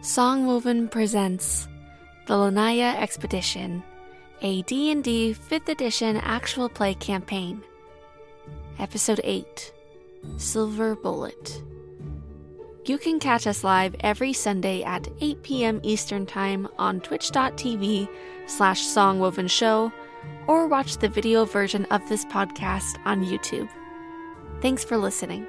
Songwoven presents The Lanaya Expedition, a D&D 5th edition actual play campaign. Episode 8, Silver Bullet. You can catch us live every Sunday at 8 p.m. Eastern Time on twitch.tv slash songwoven show or watch the video version of this podcast on YouTube. Thanks for listening.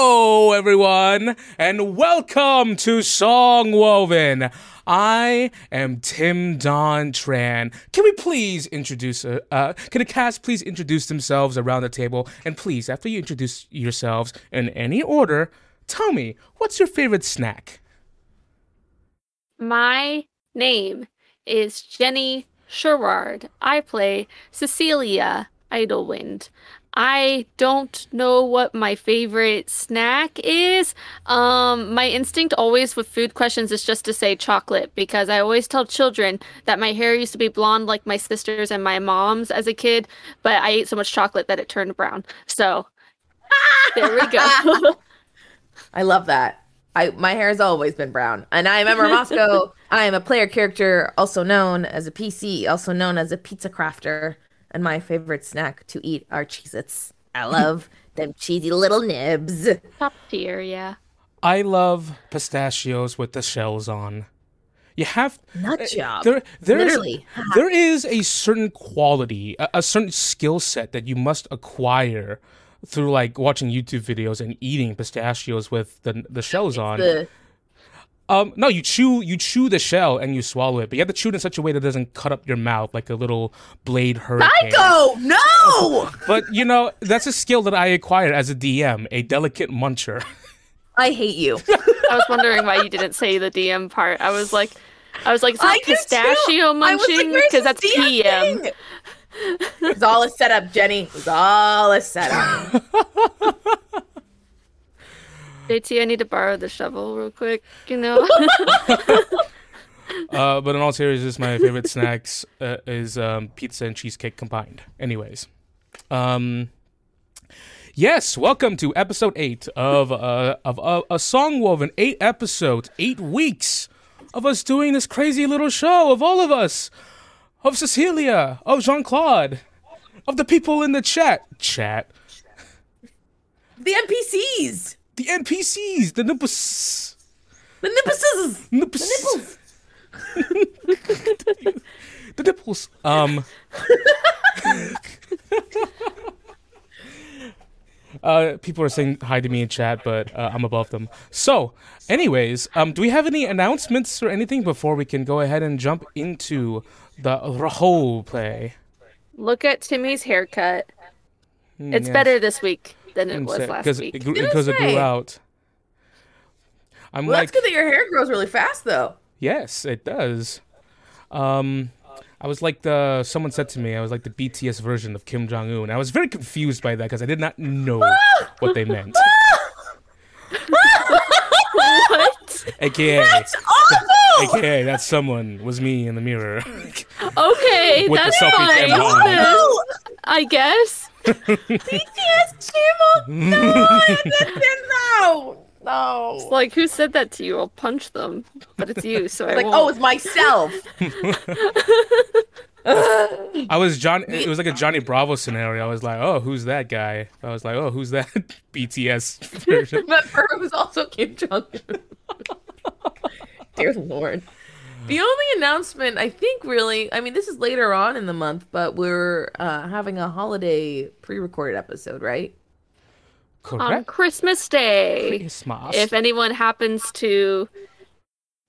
Hello, everyone, and welcome to Song Woven. I am Tim Don Tran. Can we please introduce, uh, uh, can the cast please introduce themselves around the table? And please, after you introduce yourselves in any order, tell me, what's your favorite snack? My name is Jenny Sherrard. I play Cecilia Idlewind. I don't know what my favorite snack is. Um, my instinct always with food questions is just to say chocolate because I always tell children that my hair used to be blonde like my sister's and my mom's as a kid, but I ate so much chocolate that it turned brown. So there we go. I love that. I my hair has always been brown, and I am Emma Moscow. I am a player character, also known as a PC, also known as a pizza crafter, and my favorite snack to eat are Cheez-Its. I love them cheesy little nibs. Top tier, yeah. I love pistachios with the shells on. You have Nut eh, job. there there is- Literally. there is a certain quality, a, a certain skill set that you must acquire through like watching YouTube videos and eating pistachios with the the shells on. The, Um, no, you chew you chew the shell and you swallow it, but you have to chew it in such a way that it doesn't cut up your mouth like a little blade hurricane. Psycho! No! But you know that's a skill that I acquired as a DM, a delicate muncher. I hate you. I was wondering why you didn't say the DM part. I was like, I was like, is that do too. pistachio I was like, munching? Because this that's DM PM. thing? It's all a setup, Jenny. It's all a setup. JT, I need to borrow the shovel real quick. You know, Uh, but in all seriousness, my favorite snacks uh, is um, pizza and cheesecake combined. Anyways, um, yes, welcome to episode eight of uh, of uh, a song woven. Eight episodes, eight weeks of us doing this crazy little show of all of us, of Cecilia, of Jean Claude, of the people in the chat, chat, the NPCs. The NPCs, the nipples, The nippuses. nipples, The nipples. the nipples. Um. Uh, people are saying hi to me in chat, but uh, I'm above them. So, anyways, um, do we have any announcements or anything before we can go ahead and jump into the role play? look at Timmy's haircut. Hmm, It's yes. better this week than it was last because week. it, grew- because it grew out. I'm Well, like, that's good that your hair grows really fast, though. yes, it does. Um, I was like the someone said to me, I was like the BTS version of Kim Jong Un. I was very confused by that because I did not know what they meant. what? AKA, That's awful. AKA, that someone was me in the mirror. Okay, that's fine. camera on. then, No, I guess. BTS Jim. No, no, no. Like, who said that to you? I'll punch them. But it's you, so I Like, won't. oh, it's myself. I was John. It was like a Johnny Bravo scenario. I was like, oh, who's that guy? I was like, oh, who's that BTS version? Remember, it was also Kim Jong Un. Dear Lord. The only announcement, I think, really, I mean, this is later on in the month, but we're uh, having a holiday pre recorded episode, right? Correct. on Christmas Day. Christmas. If anyone happens to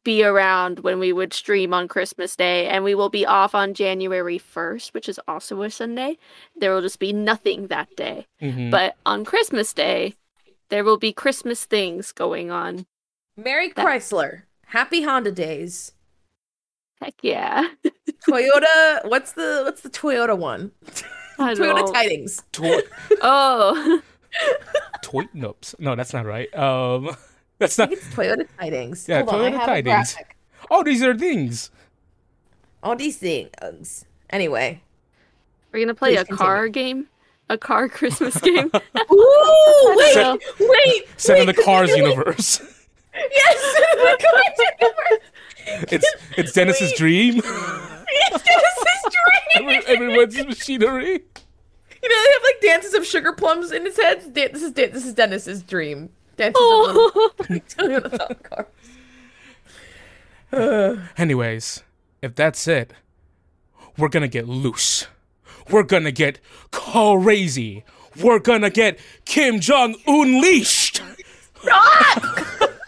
be around when we would stream on Christmas Day, and we will be off on January 1st, which is also a Sunday, there will just be nothing that day. Mhm. But on Christmas Day, there will be Christmas things going on. Merry Chrysler. Happy Honda Days. Heck yeah. Toyota, what's the what's the Toyota one? Toyota don't- Tidings. Toy, Oh, toy nope. No, that's not right. Um, that's I not. think it's Toyota Tidings. Yeah, Hold Toyota have a Tidings. Oh, these are things. All these things. Anyway, we're gonna play Please a car game. a car Christmas game. Ooh, wait, So- wait. Set in the Cars universe. Yes, the Cars universe. It's it's Dennis's dream. It's Dennis's dream. Everyone's machinery. You know, they have like dances of sugar plums in his head. Dan- This is Dan- this is Dennis's dream. Dances Oh. of little, little cars. Anyways, if that's it, we're gonna get loose. We're gonna get crazy. We're gonna get Kim Jong unleashed.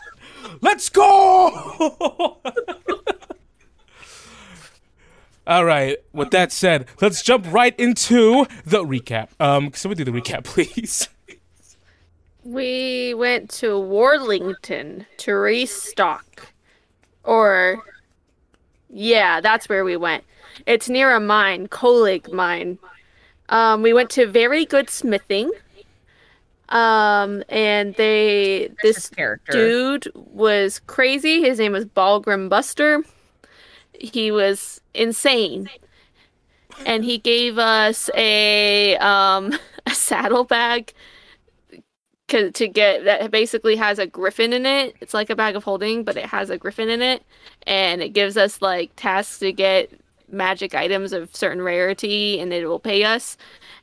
Let's go! All right. With that said, let's jump right into the recap. Um, can somebody do the recap, please. we went to Warlington to restock. Or, yeah, that's where we went. It's near a mine, Kolig mine. Um, we went to Very Good Smithing. Um, and they, This this character. dude was crazy. His name was Balgrim Buster. He was insane. And he gave us a um a saddlebag to get that basically has a griffin in it. It's like a bag of holding, but it has a griffin in it and it gives us like tasks to get magic items of certain rarity and it will pay us.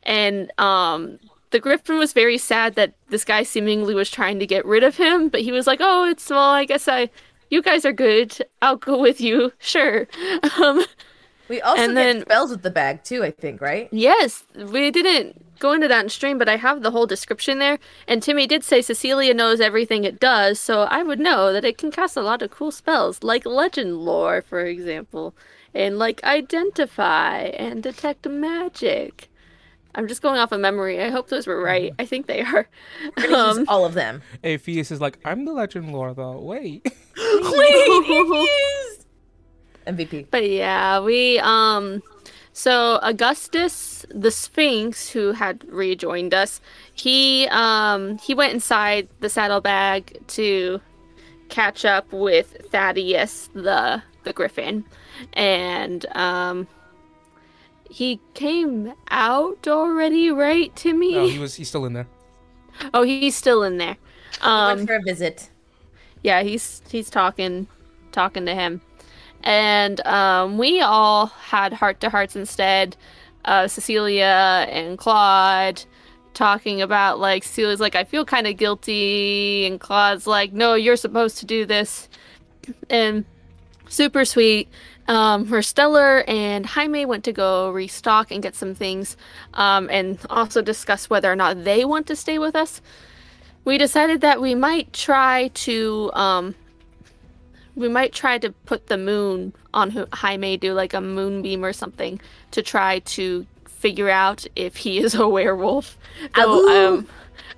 And um the griffin was very sad that this guy seemingly was trying to get rid of him, but he was like, "Oh, it's well, I guess I you guys are good. I'll go with you. Sure." Um We also and get then- spells with the bag too. I think, right? Yes, we didn't go into that in stream, but I have the whole description there. And Timmy did say Cecilia knows everything it does, so I would know that it can cast a lot of cool spells, like legend lore, for example, and like identify and detect magic. I'm just going off of memory. I hope those were right. I think they are. We're gonna use Um, all of them. Apheus is like, I'm the legend lore though. Wait. MVP. But yeah, we um so Augustus the Sphinx who had rejoined us, he um he went inside the saddlebag to catch up with Thaddeus the the griffin and um he came out already, right, Timmy? No, he was he's still in there. oh, he's still in there. Went Um for a visit. yeah he's he's talking talking to him and um, we all had heart to hearts instead uh, cecilia and claude talking about like cecilia's like i feel kind of guilty and claude's like no you're supposed to do this and super sweet um, where Stellar and Jaime went to go restock and get some things, um, and also discuss whether or not they want to stay with us we decided that we might try to um we might try to put the moon on Jaime do like a moonbeam or something to try to figure out if he is a werewolf. Though, um,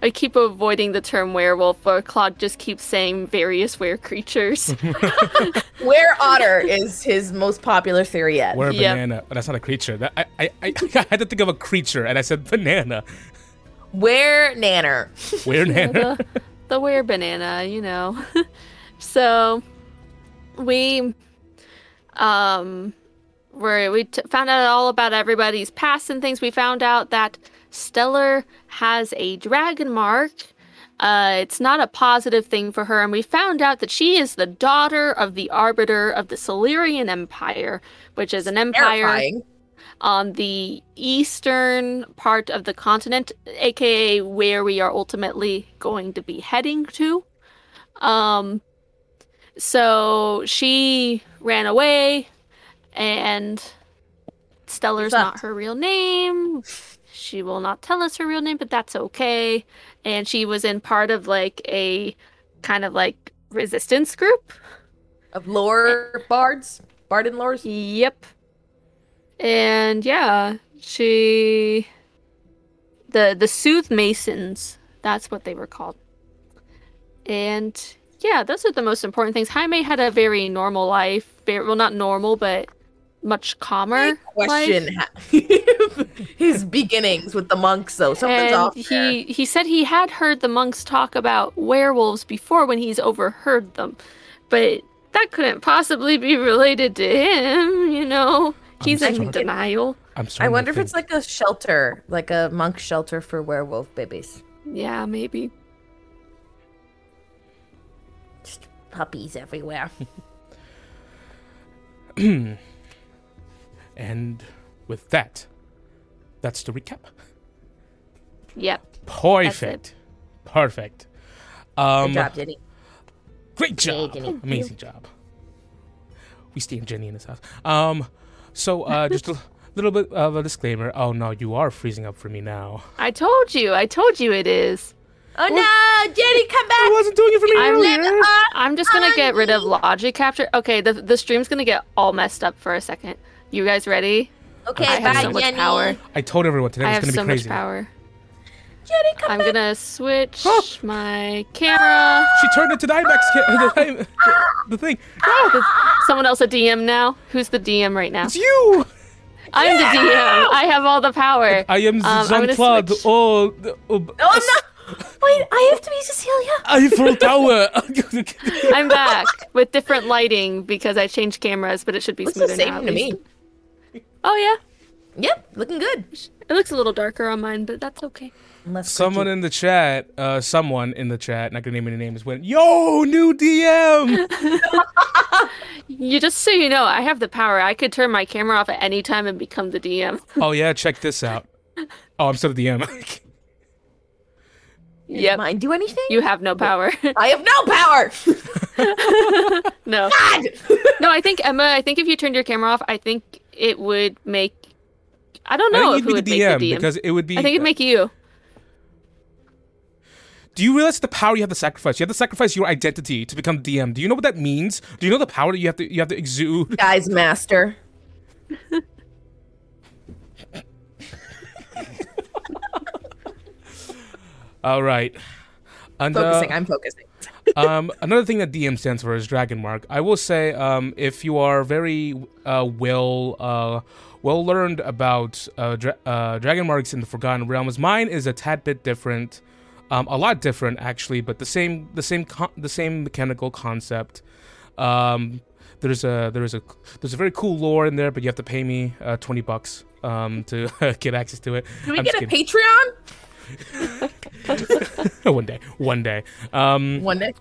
I keep avoiding the term werewolf, but Claude just keeps saying various were creatures. Where otter is his most popular theory yet. We're a Yep. banana. That's not a creature. That I, I, I, I had to think of a creature and I said banana. Where nanner. We're banana. the, the were banana, you know. so we um where we t- found out all about everybody's past and things. We found out that Stellar has a dragon mark. Uh, it's not a positive thing for her, and we found out that she is the daughter of the arbiter of the Silurian Empire, which is an empire Terrifying. on the eastern part of the continent, aka where we are ultimately going to be heading to. Um, so she ran away, and Stellar's not her real name. She will not tell us her real name, but that's okay. And she was in part of like a kind of like resistance group. Of lore bards. bard and lores. Yep. And yeah, she the the Sooth Masons, that's what they were called. And yeah, those are the most important things. Jaime had a very normal life. Very, well, not normal, but much calmer. Question life. his beginnings with the monks though. Something's and off. he there. he said he had heard the monks talk about werewolves before when he's overheard them, but that couldn't possibly be related to him. You know, he's just in trying denial. I'm sorry I wonder if it's like a shelter, like a monk shelter for werewolf babies. Yeah, maybe. Just puppies everywhere. And with that, that's the recap. Yep. Perfect. Perfect. Um, Good job, Jenny. Great job. Jenny. Amazing job. We stay in Jenny in this house. Um, so uh, just a little bit of a disclaimer. Oh no, you are freezing up for me now. I told you. I told you it is. Oh no, Jenny, come back! I back! wasn't doing it for me I'm- earlier. I'm just gonna get rid of logic capture. Okay, the the stream's gonna get all messed up for a second. You guys ready? Okay, I have bye, so much Jenny. power. I told everyone today I was going to so be crazy. much power. Jenny, come I'm back. gonna switch Oh. my camera. She turned into Dymax. ca- The, the, the thing. No, Someone else a DM now. Who's the DM right now? it's you. I'm the DM. I have all the power. I am Um, I'm Jean gonna Claude. switch. Oh, the- oh, Oh no! Wait, I have to be Cecilia. Eiffel Tower. I'm back with different lighting because I changed cameras, but it should be Looks smoother now. same at to me. Least. Oh yeah, Yep, looking good. it looks a little darker on mine, but that's okay. Unless Someone in the chat, uh, someone in the chat, not gonna name any names, went, "Yo, new DM." You just so you know, I have the power. I could turn my camera off at any time and become the DM. oh yeah, check this out. Oh, I'm still the DM. yep. mine do anything? You have no power. I have no power. no. God. No, I think Emma. I think if you turned your camera off, I think it would make. I don't know think if you'd it be would the DM, make the DM. because it would be. I think it'd make you. Do you realize the power you have to sacrifice? You have to sacrifice your identity to become DM. Do you know what that means? Do you know the power that you have to you have to exude? Guys, master. All right. And, uh, Focusing. I'm focusing. Um, another thing that DM stands for is Dragon Mark. I will say, um, if you are very uh, well uh, well learned about uh, dra- uh, Dragon Marks in the Forgotten Realms, mine is a tad bit different, um, a lot different actually, but the same the same con- the same mechanical concept. Um, there's a there's a there's a very cool lore in there, but you have to pay me uh, twenty bucks um, to get access to it. Can we I'm get a kidding. Patreon one day, one day. Um, one day?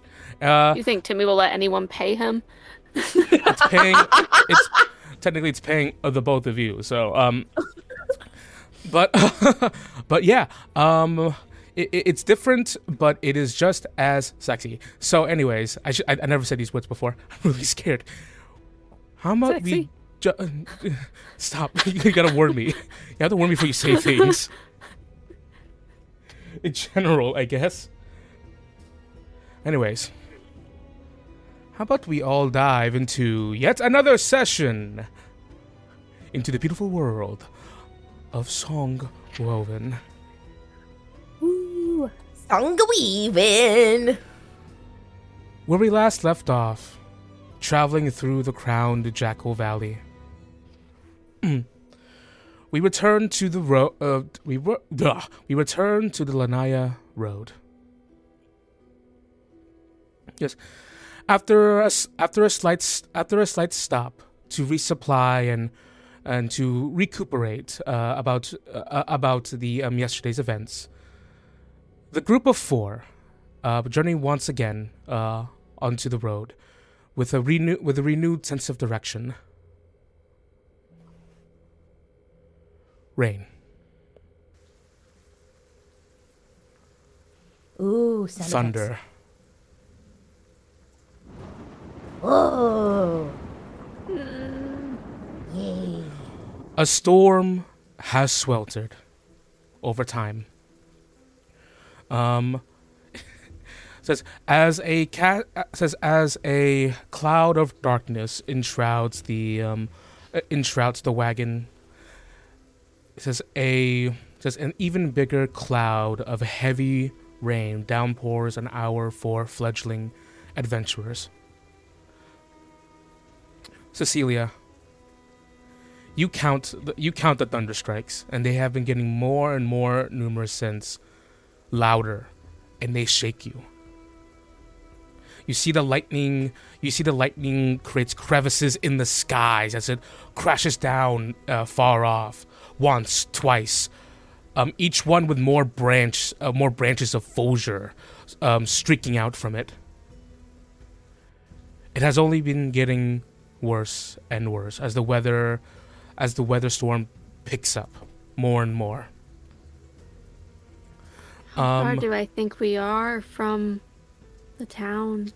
uh, You think Timmy will let anyone pay him? it's paying it's technically it's paying uh, the both of you so um but but yeah um it, it- it's different but it is just as sexy. So anyways i should I, I never said these words before. I'm really scared. How about we ju- stop. You gotta warn me. You have to warn me before you say things in general i guess anyways how about we all dive into yet another session into the beautiful world of Song Woven? Ooh, song weaving. Where we last left off, traveling through the crowned Jackal Valley. we returned to the road. Uh, we were. We returned to the Lanaya Road. Yes, after a after a slight after a slight stop to resupply and and to recuperate uh, about uh, about the um, yesterday's events. The group of four uh, journey once again uh, onto the road with a renew with a renewed sense of direction. Rain, Ooh, sound thunder, Oh. Yay. a storm has sweltered over time. Um, says as a cat says as a cloud of darkness enshrouds the um, enshrouds the wagon. It says a says an even bigger cloud of heavy rain downpours an hour for fledgling adventurers. Cecilia, you count the, you count the thunder strikes, and they have been getting more and more numerous since, louder, and they shake you. You see the lightning. You see the lightning creates crevices in the skies as it crashes down uh, far off, once, twice, um, each one with more branch, uh, more branches of foliage um, streaking out from it. It has only been getting worse and worse as the weather, as the weather storm picks up more and more. How far Um, do I think we are from the town?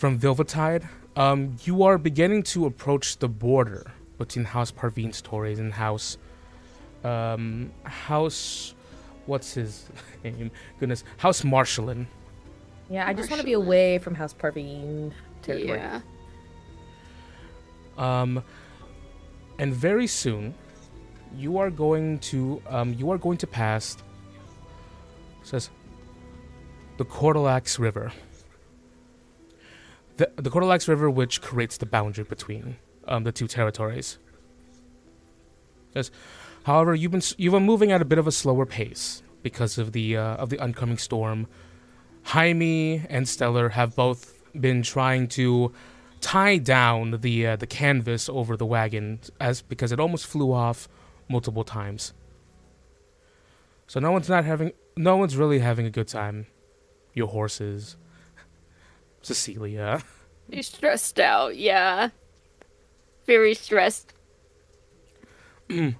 from Vilvetide, um, you are beginning to approach the border between House Parveen Stories and House, um, House, what's his name? Goodness, House Marshallin. Yeah, I just want to be away from House Parveen territory. Yeah. Um, and very soon, you are going to um, you are going to pass. Says the Cordalax River. The the Cordalax River, which creates the boundary between um, the two territories. Says, however, you've been you've been moving at a bit of a slower pace because of the uh, of the oncoming storm. Jaime and Stellar have both been trying to tie down the uh, the canvas over the wagon as because it almost flew off multiple times. So no one's not having no one's really having a good time. Your horses, Cecilia. He's stressed out, yeah. Very stressed.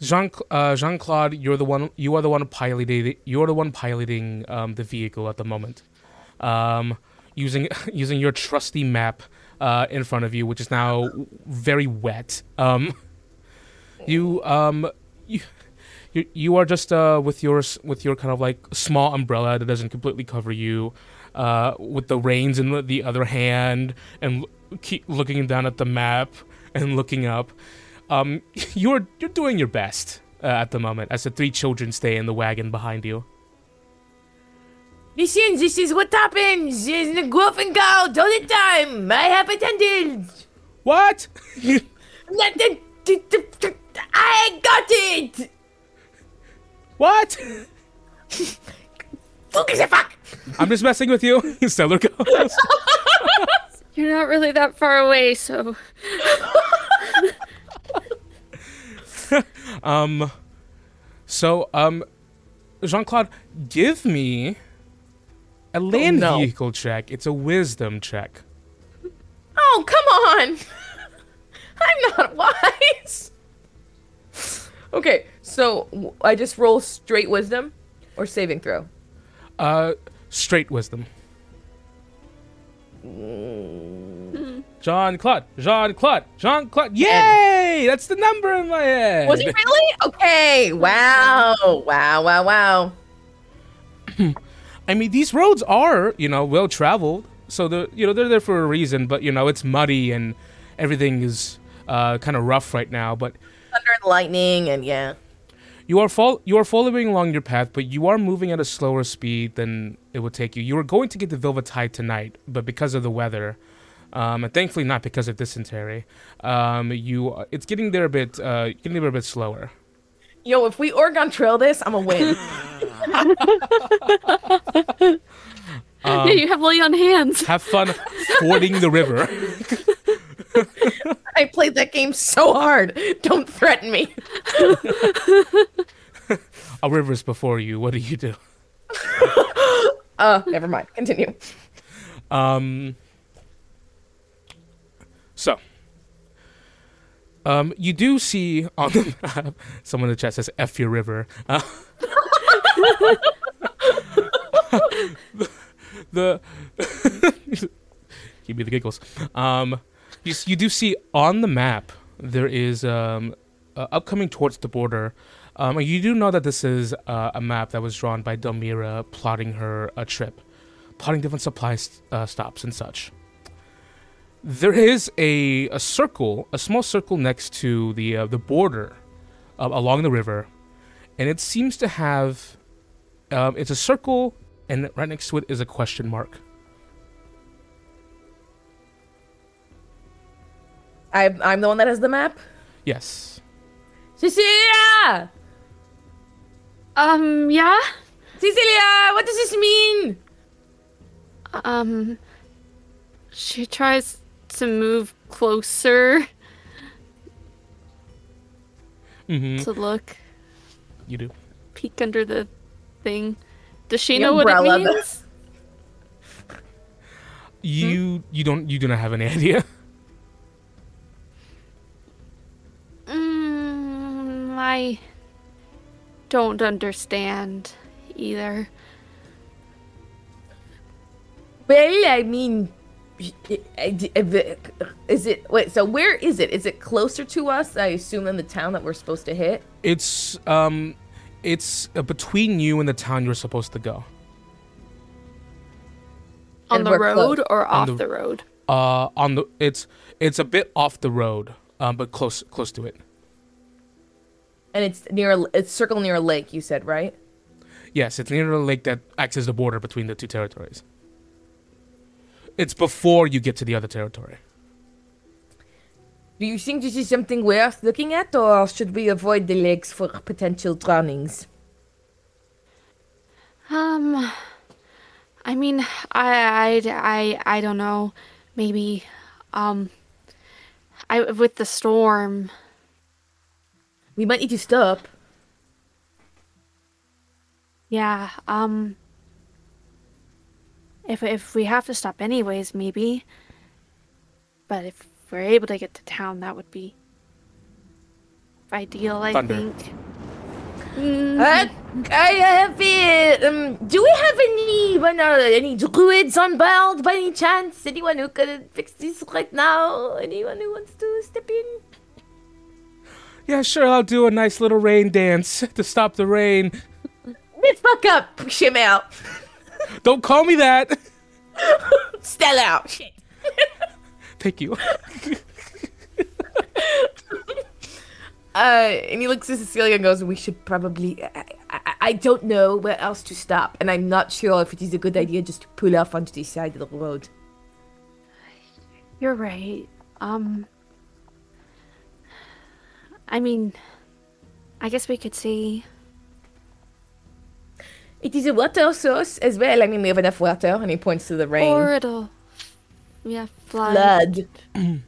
Jean uh, Jean Claude, you're the one. You are the one piloting. You're the one piloting um, the vehicle at the moment, um, using using your trusty map uh, in front of you, which is now very wet. Um, you um you. You, you are just uh, with your with your kind of like small umbrella that doesn't completely cover you, uh, with the reins in the- the other hand, and keep looking down at the map and looking up um, you're you're doing your best uh, at the moment as the three children stay in the wagon behind you. Listen, this is what happens in the Grofengaard all the time. I have attended. What? I got it. What? Focus the fuck. I'm just messing with you. Stellar goes. You're not really that far away, so um, so um, Jean Claude, give me a land no. vehicle check. It's a wisdom check. Oh, come on. I'm not wise. Okay, so I just roll straight wisdom or saving throw. Uh, straight wisdom. Jean Claude, Jean Claude, Jean Claude. Yay! That's the number in my head. Was it really? Okay. Wow. Wow. Wow. Wow. I mean, these roads are, you know, well traveled. So the, you know, they're there for a reason. But you know, it's muddy and everything is uh, kind of rough right now. But Thunder and lightning, and yeah. You are fol- you are following along your path, but you are moving at a slower speed than it would take you. You were going to get to Vilvatide tonight, but because of the weather, um, and thankfully not because of dysentery, um, you it's getting there a bit, uh, getting there a bit slower. Yo, if we Oregon Trail this, I'm a win. Um, yeah, you have Lily on hands. Have fun fording the river. I played that game so hard. Don't threaten me. A river's before you. What do you do? Uh, never mind. Continue. Um. So, um, you do see on the map someone in the chat says "F your river." Uh, the give me the giggles. Um, you you do see on the map there is um uh, upcoming towards the border. Um, you do know that this is uh, a map that was drawn by Delmira plotting her a trip, plotting different supply st- uh, stops and such. There is a, a circle, a small circle next to the uh, the border uh, along the river, and it seems to have um, it's a circle, and right next to it is a question mark. I'm, I'm the one that has the map. Yes. Cecilia! Um, yeah? Cecilia, what does this mean? Um, she tries to move closer. Mm-hmm. to look, You do. peek under the thing. Does she The know what it umbrella, the- means? You you don't you do not have any idea. I don't understand either. Well, I mean, is it wait? So where is it? Is it closer to us? I assume than the town that we're supposed to hit. It's um, it's uh, between you and the town you're supposed to go. On And the road close. or off the- the road? Uh, on the it's it's a bit off the road, um, but close close to it. And it's near. a- It's circle near a lake. You said right? Yes, it's near a lake that acts as the border between the two territories. It's before you get to the other territory. Do you think this is something worth looking at, or should we avoid the lakes for potential drownings? Um, I mean, I, I, I, I don't know. Maybe, um, I with the storm. We might need to stop. Yeah. Um. If if we have to stop anyways, maybe. But if we're able to get to town, that would be ideal. I Thunder. think. Mm, Uh, I have uh, um. Do we have anyone? uh, any druids on board by any chance? Anyone who could fix this right now? Anyone who wants to step in? Yeah, sure. I'll do a nice little rain dance to stop the rain. Let's fuck up. Push him out. Don't call me that. Stell out. Shit. Thank you. Uh, and he looks at Cecilia and goes, "We should probably. I, I, I don't know where else to stop, and I'm not sure if it is a good idea just to pull off onto the side of the road." You're right. Um. I mean, I guess we could see. It is a water source as well. I mean, we have enough water, and he points to the rain. Or it'll. Yeah, flood. flood.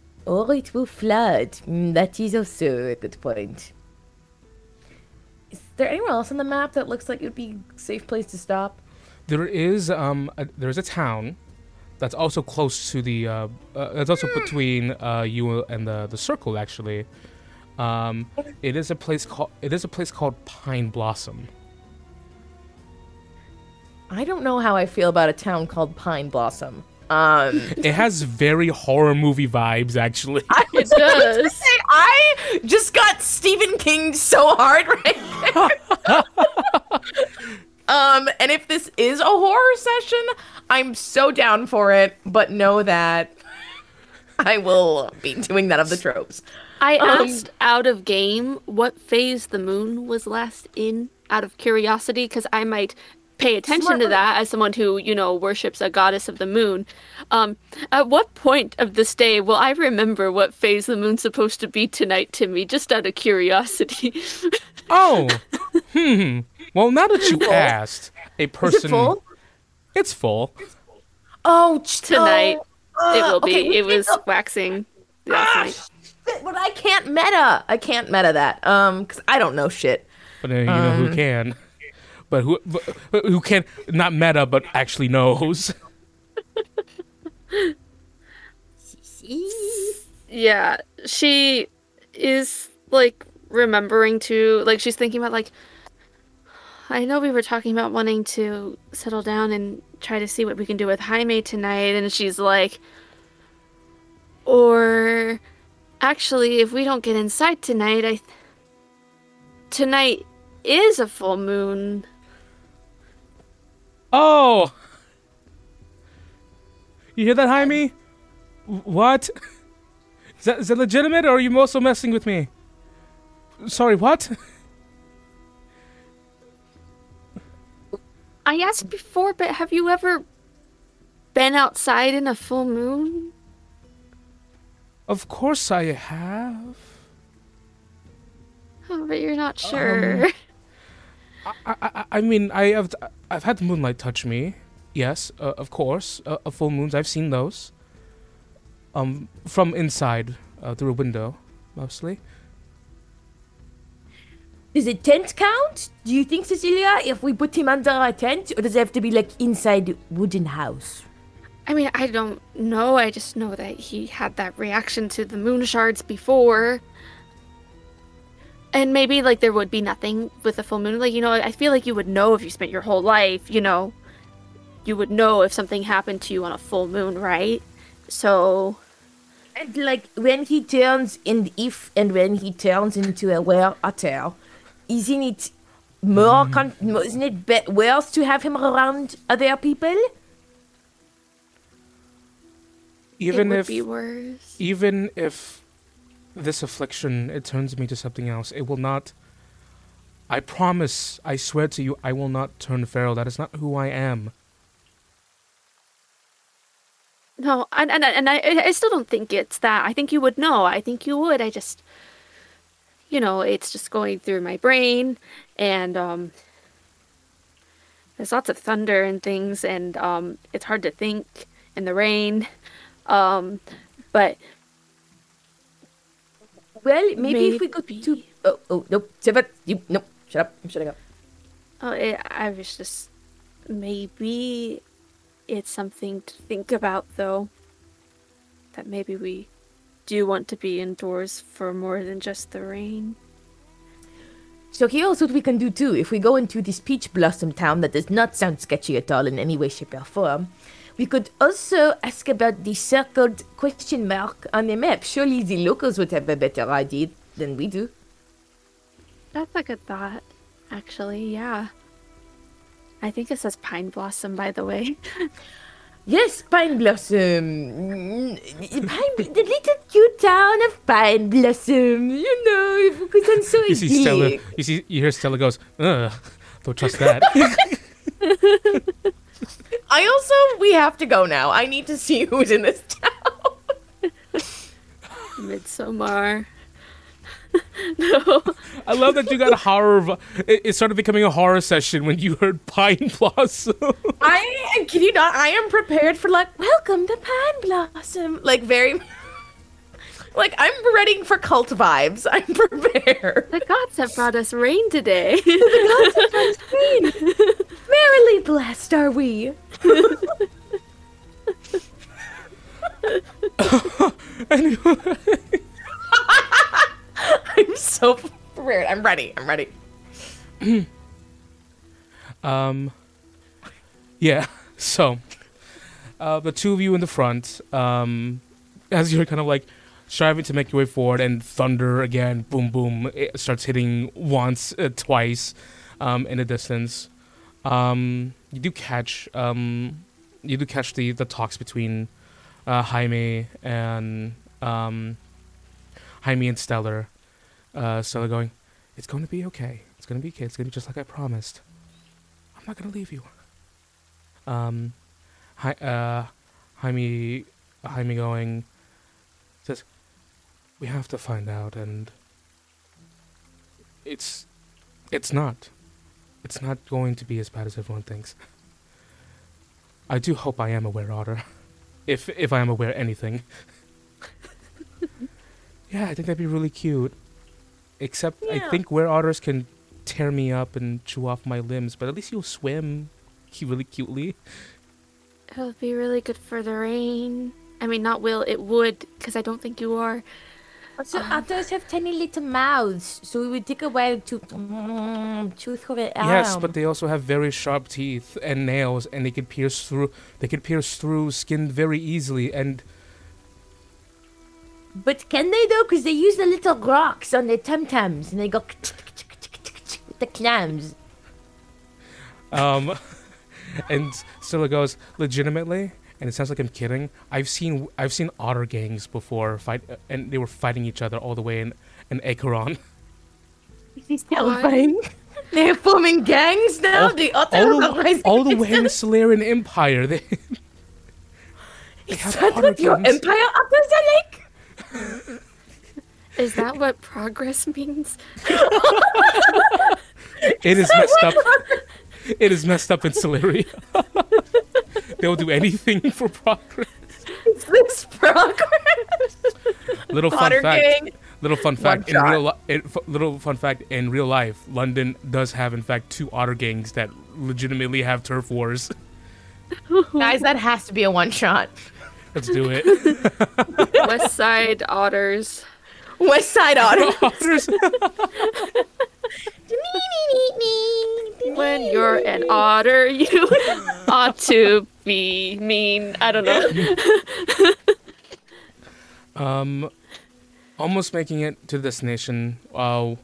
or it will flood. Mm, that is also a good point. Is there anywhere else on the map that looks like it would be a safe place to stop? There is um a, there's a town that's also close to the uh, uh it's also between uh you and the the circle actually. Um, it is a place called it is a place called Pine Blossom. I don't know how I feel about a town called Pine Blossom. Um, It has very horror movie vibes actually. I It does. I just got Stephen King so hard right there. um, and if this is a horror session, I'm so down for it. But know that I will be doing that of the tropes. I Um, asked out of game what phase the moon was last in, out of curiosity, because I might pay attention Smart to that as someone who, you know, worships a goddess of the moon. Um, at what point of this day will I remember what phase the moon's supposed to be tonight, Timmy? Just out of curiosity. Oh, hmm. Well, now that you asked, a person Is it full? It's full. Oh, Tonight, oh, it will uh, okay, be. It was can't- waxing last Ah, night. Shit, But I can't meta. I can't meta that. Um, because I don't know shit. But uh, you know Um. who can. But who but, but who can not meta but actually knows. Yeah, she is like remembering to like she's thinking about like I know we were talking about wanting to settle down and try to see what we can do with Jaime tonight and she's like or actually if we don't get inside tonight I th- tonight is a full moon. Oh. You hear that, Jaime? What? Is that, is that legitimate, or are you also messing with me? Sorry, what? I asked before but have you ever been outside in a full moon? Of course I have. Oh, but you're not sure. I, I, I mean, I have I've had the moonlight touch me. Yes, uh, of course. Uh, uh, full moons, I've seen those. Um, from inside, uh, through a window, mostly. Does a tent count? Do you think, Cecilia, if we put him under a tent, or does it have to be like inside wooden house? I mean, I don't know. I just know that he had that reaction to the moon shards before. And maybe like there would be nothing with a full moon. Like, you know, I feel like you would know if you spent your whole life, you know, you would know if something happened to you on a full moon, right? So, And like when he turns in if and when he turns into a were otter, isn't it more mm-hmm. con- isn't it be- worse to have him around other people? Even it would if be worse. even if this affliction it turns me to something else, it will not. I promise, I swear to you, I will not turn feral. That is not who I am. No, and and and I I still don't think it's that. I think you would know. I think you would. I just you know, it's just going through my brain and um there's lots of thunder and things and um it's hard to think in the rain. Um but Well, maybe, if we go to oh oh nope, Sivat, you nope, shut up, I'm shutting up. oh, it, I was just maybe it's something to think about though. That maybe we do want to be indoors for more than just the rain. So here's what we can do too. If we go into this peach blossom town that does not sound sketchy at all in any way, shape, or form, we could also ask about the circled question mark on the map. Surely the locals would have a better idea than we do. That's a good thought, actually, yeah. I think it says pine blossom, by the way. Yes, Pine Blossom. Mm, Pine, the little cute town of Pine Blossom. You know, because I'm so You see Stella. You see. You hear Stella goes. Ugh. Don't trust that. I also, we have to go now. I need to see who's in this town. Midsommar. no. I love that you got a horror. v- It, it started becoming a horror session when you heard Pine Blossom. I can you not? I am prepared for like welcome to Pine Blossom. Like very, like I'm ready for cult vibes. I'm prepared. The gods have brought us rain today. Merrily blessed are we. I'm so prepared. I'm ready. I'm ready. Um, yeah. So, uh, the two of you in the front, um, as you're kind of like striving to make your way forward, and thunder again, boom, boom, it starts hitting once, uh, twice, um, in the distance. Um, you do catch, um, you do catch the the talks between uh, Jaime and um, Jaime and Stellar. Uh, Stellar going, "It's going to be okay. It's going to be okay. It's going to be just like I promised." I'm not gonna leave you. Um, hi, uh, Jaime, Jaime going says, we have to find out, and it's, it's not, it's not going to be as bad as everyone thinks. I do hope I am aware, Otter, if if I am aware anything. yeah, I think that'd be really cute. Except I think where otters can tear me up and chew off my limbs, but at least you'll swim really cutely. It'll be really good for the rain. I mean, not will, it would, because I don't think you are. Also, otters have tiny little mouths, so it would take a while to mm, chew through the. Yes, but they also have very sharp teeth and nails, and they can pierce through. They can pierce through skin very easily, and But can they though? Because they use the little rocks on their tum tums, and they go with the clams. um, and Stella goes legitimately, and it sounds like I'm kidding. I've seen I've seen otter gangs before fight, and they were fighting each other all the way in in Acheron. This is terrifying. They're forming gangs now. All- the otter all, are the, rising all the way in the Solarian Empire. They, they Is that otter what your empire otters are like? Is that what progress means? It is messed up. It is messed up in Solaria. They'll do anything for progress. Is this progress? Little fun Otter fact. gang. Little fun fact in real li- in, f- little fun fact in real life, London does have in fact two otter gangs that legitimately have turf wars. Guys, that has to be a one shot. Let's do it. West Side Otters. West Side Otter. Otters. When you're an otter, you ought to be mean. I don't know. Um, almost making it to the destination. Uh,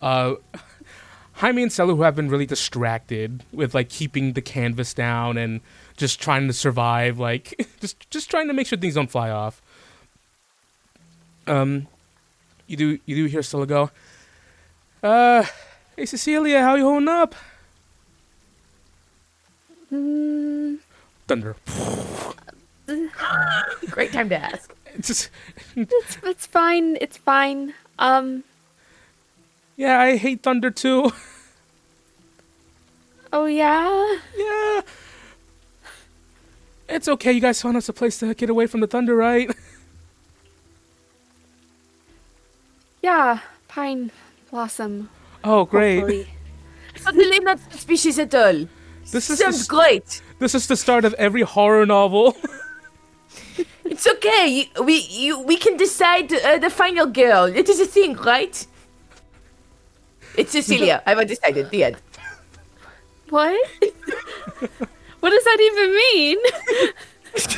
uh, Jaime and Selu who have been really distracted with like keeping the canvas down and just trying to survive. Like just just trying to make sure things don't fly off. Um, you do you do hear Stella go? Uh, hey Cecilia, how you holding up? Mm, Thunder. Great time to ask. It's just it's, it's fine. It's fine. Um. yeah, I hate thunder too. Oh yeah. Yeah. It's okay. You guys found us a place to get away from the thunder, right? Yeah. Pine blossom. Oh, great. hopefully. Suddenly not suspicious at all. This is Sounds the, great. this is the start of every horror novel. It's okay. We you, we can decide uh, the final girl. It is a thing, right? It's Cecilia. I've decided. The end. What? what does that even mean?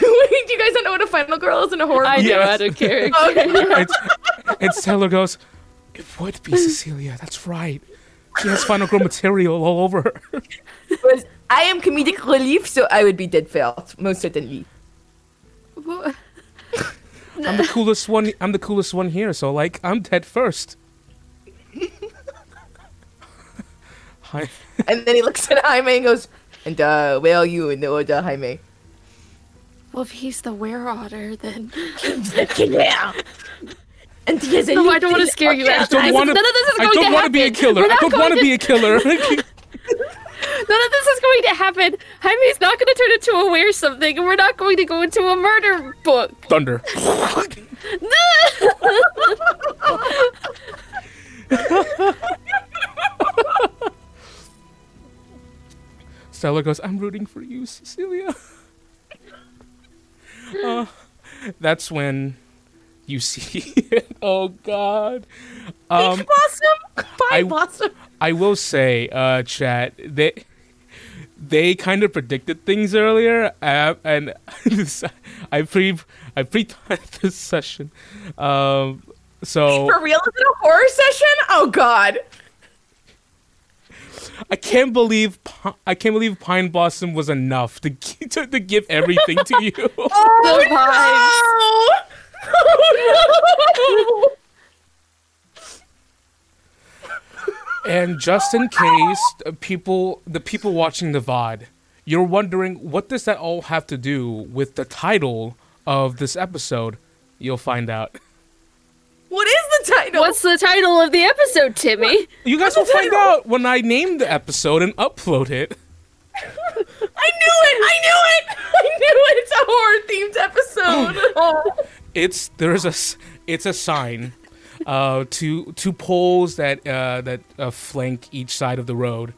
Do you guys not know what a final girl is in a horror I movie? know Yes. out of character. And, and Taylor goes, It would be Cecilia. That's right. She has Final Girl material all over her. Was- I am comedic relief, so I would be dead fast, most certainly. Wha- I'm the coolest one. I'm the coolest one here. So like, I'm dead first. Hi. And then he looks at Jaime and goes, "And uh, where are you in the order, Jaime?" well, if he's the were otter, then yeah. And he has a no, I don't want to scare you. Okay, guys. don't None want of to. this is I don't want to be a killer. I don't want to be a killer. None of this is going to happen. Jaime's not going to turn into a were something, and we're not going to go into a murder book. Thunder. Stella goes, I'm rooting for you, Cecilia. Uh, that's when you see it. Oh, God. Um, blossom. Pine I- blossom. I will say, uh, chat, they they kind of predicted things earlier, uh, and this, I pre I pre this session, um, so For real? Is it a horror session? Oh God. I can't believe I can't believe Pine Blossom was enough to to, to give everything to you. Oh The vibes. Oh, no. And just in case uh, people, the people watching the VOD, you're wondering what does that all have to do with the title of this episode, you'll find out. what is the title? What's the title of the episode, Timmy? You guys will find out when I name the episode and upload it. I knew it! I knew it! I knew it! It's a horror themed episode. It's there's a it's a sign, uh, two two poles that uh, that uh, flank each side of the road,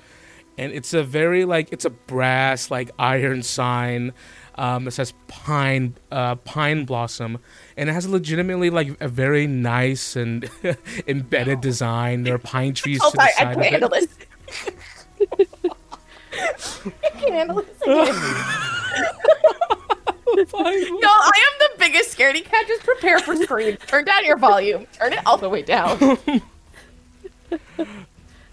and it's a very like it's a brass like iron sign. Um, that says pine uh, pine blossom, and it has legitimately like a very nice and embedded design. There are pine trees Oh, to the sorry, I can't of handle it. this. I can't handle this. Pine Y'all, I am the biggest scaredy cat. Just prepare for scream. Turn down your volume. Turn it all the way down.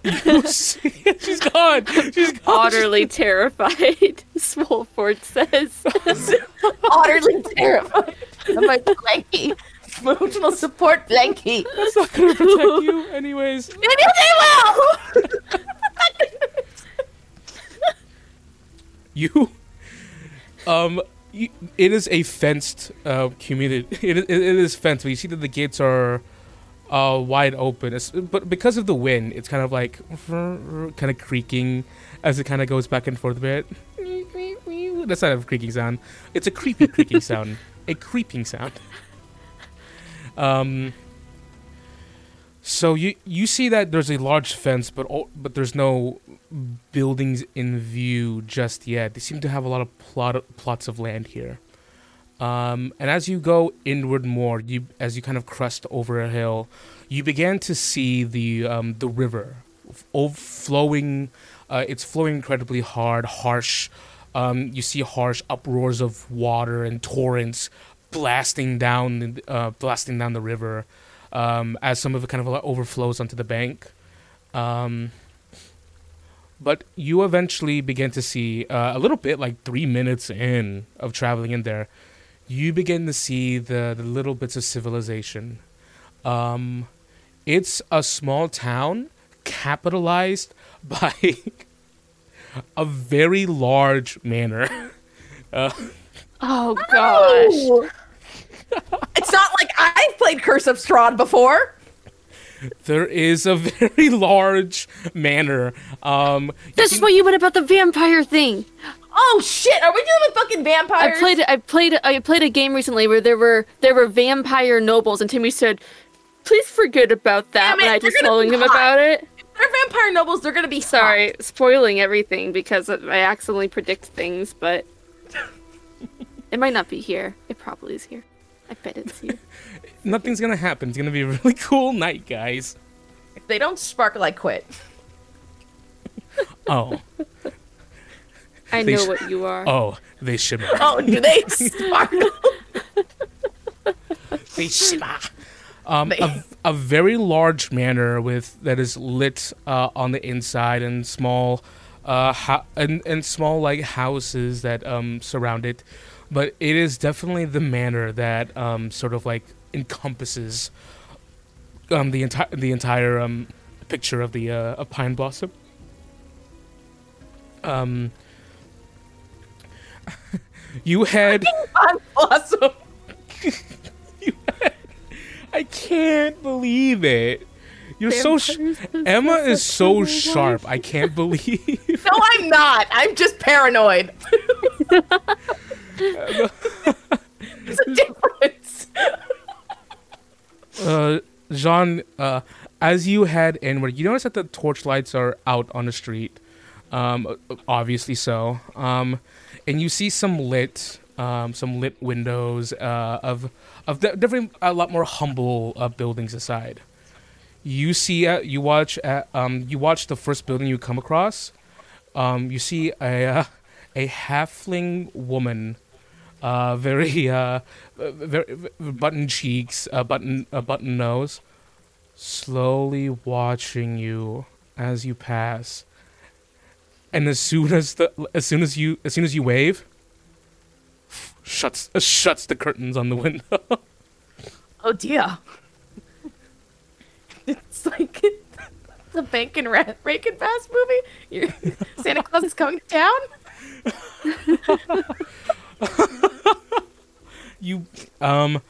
She's gone. She's gone. Utterly terrified, Swolford says. Utterly terrified. I'm like blankie. Emotional support blankie. That's not gonna protect you, anyways. Maybe they will. you um you, it is a fenced uh community it, it, it is fenced. But you see that the gates are uh wide open it's, but because of the wind it's kind of like kind of creaking as it kind of goes back and forth a bit. That's not a creaking sound. It's a creepy creaking sound. A creeping sound. Um So you you see that there's a large fence, but but there's no buildings in view just yet. They seem to have a lot of plot plots of land here. Um, and as you go inward more, you as you kind of crest over a hill, you begin to see the um, the river flowing. Uh, it's flowing incredibly hard, harsh. Um, you see harsh uproars of water and torrents blasting down, uh, blasting down the river um, as some of it kind of overflows onto the bank. Um, but you eventually begin to see uh, a little bit, like three minutes in of traveling in there, you begin to see the, the little bits of civilization. Um, it's a small town capitalized by a very large manor. Uh, oh gosh. It's not like I've played Curse of Strahd before. There is a very large manor. Um, this is what you meant about the vampire thing. Oh shit! Are we dealing with fucking vampires? I played. I played. I played a game recently where there were there were vampire nobles, and Timmy said, "Please forget about that." when I was telling him about it. they're vampire nobles. They're gonna be sorry, hot. spoiling everything because I accidentally predict things, but it might not be here. It probably is here. I bet it's here. Nothing's gonna happen. It's gonna be a really cool night, guys. If they don't sparkle, I quit. Oh. I know sh- what you are. Oh, they shimmer. Oh, do they sparkle? they shimmer. Um, a, a, very large manor with that is lit uh, on the inside and small, uh, ho- and and small like houses that um surround it but it is definitely the manor that um, sort of like encompasses um, the entire the entire um, picture of the uh, of Pine Blossom. Um, you had Pine Blossom. you had, I can't believe it. You're so sh- Emma is so sharp. I can't believe. No, I'm not. I'm just paranoid. There's a difference. uh, Jean, uh, as you head inward, you notice that the torch lights are out on the street. Um, obviously so. Um, and you see some lit, um, some lit windows uh, of of different, a lot more humble uh, buildings aside. You see, uh, you watch, uh, um, you watch the first building you come across. Um, you see a uh, a halfling woman uh, very uh, very button cheeks, uh, button a button nose, slowly watching you as you pass. And as soon as the as soon as you as soon as you wave, shuts uh, shuts the curtains on the window. oh dear! It's like the Bank and Ra- Rankin Bass movie. You're, Santa Claus is coming to town. you um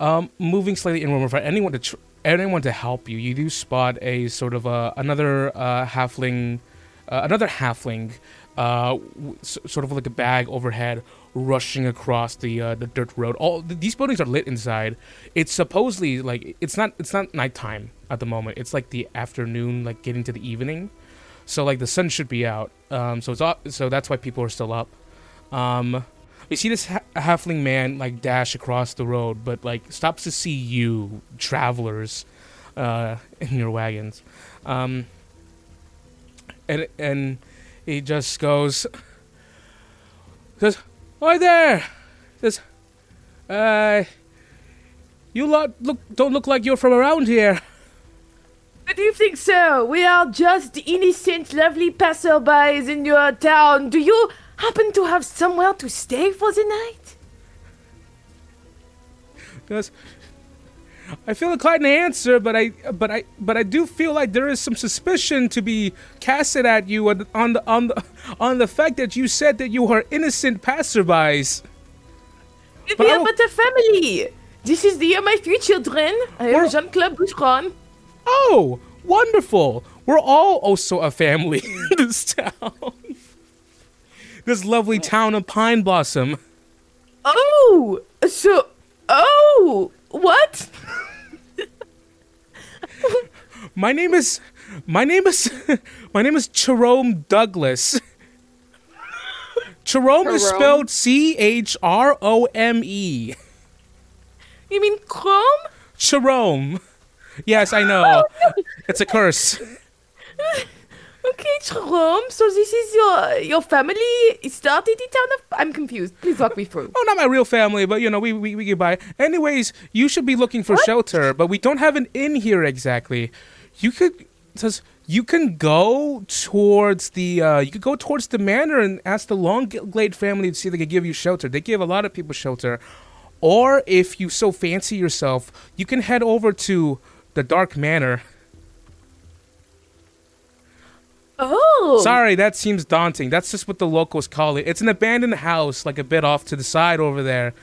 um moving slightly inward for anyone to tr- anyone to help you. You do spot a sort of a another uh, halfling, uh, another halfling, uh, sort of like a bag overhead, rushing across the uh, the dirt road. All th- these buildings are lit inside. It's supposedly like it's not it's not nighttime at the moment. It's like the afternoon, like getting to the evening. So like the sun should be out. Um, so it's so that's why people are still up. Um, you see this ha- halfling man like dash across the road, but like stops to see you travelers uh, in your wagons, um, and and he just goes, says, "Hi there," says, "Uh, you lot look don't look like you're from around here." do you think so? We are just innocent, lovely passerbys in your town. Do you happen to have somewhere to stay for the night? Because I feel inclined to answer, but I, but I, but I do feel like there is some suspicion to be casted at you on the on the on the, on the fact that you said that you are innocent passerbys. We are but a family. This is the my three children. I am Jean Claude Boucheron. Oh, wonderful! We're all also a family in this town. This lovely town of Pine Blossom. Oh, so, oh, what? My name is, my name is, my name is Jerome Douglas. Jerome is spelled C H R O M E. You mean Chrome? Jerome. Yes, I know. Oh, it's a curse. Okay, Jerome. So this is your your family started in town of. I'm confused. Please walk me through. Oh, not my real family, but you know, we we, we get by. Anyways, you should be looking for shelter, but we don't have an inn here exactly. You could says you can go towards the uh, you could go towards the manor and ask the Longglade family to see if they could give you shelter. They give a lot of people shelter. Or if you so fancy yourself, you can head over to the Dark Manor. Oh, Sorry, that seems daunting. That's just what the locals call it. It's an abandoned house, like a bit off to the side over there.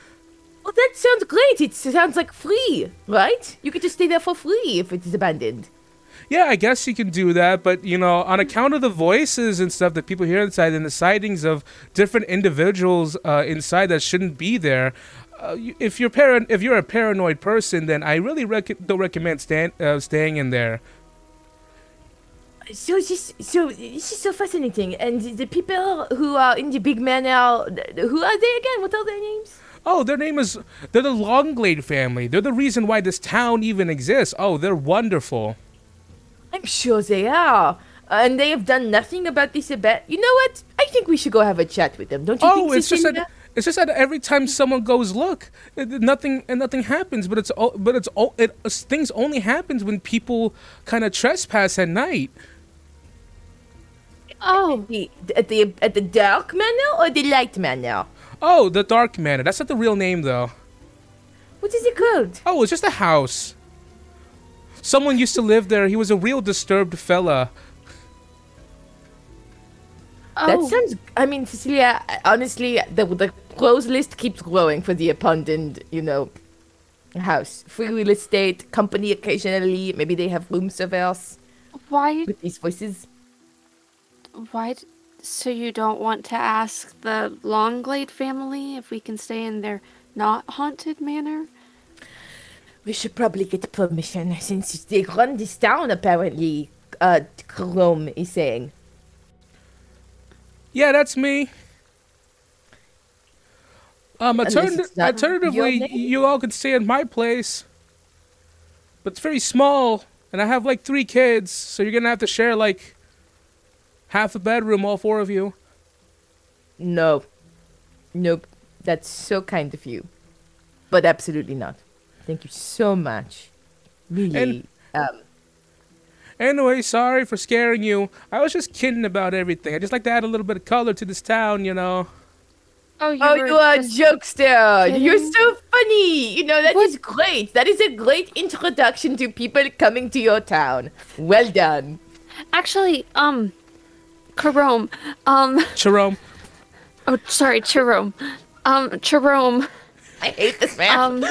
Well, that sounds great. It sounds like free, right? You could just stay there for free if it's abandoned. Yeah, I guess you can do that, but you know, on account of the voices and stuff that people hear inside and the sightings of different individuals uh, inside that shouldn't be there, uh, if you're par- if you're a paranoid person, then I really rec- don't recommend stan- uh, staying in there. So this, so this is so fascinating. And the people who are in the big manor, who are they again? What are their names? Oh, their name is they're the Longglade family. They're the reason why this town even exists. Oh, they're wonderful. I'm sure they are. And they have done nothing about this event. You know what? I think we should go have a chat with them. Don't you Oh, think, it's just that it's just that every time someone goes look, nothing and nothing happens. But it's o- but it's o- it things only happens when people kind of trespass at night. Oh, The- at the at the dark manor or the light manor? Oh, the Dark Manor. That's not the real name though. What is it called? Oh, it's just a house. Someone used to live there. He was a real disturbed fella. oh. That sounds. I mean, Cecilia. Honestly, the the close list keeps growing for the abandoned. You know, house, free real estate, company occasionally. Maybe they have room service why? with these voices. Why? d- So you don't want to ask the Longglade family if we can stay in their not haunted manor? We should probably get permission since they run this town. Apparently, uh, Chrome is saying. Yeah, that's me. Um, Unless altern- it's not alternatively, you all could stay in my place. But it's very small, and I have like three kids, so you're gonna have to share like half a bedroom, all four of you. No. Nope. That's so kind of you. But absolutely not. Thank you so much. Really. And- um, Anyway, sorry for scaring you. I was just kidding about everything. I just like to add a little bit of color to this town, you know. Oh, you, oh, you are a just- jokester. You're so funny. You know, that is What? great. That is a great introduction to people coming to your town. Well done. Actually, um, Jerome, um, Jerome. oh, sorry, Jerome, um, Jerome, I hate this man. um,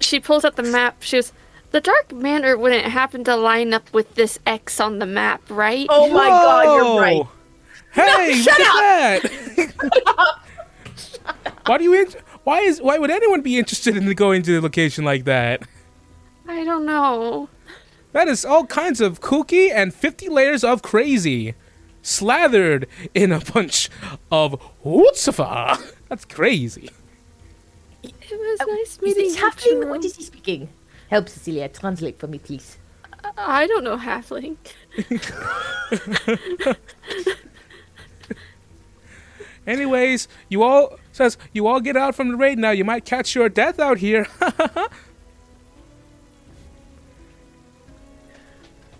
she pulls out the map. She goes, the Dark Manor wouldn't happen to line up with this X on the map, right? oh my god, you're right. Whoa! Hey, shut look at that! why do you? In- why is? Why would anyone be interested in going to a location like that? I don't know. That is all kinds of kooky and 50 layers of crazy. Slathered in a bunch of Wutsafa. That's crazy. It was oh, nice Is meeting this you, halfling? Jerome. What is he speaking? Help Cecilia, translate for me, please. I don't know halfling. Anyways, you all says you all get out from the raid now. You might catch your death out here.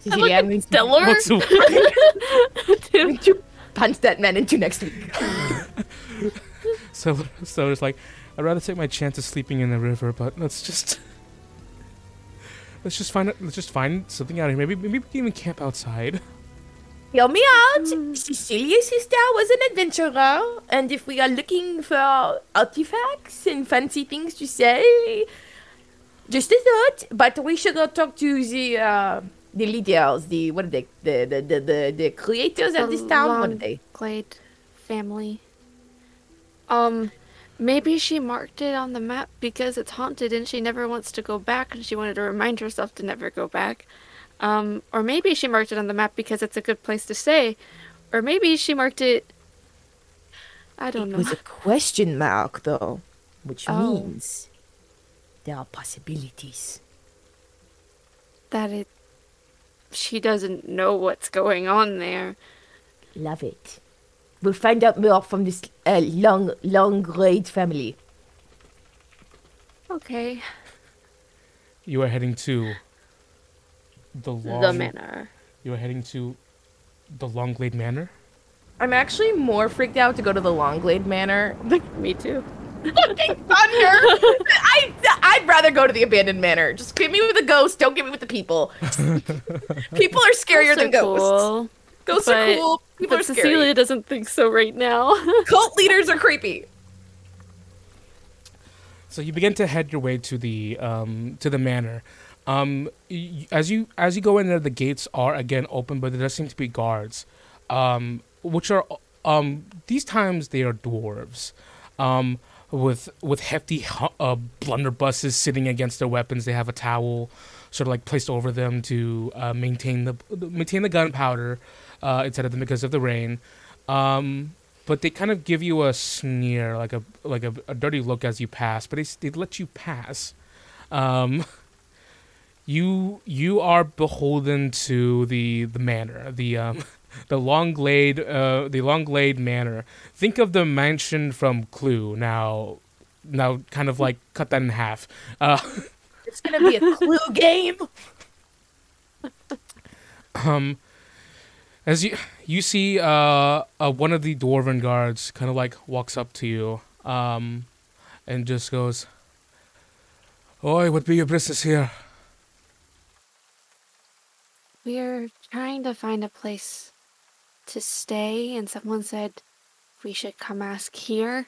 Cecilia, I'm going to- Stellar? What's the- going to punch that man into next week. so so it's like I'd rather take my chance of sleeping in the river, but let's just let's just find let's just find something out here. Maybe maybe we can even camp outside. Hear me out. Cecilia's sister was an adventurer, and if we are looking for artifacts and fancy things to say, just a thought. But we should go talk to the uh, the leaders, the what are they, the the the the, the creators of this town. What are they? Glade family. Um, maybe she marked it on the map because it's haunted and she never wants to go back and she wanted to remind herself to never go back. Um, or maybe she marked it on the map because it's a good place to stay. Or maybe she marked it. I don't It know. was a question mark, though, which Oh. means there are possibilities. That it. She doesn't know what's going on there. Love it. We'll find out more from this uh, long, long grade family. Okay. You are heading to the long. the manor. You are heading to the Longglade Manor. I'm actually more freaked out to go to the Longglade Manor. The Me too. Fucking thunder! I, I'd rather go to the abandoned manor. Just give me with the ghosts. Don't give me with the people. people are scarier than ghosts. Cool. Ghosts But- are cool. People But are scary. Cecilia doesn't think so right now. Cult leaders are creepy. So you begin to head your way to the um, to the manor. Um, y- as you as you go in there, the gates are again open, but there does seem to be guards, um, which are um, these times they are dwarves, um, with with hefty uh, blunderbusses sitting against their weapons. They have a towel sort of like placed over them to uh, maintain the maintain the gunpowder uh, instead of them because of the rain. Um, but they kind of give you a sneer, like a like a, a dirty look as you pass. But they they let you pass. Um, you you are beholden to the the manor, the um, the Longglade uh, the Longglade Manor. Think of the mansion from Clue. Now, now, kind of like cut that in half. Uh, It's gonna be a clue game. um, as you you see uh, uh one of the dwarven guards kind of like walks up to you um and just goes oi what be your business here We're trying to find a place to stay, and someone said we should come ask here.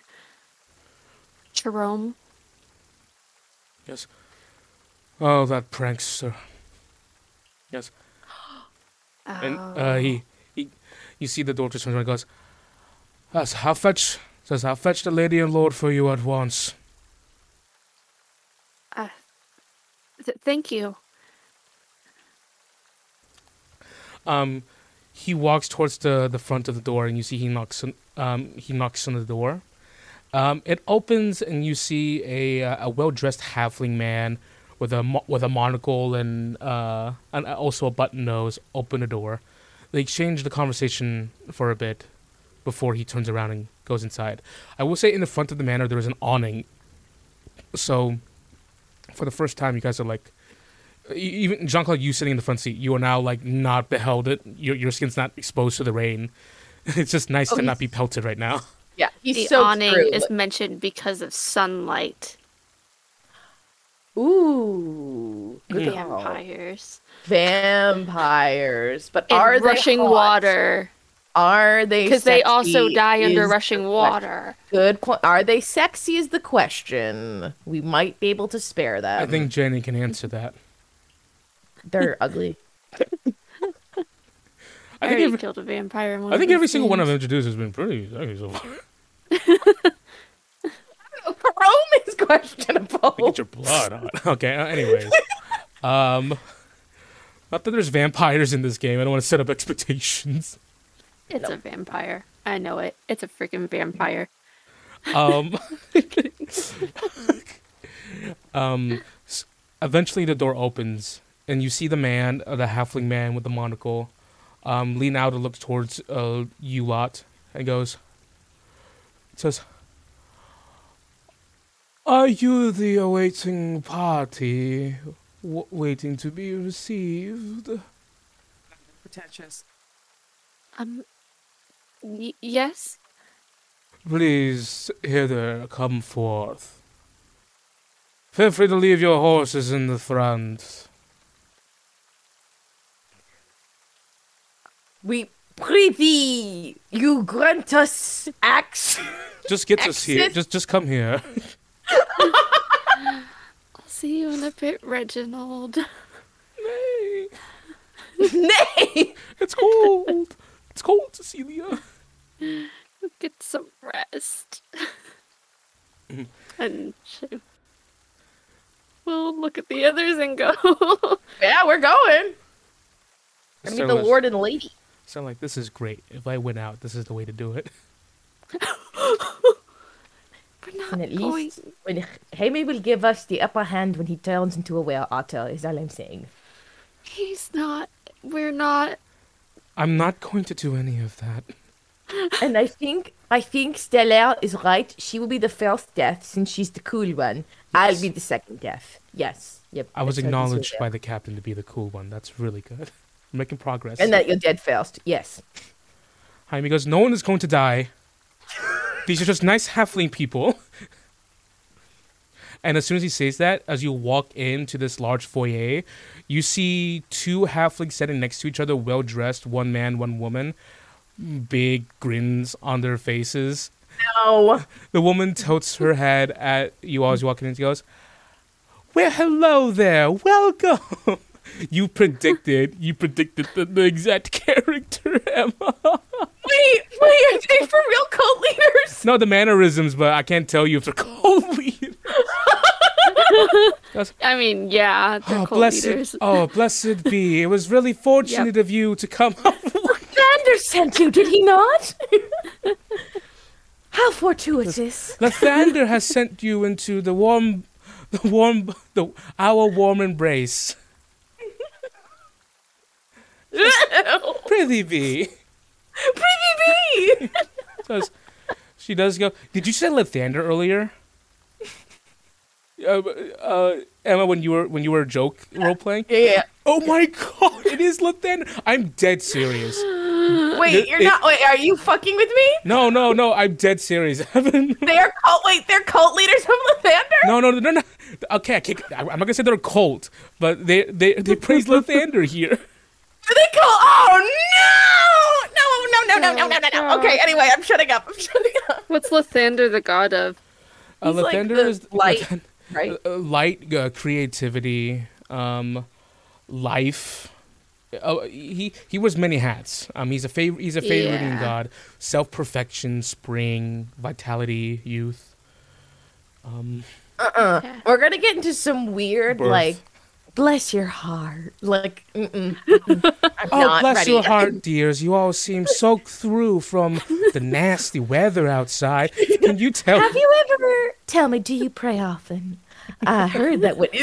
Jerome. yes oh that prankster yes oh. and uh he, he you see the door just turns around and goes yes i'll fetch says i'll fetch the lady and lord for you at once Uh, th- thank you. um he walks towards the the front of the door and you see he knocks on um he knocks on the door. Um it opens and you see a uh, a well-dressed halfling man with a with a monocle and uh and also a button nose open the door. They exchange the conversation for a bit before he turns around and goes inside. I will say in the front of the manor there is an awning. So for the first time you guys are like even Jean Claude, you sitting in the front seat, you are now like not beheld it. Your your skin's not exposed to the rain. It's just nice Oh, to not be pelted right now. Yeah, he's the so awning true. is mentioned because of sunlight. Ooh, good call. Vampires. Vampires, but And are rushing they hot? water. Are they? Because they also die under rushing water. Good point. Are they sexy? Is the question. We might be able to spare that. I think Jenny can answer that. They're ugly. I think already every, killed a vampire in one I think those every single one I've introduced has been pretty sexy so far. Chrome is questionable. Get your blood on. Okay. Uh, anyways, um, not that there's vampires in this game. I don't want to set up expectations. It's a vampire. I know it. It's a freaking vampire. Um, um, s- eventually the door opens and you see the man, uh, the halfling man with the monocle, um, lean out and look towards uh, you lot and goes, says, "Are you the awaiting party, w- waiting to be received?" Pretentious. Um, y- yes? Please, hither, come forth. Feel free to leave your horses in the front. We prithee, you grant us axe. Just get us here. Just, just come here. I'll see you in a bit, Reginald. Nay, Nay. it's cold. It's cold, Cecilia. Get some rest. And she will look at the others and go, Yeah, we're going. I mean, So the let's- lord and lady. So I'm like, this is great. If I went out, this is the way to do it. We're not And at going. least when Jaime will give us the upper hand when he turns into a whale otter, is all I'm saying. He's not. We're not. I'm not going to do any of that. and I think I think Stellar is right. She will be the first death since she's the cool one. I'll be the second death. Yes. Yep. I was that's what this will acknowledged by the captain to be the cool one. That's really good. I'm making progress. And that you're dead first. Yes. Jaime goes, No one is going to die. These are just nice halfling people. And as soon as he says that, as you walk into this large foyer, you see two halflings sitting next to each other, well dressed, one man, one woman, big grins on their faces. No. The woman tilts her head at you all as you walk in and she goes, Well, hello there, welcome. You predicted, you predicted the, the exact character, Emma. Wait, wait, are they for real cult leaders? No, the mannerisms, but I can't tell you if they're cult leaders. I mean, yeah, they're Oh, blessed, leaders. oh, blessed be. It was really fortunate of you to come. Vander sent you, did he not? How fortuitous. Lathander has sent you into the warm, the warm, the our warm embrace. Prithee be. Pretty bee. Does she does go? Did you say Lathander earlier? Uh, uh, Emma, when you were when you were joke role playing. Yeah, yeah. Oh my god, it is Lathander. I'm dead serious. Wait, It- you're it- not. Wait, are you fucking with me? No, no, no. I'm dead serious. Evan. They are cult. Wait, they're cult leaders of Lathander. No, no, no, no. Okay, I can't, I'm not gonna say they're a cult, but they they they praise Lathander here. Do they call? Oh no! No! No! No! No! No! No! No! no. Okay. Anyway, I'm shutting up. I'm shutting up. What's Lathander the god of? Uh, He's like Lathander the is light, Lathan- Right. uh, light, uh, creativity, um, life. Oh, he he wears many hats. Um, he's a fav- he's a favoriting Yeah. god. Self perfection, spring, vitality, youth. Um, Uh-uh. Yeah. We're gonna get into some weird, Birth. like, bless your heart. Like, mm-mm, oh, not bless ready. your heart, dears. You all seem soaked through from the nasty weather outside. Can you tell? Have you ever? Tell me, do you pray often? I heard that when.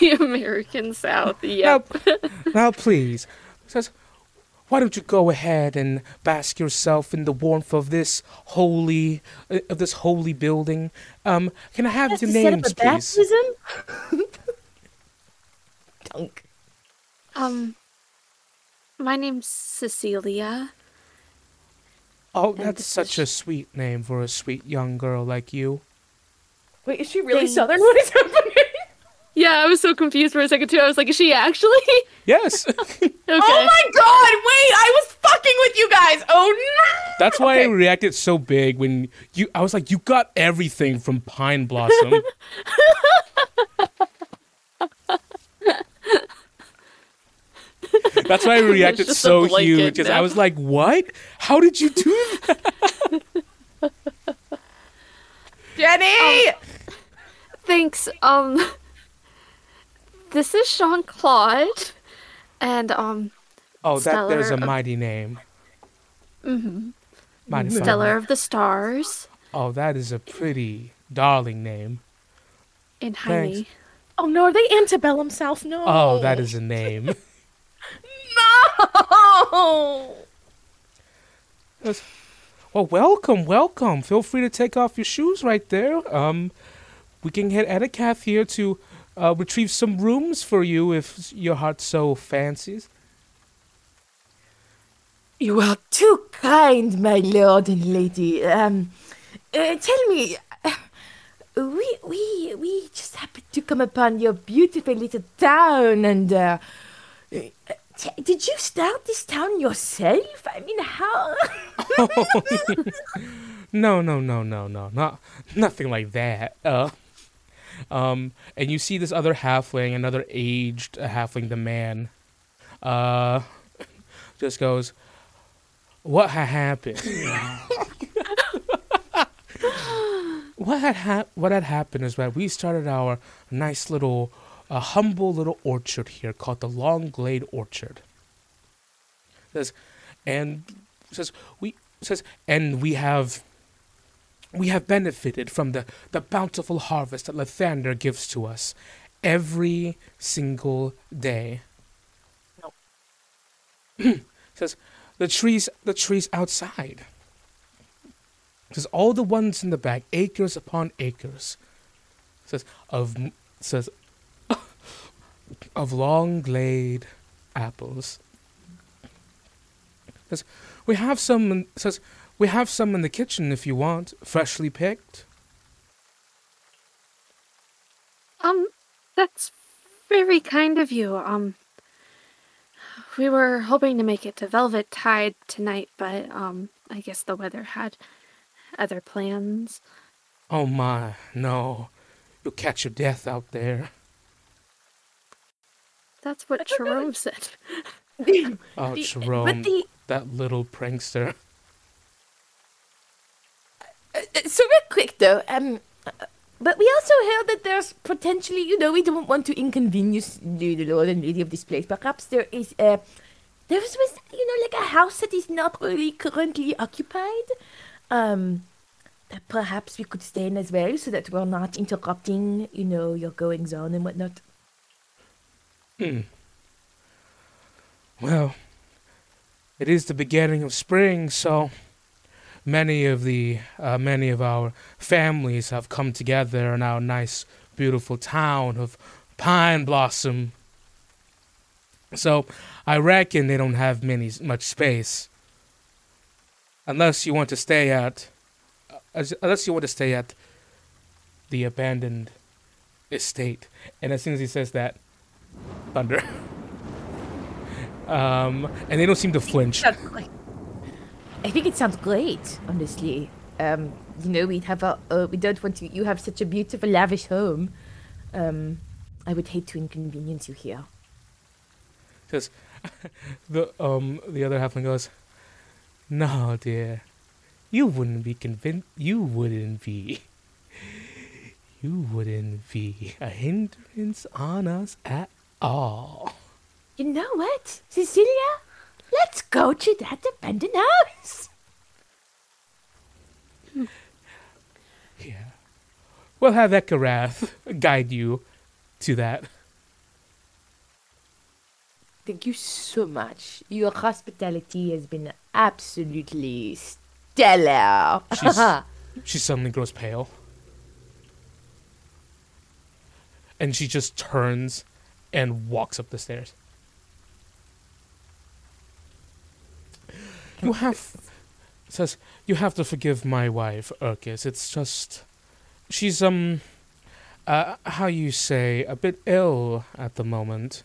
the American South. Yep. Now, now, please, says, why don't you go ahead and bask yourself in the warmth of this holy, uh, of this holy building? Um, can I have Has your to set up names, a please? baptism? Dunk. Um, my name's Cecilia. Oh, And that's such is- a sweet name for a sweet young girl like you. Wait, is she really Thanks. southern? What is happening? Yeah, I was so confused for a second too. I was like, is she actually? Yes, okay. Oh my god! Wait, I was fucking with you guys. Oh no! that's why I reacted so big when you. I was like, you got everything from Pine Blossom. That's why I reacted so huge. huge. 'cause I was like, "What? How did you do that?" Jenny. Thanks. Um, this is Jean Claude, and um, Oh, that there's a of- mighty name. Mm-hmm. Mighty fine. Stellar of the Stars Oh, that is a pretty darling name. in Thanks. Jaime. Oh no, are they antebellum South? No. Oh, that is a name. no. well, welcome, welcome. Feel free to take off your shoes right there. Um, we can get Eticath here to uh, retrieve some rooms for you if your heart so fancies. You are too kind, my lord and lady. Um, uh, tell me, uh, we we we just happened to come upon your beautiful little town, and uh, uh, t- did you start this town yourself? I mean, how? No, no, no, no, no, not nothing like that. Uh, um, and you see this other halfling, another aged halfling, the man, uh, just goes, "What ha happened? what had hap- what had happened is that we started our nice little, uh, humble little orchard here called the Long Glade Orchard. Says, and says we says, and we have. We have benefited from the, the bountiful harvest that Lathander gives to us every single day. says the trees the trees outside. Says all the ones in the back, acres upon acres. Says of says of long glade apples. Says we have some. Says we have some in the kitchen if you want, freshly picked. Um, that's very kind of you. Um, we were hoping to make it to Velvet Tide tonight, but um, I guess the weather had other plans. Oh my, no, you'll catch your death out there. That's what Jerome said. Oh, The- Jerome, But the that little prankster. Uh, so real quick though, um, uh, but we also heard that there's potentially, you know, we don't want to inconvenience the, lord and lady of this place. Perhaps there is uh, there was you know like a house that is not really currently occupied. Um, that perhaps we could stay in as well, so that we're not interrupting, you know, your goings on and whatnot. Hmm. Well, it is the beginning of spring, so many of the uh, many of our families have come together in our nice, beautiful town of Pine Blossom. So I reckon they don't have many much space, unless you want to stay at, uh, unless you want to stay at the abandoned estate. And as soon as he says that, thunder. Um, and they don't seem to flinch. Sounds great. I think it sounds great, honestly. Um, you know, we'd have a, uh, we don't want to, you have such a beautiful, lavish home. Um, I would hate to inconvenience you here. Because the um the other halfling goes, "No, dear, you wouldn't be convinced. You wouldn't be. You wouldn't be a hindrance on us at all." You know what, Cecilia? Let's go to that abandoned house. Yeah, we'll have Ekarath guide you to that. Thank you so much. Your hospitality has been absolutely stellar. She's- She suddenly grows pale. And she just turns and walks up the stairs. You have says you have to forgive my wife, Urkis. It's just she's um uh how you say a bit ill at the moment.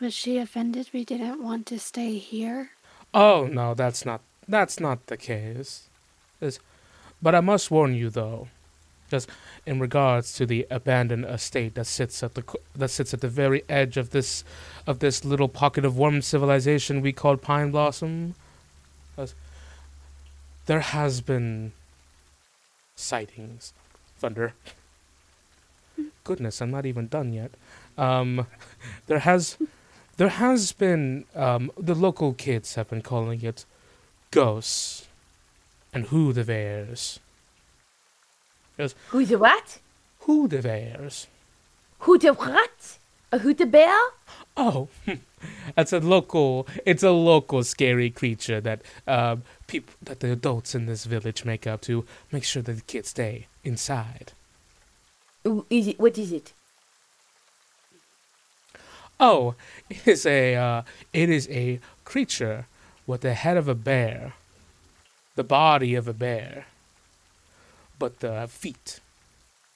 Was she offended we didn't want to stay here? Oh no, that's not that's not the case. Is- but I must warn you though, just in regards to the abandoned estate that sits at the that sits at the very edge of this of this little pocket of warm civilization we call Pine Blossom. There has been sightings, thunder. Goodness, I'm not even done yet. Um, there has there has been um, the local kids have been calling it ghosts and who the bears. Who the what? Who the bears? Who the what? A who the bear? Oh, that's a local. It's a local scary creature that um, people that the adults in this village make up to make sure that the kids stay inside. Is it? What is it? Oh, it is a uh, it is a creature with the head of a bear, the body of a bear, but the feet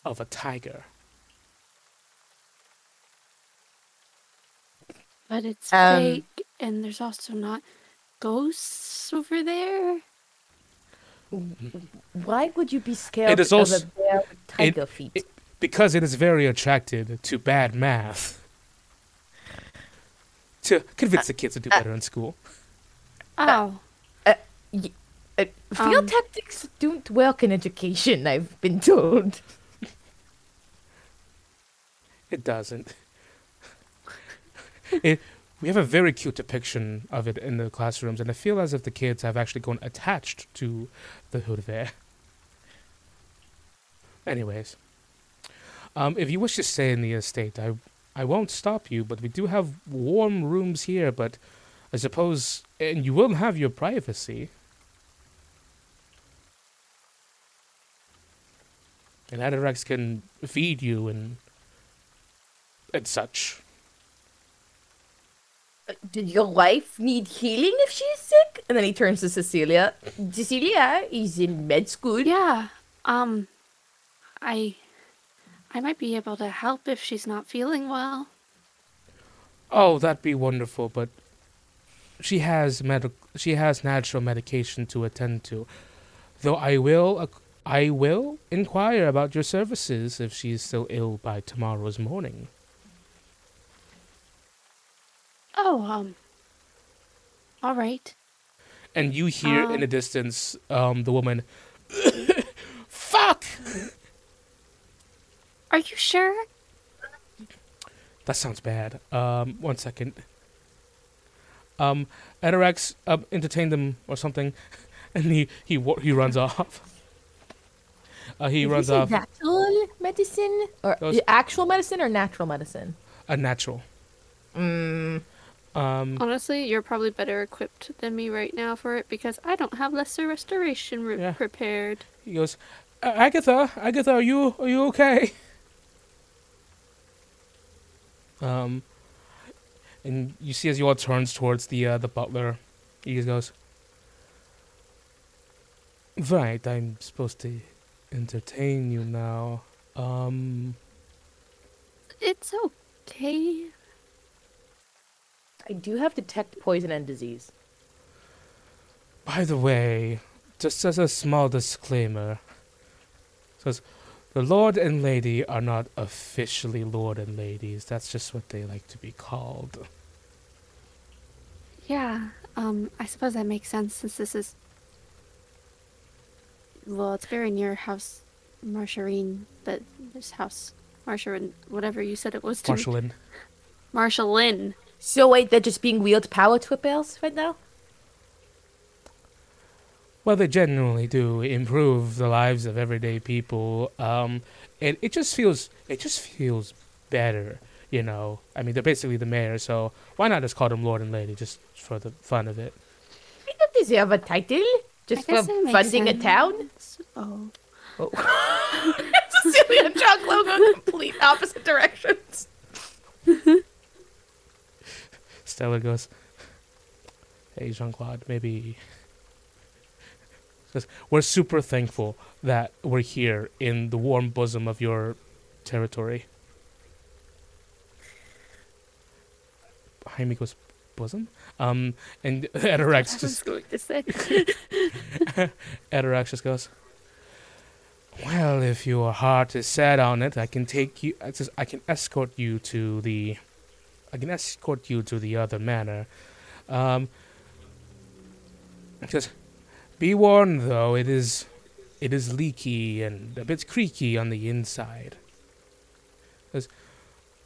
of a tiger. But it's Um, fake, and there's also not ghosts over there. Why would you be scared is of a bear with tiger feet? it- because it is very attracted to bad math. To convince uh, the kids to do uh, better in school. Oh, Y- Uh, field Um, tactics don't work in education, I've been told. It doesn't. it, we have a very cute depiction of it in the classrooms, and I feel as if the kids have actually gone attached to the hood there. Anyways, um, if you wish to stay in the estate, I I won't stop you, but we do have warm rooms here. But I suppose, and you will have your privacy. And Adarex can feed you and and such. Did your wife need healing if she's sick? And then he turns to Cecilia. Cecilia is in med school. Yeah. Um I I might be able to help if she's not feeling well. Oh, that'd be wonderful, but she has medic she has natural medication to attend to. Though I will ac- I will inquire about your services if she is still ill by tomorrow's morning. Oh, um All right. And you hear in Um. the distance um the woman Fuck! Are you sure? That sounds bad. Um one second. Um Atarax um, entertained them or something and he he he runs off. Uh, he Did runs say off Natural medicine or Those- actual medicine or natural medicine? a natural. Mm. Um Honestly, you're probably better equipped than me right now for it because I don't have lesser restoration re- Yeah. prepared. He goes, "A- Agatha, Agatha, are you are you okay? Um, and you see as you all turns towards the uh, the butler, he just goes, "Right, I'm supposed to entertain you now. Um, It's okay. I do have detect poison and disease. by the way, just as a small disclaimer, says." The Lord and Lady are not officially Lord and Ladies. That's just what they like to be called. Yeah. Um, I suppose that makes sense since this is well, it's very near House Marsharine, but this House Marshall, whatever you said it was to me. Marshallin. Marshall Lynn. So wait, they're just being wheeled power whippers right now? Well, they genuinely do improve the lives of everyday people. Um, and it just feels it just feels better, you know. I mean, they're basically the mayor, so why not just call them Lord and Lady, just for the fun of it? I don't deserve a title just for guess that makes funding a sense. town. Oh. Cecilia and Chuck go complete opposite directions. Stella goes, "Hey, Jean Claude, maybe." Says, We're super thankful that we're here in the warm bosom of your territory. Jaime goes, bosom? Um, and Atarax just going to say. Atarax just goes, Well, if your heart is set on it, I can take you. I just- I can escort you to the. I can escort you to the other manor. Um. Just be warned, though. It is, it is leaky and a bit creaky on the inside.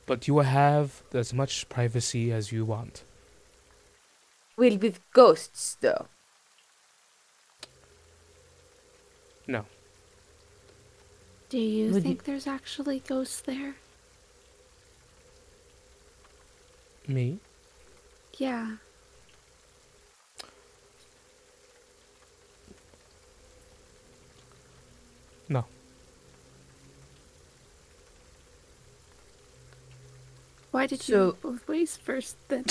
But you will have as much privacy as you want. Well, with ghosts, though. No, Do you Would you- think there's actually ghosts there? me. Yeah. No. Why did you So- go both ways first then?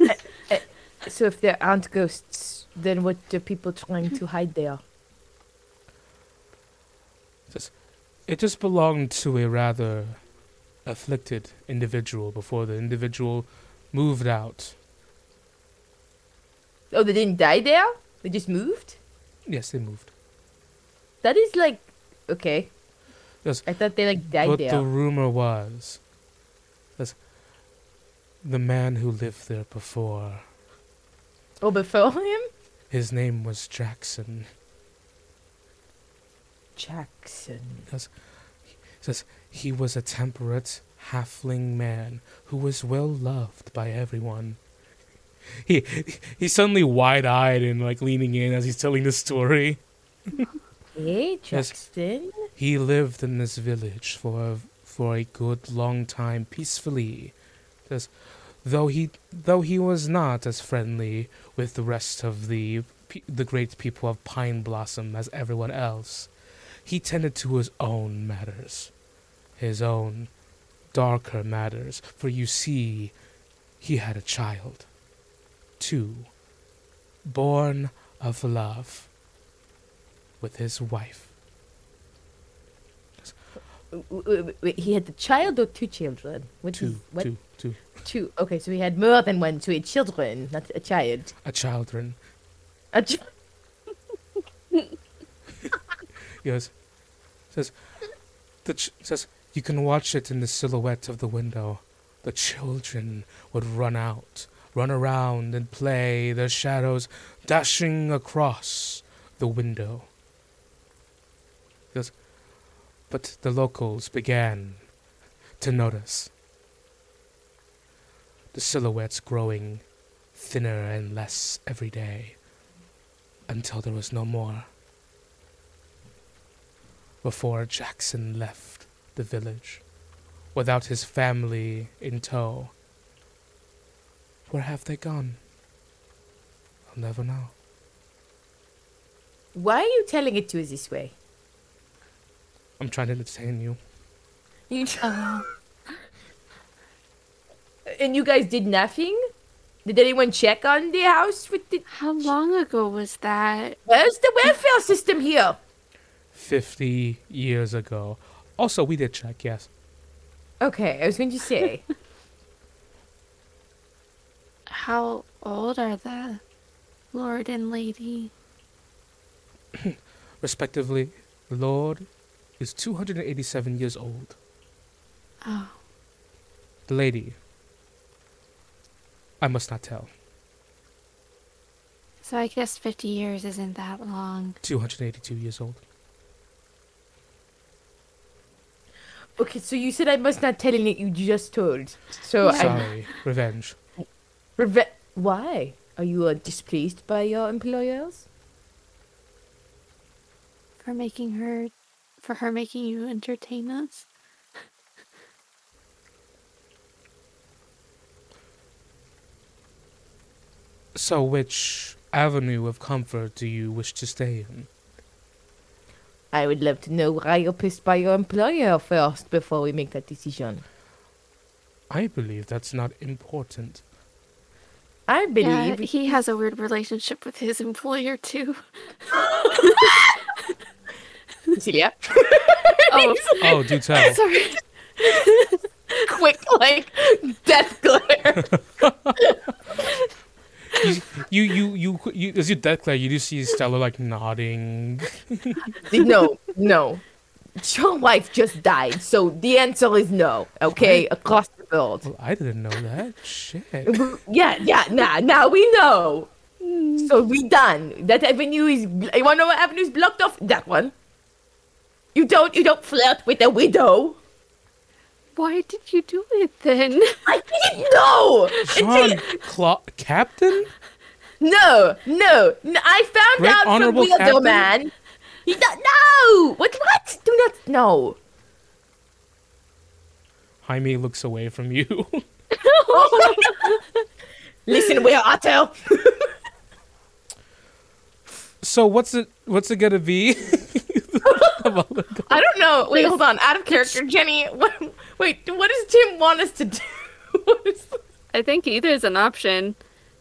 So if there aren't ghosts, then what are people trying to hide there? It just belonged to a rather afflicted individual before the individual moved out. Oh, they didn't die there? They just moved? Yes, they moved. That is like okay. Yes, I thought they like died but there. the rumor was that the man who lived there before, Oh, before him? his name was Jackson. Jackson. says he was a temperate halfling man who was well loved by everyone. He he's suddenly wide-eyed and like leaning in as he's telling the story. Hey, Yes. He lived in this village for for a good long time peacefully. Says, though he though he was not as friendly with the rest of the the great people of Pine Blossom as everyone else, he tended to his own matters, his own darker matters. For you see, he had a child, two, born of love, with his wife. Wait, he had the child or two children? What Two, is- what? two, two, Two. Okay, so he had more than one. So he had children, not a child. a children. A ch- He goes, says, the ch- says you can watch it in the silhouette of the window. The children would run out, run around and play, their shadows dashing across the window. He goes, but the locals began to notice the silhouettes growing thinner and less every day until there was no more before Jackson left the village without his family in tow. Where have they gone? I'll never know. Why are you telling it to us this way? I'm trying to entertain you. You Oh. and you guys did nothing? Did anyone check on the house with the? How long ago was that? Where's the welfare system here? 50 years ago. Also, we did check, yes. Okay, I was going to say. How old are the lord and lady? Respectively, Lord is 287 years old. Oh, The lady, I must not tell, so I guess 50 years isn't that long. 282 years old. Okay, so you said I must not tell you you just told. So I Sorry, revenge. reve- Why are you uh, displeased by your employers? For making her. For her making you entertain us? So, which avenue of comfort do you wish to stay in? I would love to know why you're pissed by your employer first before we make that decision. I believe that's not important. I Yeah, believe he has a weird relationship with his employer, too. Cecilia. Oh, Oh, do tell. sorry. quick like death glare. you, you, you, you, as you death glare, you do see Stella like nodding. no, no. Your wife just died, so the answer is no. Okay, across the board. Well, I didn't know that. Shit. Yeah, yeah. Nah, now we know. Hmm. So we done. That avenue is. You wanna know what avenue is blocked off? That one. You don't. You don't flirt with a widow. Why did you do it then? I didn't know. Jean Cla- Captain? No, no, no. I found Great out from honorable Weirdo captain? Man. He don't no. What? What? Do not know. Jaime looks away from you. Listen, we're Otto. so what's it? What's it gonna be? I don't know. Wait, hold on. Out of character, Jenny. What, wait, what does Tim want us to do? What is- I think either is an option.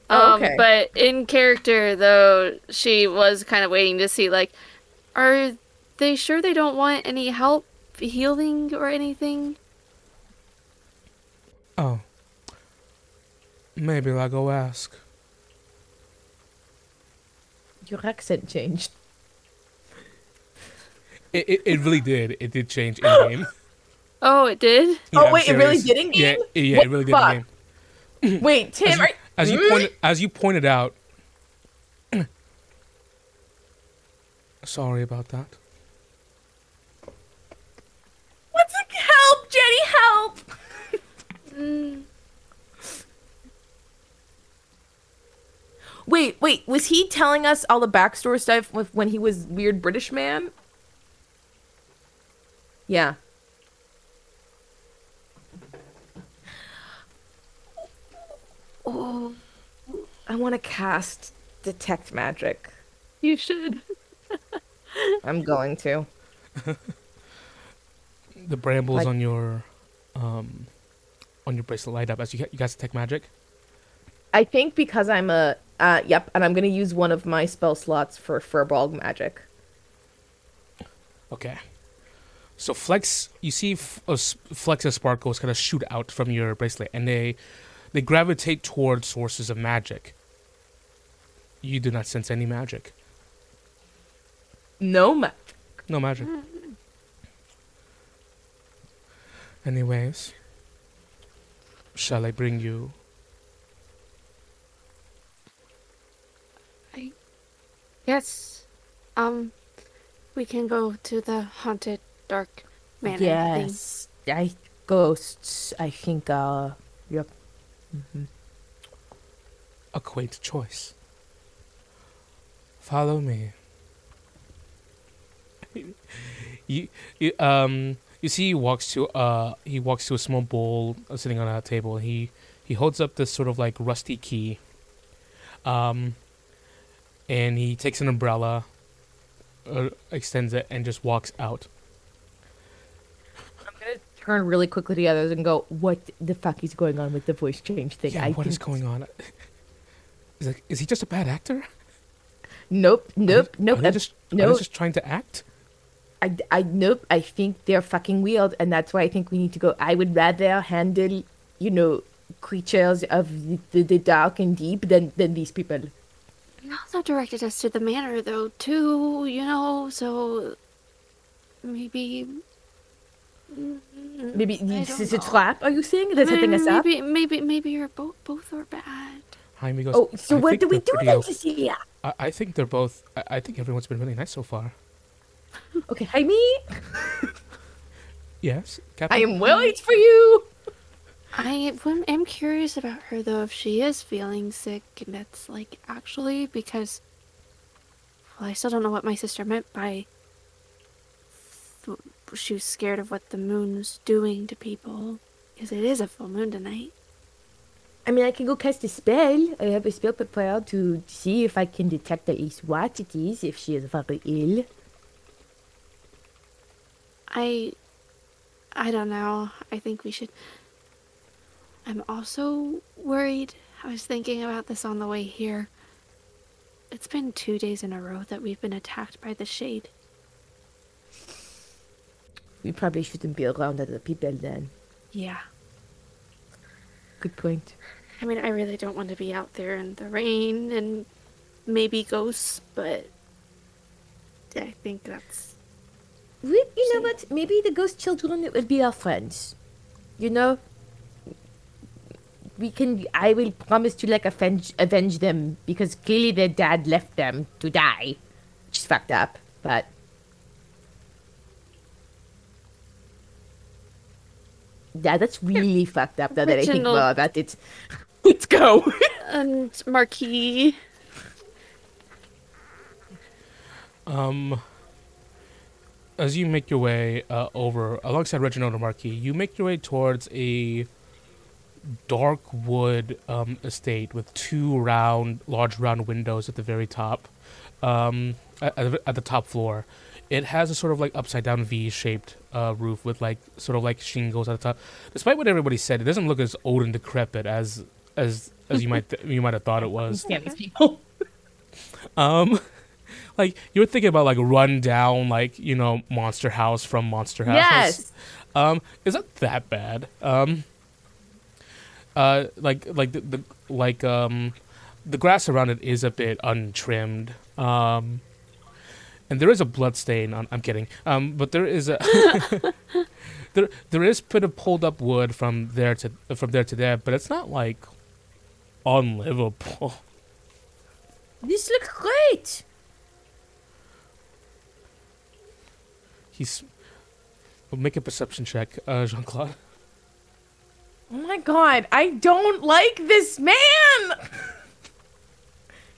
Oh, Um, okay. But in character, though, she was kind of waiting to see, like, are they sure they don't want any help healing or anything? oh, maybe I'll go ask your accent changed. It, it, it really did. It did change in game. Oh, it did. Oh, yeah, oh wait, it really did in game. Yeah, yeah what it really did in game. Wait, Tim, as you, as you pointed as you pointed out. sorry about that. What's the help, Jenny? Help! mm. Wait, wait, was he telling us all the backstory stuff with when he was weird British man? Yeah. Oh, I want to cast detect magic. You should. I'm going to. The brambles Like- on your um on your bracelet light up as you ca- you guys detect magic. I think because I'm a uh yep, and I'm going to use one of my spell slots for furball magic. Okay. So flecks, you see f- uh, flecks and sparkles kind of shoot out from your bracelet, and they they gravitate towards sources of magic. You do not sense any magic. No magic. No magic. Anyways, shall I bring you? Yes. Um, we can go to the haunted dark manor thing. Yes. I ghosts. I think uh yep. A quaint choice. Follow me. you, you um you see he walks to uh he walks to a small bowl uh, sitting on a table. He he holds up this sort of like rusty key. Um and he takes an umbrella uh, extends it and just walks out. I'm gonna turn really quickly to the others and go, "What the fuck is going on with the voice change thing?" Yeah, I what is going on? Is like is he just a bad actor? Nope, nope, Are they- nope. Are they just, are no. they just trying to act? I, I, nope. I think they're fucking weird, and that's why I think we need to go. I would rather handle, you know, creatures of the, the, the dark and deep than than these people. He also directed us to the manor, though, too, you know, so maybe. Mm, maybe I this is a know. trap. Are you saying they're setting us up? maybe, maybe, maybe you're both both are bad. Jaime goes. Oh, so "I what do we do pretty then, Cecilia? I, I think they're both. I, I think everyone's been really nice so far. Okay, Jaime, Yes, Captain. I am waiting for you. I am curious about her though, if she is feeling sick, and that's like actually because. Well, I still don't know what my sister meant by. th- She was scared of what the moon's doing to people, because it is a full moon tonight. I mean, I can go cast a spell. I have a spell prepared to see if I can detect at least what it is if she is very ill. I. I don't know. I think we should. I'm also worried. I was thinking about this on the way here. It's been two days in a row that we've been attacked by the shade. We probably shouldn't be around other people then. Yeah. Good point. I mean, I really don't want to be out there in the rain and maybe ghosts, but I think that's. We, you know what? Maybe the ghost children will be our friends. You know? We can. I will promise to like avenge, avenge them because clearly their dad left them to die, which is fucked up. But yeah, that's really fucked up. Now that I think Original- more about it. Let's go. And Marquis. Um, as you make your way uh, over alongside Reginald and Marquis, you make your way towards a dark wood um, estate with two round, large round windows at the very top, um, at, at the- top floor. It has a sort of like upside down V-shaped uh, roof with like sort of like shingles at the top. Despite what everybody said, it doesn't look as old and decrepit as as as you might th- you might have thought it was. Yeah, these people. Um, like you were thinking about like run down, like you know, Monster House from Monster House. Yes. Um, is that that bad? Um. Uh, like like the, the like um, the grass around it is a bit untrimmed. Um. And there is a blood stain on. I'm kidding. Um, but there is a there there is bit of pulled up wood from there to from there to there, but it's not like unlivable. This looks great. He's. Well, make a perception check, uh, Jean Claude. Oh my god, I don't like this man.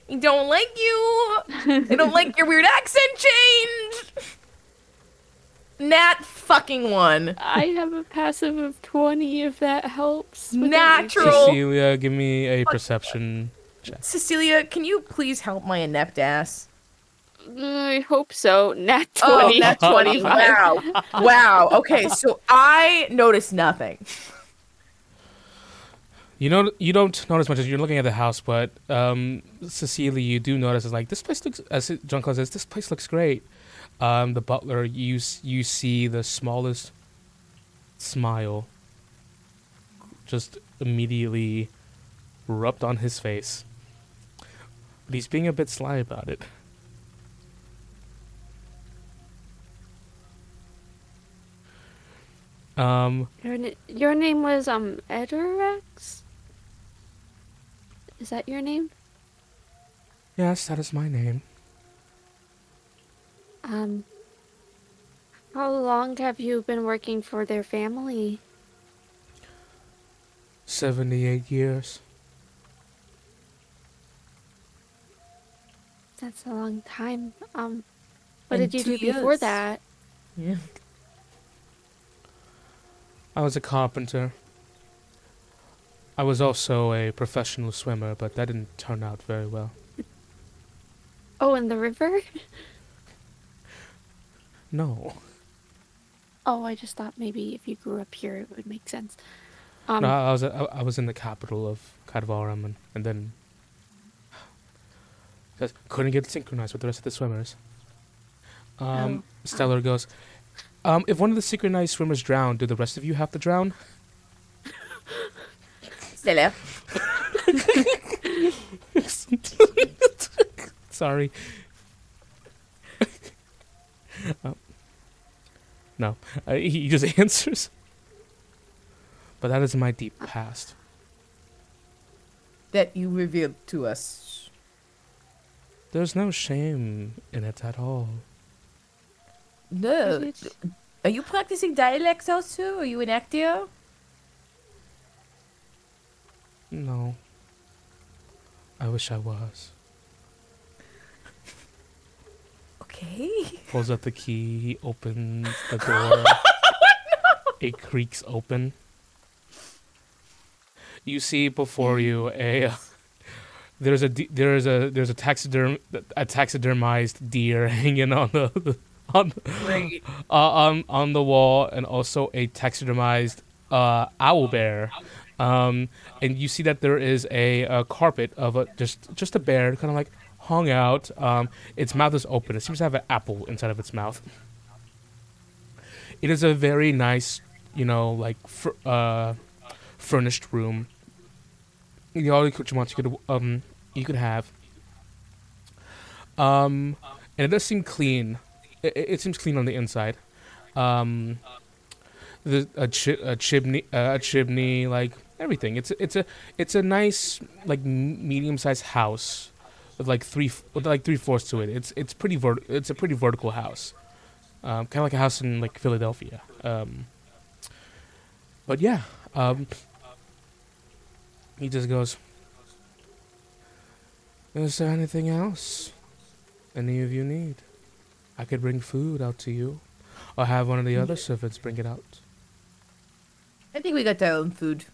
I don't like you. I don't like your weird accent change. Nat fucking one. I have a passive of 20 if that helps. with Natural. Cecilia, give me a perception. check. Cecilia, can you please help my inept ass? I hope so. Nat 20. Oh, nat 20. Wow. Wow. Okay, so I noticed nothing. You know, you don't notice much as you're looking at the house, but um, Cecilia, you do notice is like this place looks. As Jean Claude says, this place looks great. Um, the butler, you you see the smallest smile just immediately rubbed on his face, but he's being a bit sly about it. Um, Your, your name was um Edorex? Is that your name? yes, that is my name. Um How long have you been working for their family? Seventy-eight years. That's a long time. Um what And did you two do before that? Yeah. I was a carpenter. I was also a professional swimmer, but that didn't turn out very well. Oh, in the river? No. Oh, I just thought maybe if you grew up here it would make sense. Um no, I was I, I was in the capital of Kadvaram, and, and then just couldn't get synchronized with the rest of the swimmers. Um, Stellar goes, um, if one of the synchronized swimmers drowned, do the rest of you have to drown? Stella. Sorry. Um, no, uh, he he just answers. But that is my deep past. That you revealed to us. There's no shame in it at all. No. Are you practicing dialects also? Are you an actor? No. I wish I was. Okay. Pulls out the key, opens the door. It creaks open. You see before you a there's a de- there's a there's a taxiderm a taxidermized deer hanging on the on Great. uh, on on the wall, and also a taxidermized uh, owl bear. Um, and you see that there is a, a carpet of a just just a bear, kind of like hung out. Um, its mouth is open. It seems to have an apple inside of its mouth. It is a very nice, you know, like fur- uh, furnished room. You know, all you could um you could have. Um, and it does seem clean. It, it it seems clean on the inside. Um, the a, chi- a chimney, uh, a chimney, like everything. It's it's a it's a nice like medium sized house with like three with like three floors to it. It's it's pretty vert- It's a pretty vertical house, um, kind of like a house in like Philadelphia. Um, but yeah, um, he just goes. Is there anything else any of you need? I could bring food out to you, or have one of the other servants bring it out. I think we got our own food.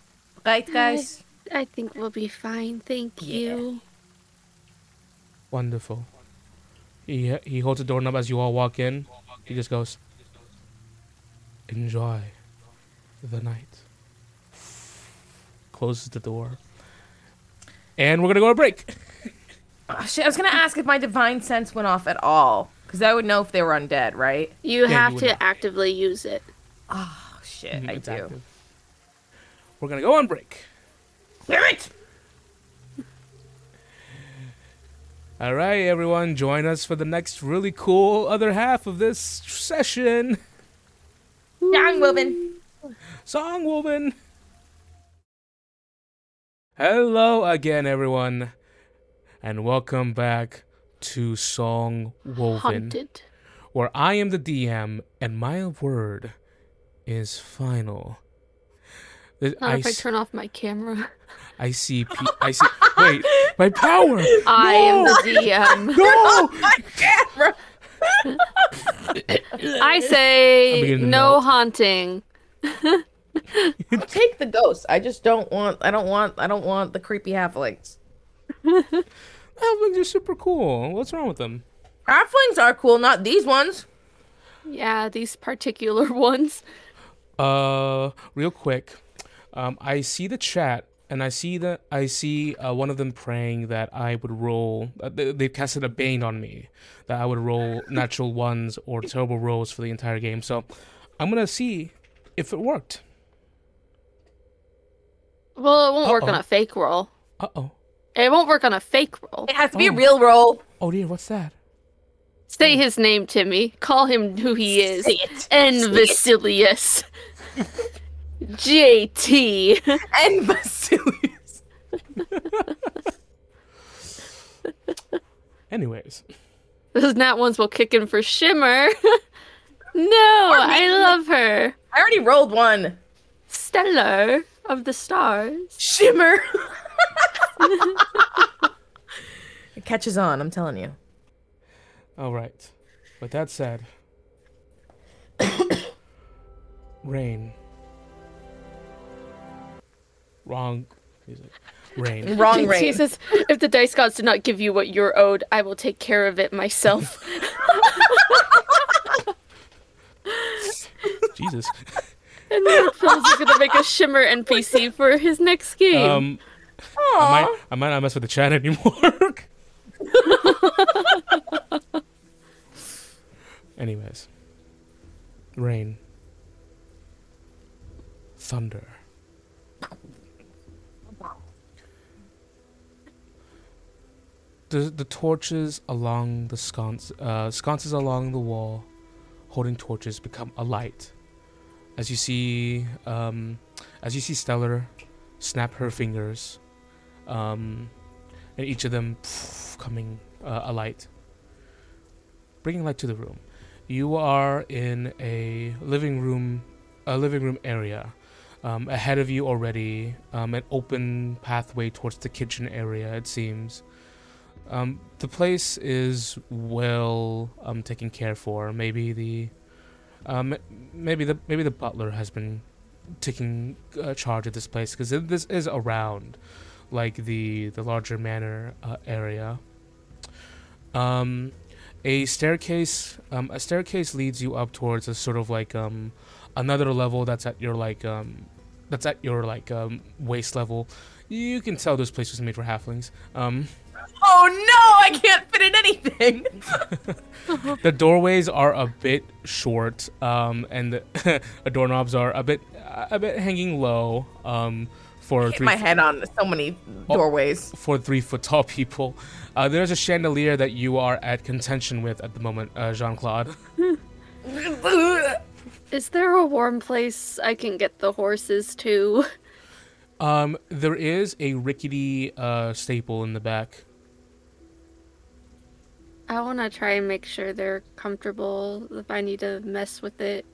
Right, guys? I think we'll be fine. Thank Yeah. you. Wonderful. He he holds the doorknob as you all walk in. He just goes, "Enjoy the night." Closes the door, and we're gonna go to break. Oh, shit, I was gonna ask if my divine sense went off at all, because I would know if they were undead, right? You you have would to know. actively use it. Oh shit, Mhm, I do. active. We're gonna go on break. Damn it! All right, everyone, join us for the next really cool other half of this session. Young woman. Song Woman. Hello again, everyone, and welcome back to Song Woven, Haunted. where I am the DM and my word is final. Th- Not I, if I s- turn off my camera. I see. Pe- I see. Wait, my power. I am the DM. No. My camera. I say no melt. haunting. Take the ghost. I just don't want. I don't want. I don't want the creepy halflings. Halflings are super cool. What's wrong with them? Halflings are cool, not these ones. Yeah, these particular ones. Uh, real quick, um, I see the chat, and I see that I see uh, one of them praying that I would roll. Uh, they, they've casted a bane on me that I would roll natural ones or terrible rolls for the entire game. So, I'm gonna see if it worked. Well, it won't work on a fake roll. Uh oh. It won't work on a fake roll. It has to be a Oh. real roll. Oh dear, what's that? Say his name, Timmy. Call him who he is. Say it. N Say it. Vasilius. JT. And Vasilius. Anyways, Those nat ones will kick in for Shimmer. no, I love her. I already rolled one. Stellar of the stars. Shimmer. it catches on. I'm telling you. all right. With that said, rain. Wrong music. Rain. Wrong rain. She says, if the dice gods do not give you what you're owed, I will take care of it myself. Jesus. and Lord Phil's is gonna make a Shimmer NPC for his next game. Um, I might, I might not mess with the chat anymore. Anyways, rain, thunder. The, the torches along the sconce, uh, sconces along the wall, holding torches, become a light. As you see, um, as you see Stellar snap her fingers, um, and each of them coming uh, alight, bringing light to the room. You are in a living room, a living room area. Um, ahead of you already, um, an open pathway towards the kitchen area. It seems. Um, the place is well um, taken care for. Maybe the, um, maybe the maybe the butler has been taking uh, charge of this place because this is around like the the larger manor uh, area. Um a staircase um a staircase leads you up towards a sort of like um another level that's at your like um that's at your like um waist level. You can tell this place was made for halflings. Um Oh no, I can't fit in anything. the doorways are a bit short um and the doorknobs are a bit a bit hanging low um for Hit three my head on so many doorways. for three foot tall people. Uh, there's a chandelier that you are at contention with at the moment, uh, Jean Claude. Is there a warm place I can get the horses to? Um, there is a rickety uh, staple in the back. I want to try and make sure they're comfortable if I need to mess with it.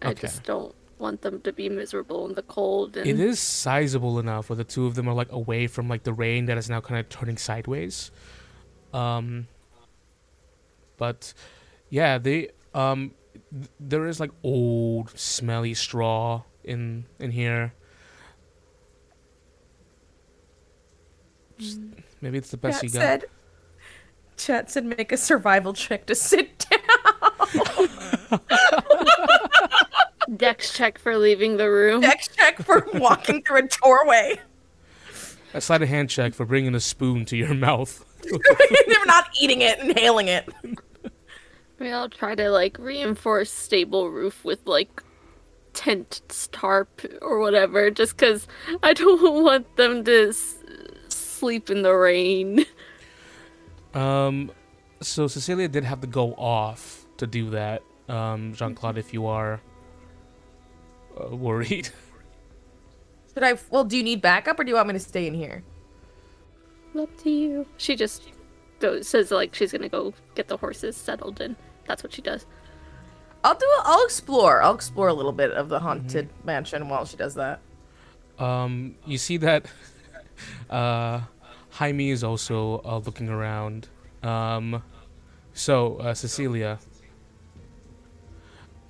I Okay. just don't want them to be miserable in the cold. And It is sizable enough where the two of them are like away from like the rain that is now kind of turning sideways. Um, but yeah, they um, th- there is like old smelly straw in in here. Just- maybe it's the best Chat you got. said. Chat said make a survival check to sit down. Dex check for leaving the room. Dex check for walking through a doorway. A sleight of hand check for bringing a spoon to your mouth. They're not eating it, inhaling it. Maybe I'll try to like reinforce stable roof with like tent tarp or whatever, just because I don't want them to s- sleep in the rain. Um, so Cecilia did have to go off to do that. Um, Jean Claude, if you are uh, worried, Should I? Well, do you need backup or do you want me to stay in here? Up to you. She just goes, says like she's gonna go get the horses settled, and that's what she does. I'll do. it. I'll explore. I'll explore a little bit of the haunted mansion while she does that. Um, you see that uh, Jaime is also uh, looking around. Um, so uh, Cecilia,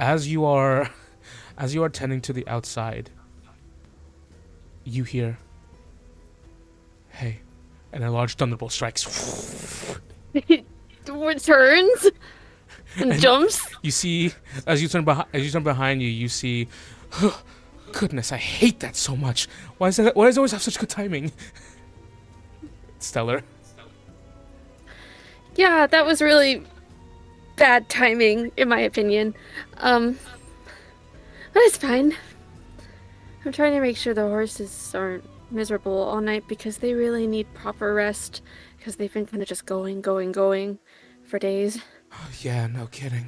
as you are, as you are tending to the outside, you hear, "Hey," and a large thunderbolt strikes. it Returns and jumps. You see, as you turn behind, as you turn behind you, you see. Goodness, I hate that so much. Why is that? Why does it always have such good timing? Stellar. Yeah, that was really bad timing, in my opinion. Um, but it's fine. I'm trying to make sure the horses aren't miserable all night because they really need proper rest because they've been kind of just going, going, going for days. Oh, yeah, no kidding.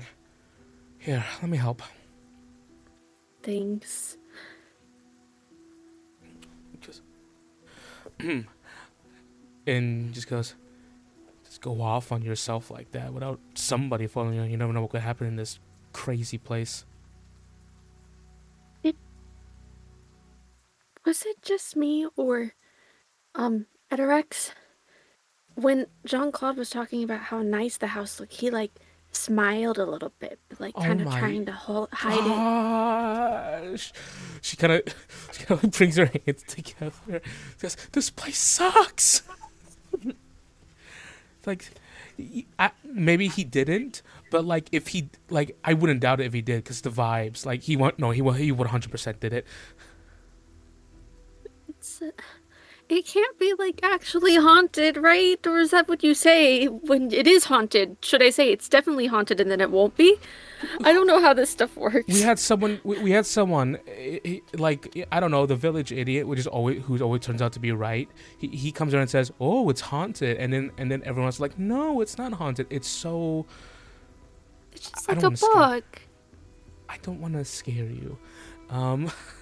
Here, let me help. Thanks. Just and just goes, just go off on yourself like that without somebody following you. You never know what could happen in this crazy place. Was it just me or, um, Edorex? When Jean Claude was talking about how nice the house looked, he like smiled a little bit, like Oh kind of trying to hol- hide it. Gosh. She kind of, she kind of brings her hands together. Says, "This place sucks." Like, I, maybe he didn't, but like if he, like, I wouldn't doubt it if he did, because the vibes, like he want no, he wa- he would hundred percent did it. It's, uh, it can't be like actually haunted, right? Or is that what you say when it is haunted? Should I say it's definitely haunted and then it won't be? I don't know how this stuff works. We had someone. We, we had someone. eh, eh, Like I don't know, the village idiot, which is always who always turns out to be right. He, he comes around and says, "Oh, it's haunted," and then and then everyone's like, "No, it's not haunted. It's so." it's just I like a wanna scare- book. I don't want to scare you. Um,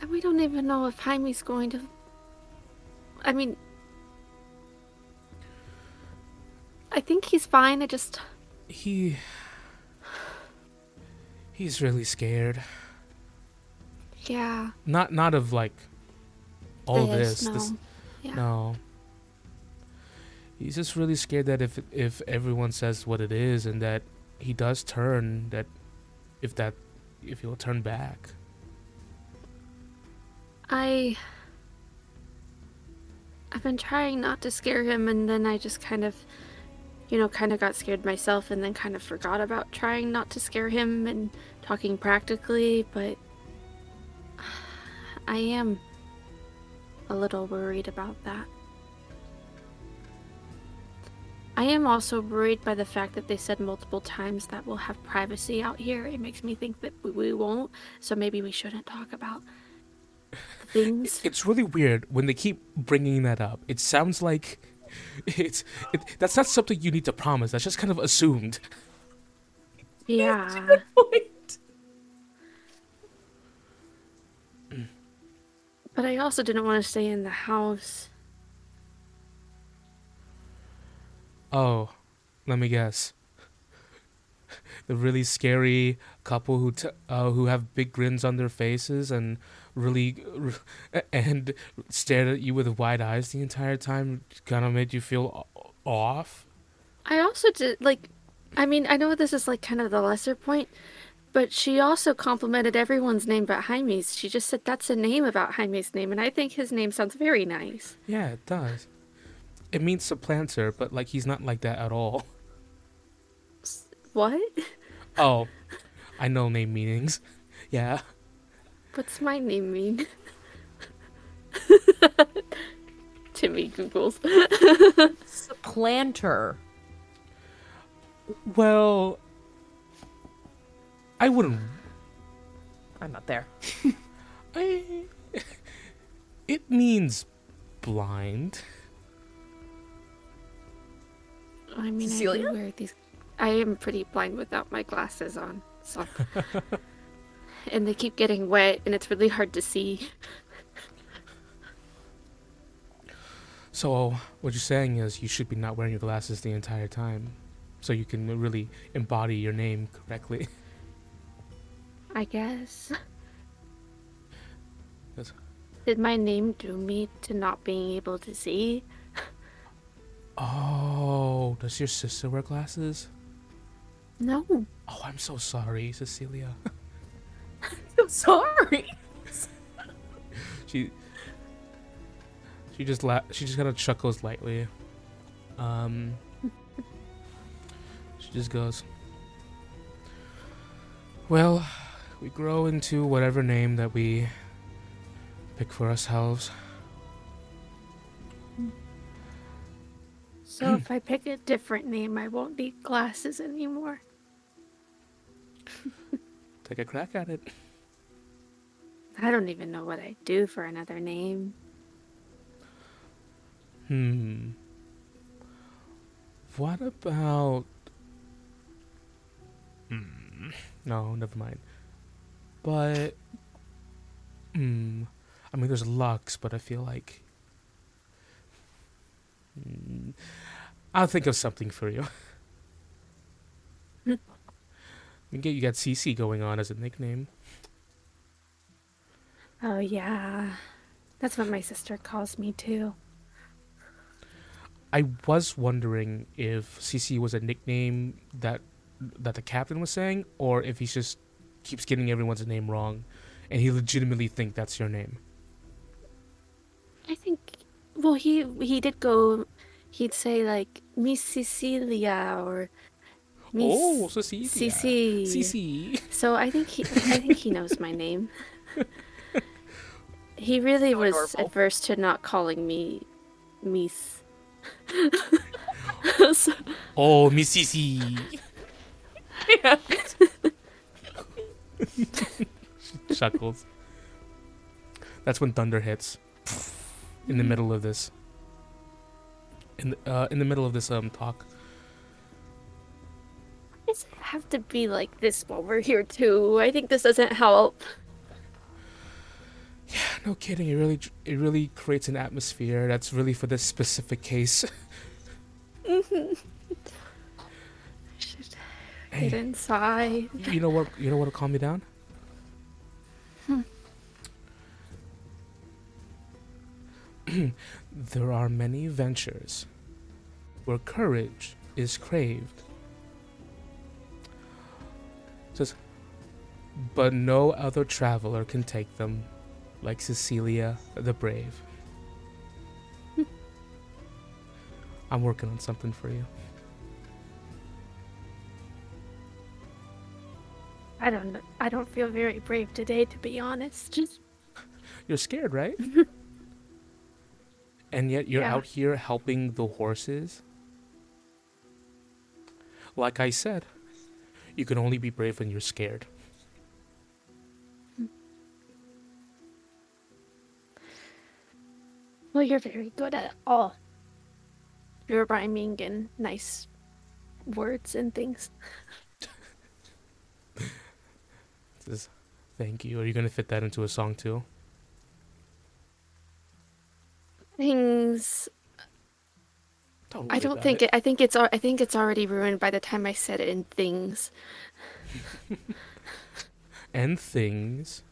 And we don't even know if Jaime's going to. I mean. I think he's fine. I just. he. He's really scared. Yeah. Not not of like all this, this. No. this yeah. No. He's just really scared that if if everyone says what it is and that he does turn, that if that if he'll turn back. I. I've been trying not to scare him, and then I just kind of, you know, kind of got scared myself, and then kind of forgot about trying not to scare him and talking practically, but. I am a little worried about that. I am also worried by the fact that they said multiple times that we'll have privacy out here. It makes me think that we- won't, so maybe we shouldn't talk about things. It's really weird when they keep bringing that up. It sounds like it's it, that's not something you need to promise. That's just kind of assumed. Yeah. But I also didn't want to stay in the house. Oh, let me guess. The really scary couple who t- uh, who have big grins on their faces and really and stared at you with wide eyes the entire time kind of made you feel off. I also did like I mean, I know this is like kind of the lesser point, but she also complimented everyone's name but Jaime's. She just said that's a name about Jaime's name, and I think his name sounds very nice. Yeah, it does. It means supplanter, but like he's not like that at all. What? Oh, I know name meanings. Yeah. What's my name mean? Timmy Googles. Supplanter. Well, I wouldn't. I'm not there. I. It means blind. I mean, I Cecilia? do wear these. I am pretty blind without my glasses on, so. and they keep getting wet, and it's really hard to see. So what you're saying is you should be not wearing your glasses the entire time. so you can really embody your name correctly. I guess. Yes. Did my name do me to not being able to see? Oh, does your sister wear glasses? No. Oh, I'm so sorry, Cecilia. I'm so sorry. she she just la- she just kind of chuckles lightly. Um, she just goes, "Well, we grow into whatever name that we pick for ourselves. So if I pick a different name, I won't need glasses anymore. Take a crack at it." I don't even know what I'd do for another name. Hmm. What about? Hmm. No, never mind. But, hmm. I mean, there's Lux, but I feel like. Hmm. I'll think of something for you. we get you got CC going on as a nickname. Oh yeah. That's what my sister calls me too. I was wondering if CC was a nickname that that the captain was saying, or if he just keeps getting everyone's name wrong, and he legitimately think that's your name. I think well he he did go he'd say like Miss Cecilia or Miss oh, Cecilia. CC. CC. So I think he I think he knows my name. He really was adorable. adverse to not calling me Miss. So- Oh, Miss CC. Yeah. Chuckles. That's when thunder hits. In the middle of this. In the, uh, in the middle of this um talk. Does it have to be like this while we're here too? I think this doesn't help. Yeah, no kidding. It really, it really creates an atmosphere that's really for this specific case. Should Hey. get inside. You know what? You know what'll calm me down? Hmm. there are many ventures where courage is craved. Says, but no other traveler can take them like Cecilia the Brave. I'm working on something for you. I don't. I don't feel very brave today, to be honest. You're scared, right? and yet you're Yeah. out here helping the horses. Like I said, you can only be brave when you're scared. well, you're very good at all. Your rhyming and nice words and things. Says, Thank you. Are you gonna fit that into a song too? Things. Don't I don't think it. I think it's. I think it's already ruined by the time I said it in things. and things.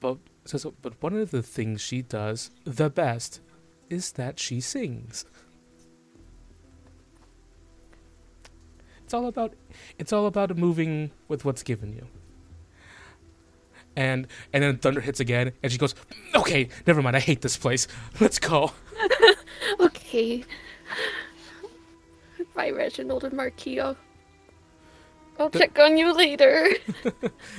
But says, but one of the things she does the best is that she sings. It's all about it's all about moving with what's given you. And and then thunder hits again, and she goes, "Okay, never mind. I hate this place. Let's go." Okay. Bye, Reginald and Marquio. I'll The- check on you later.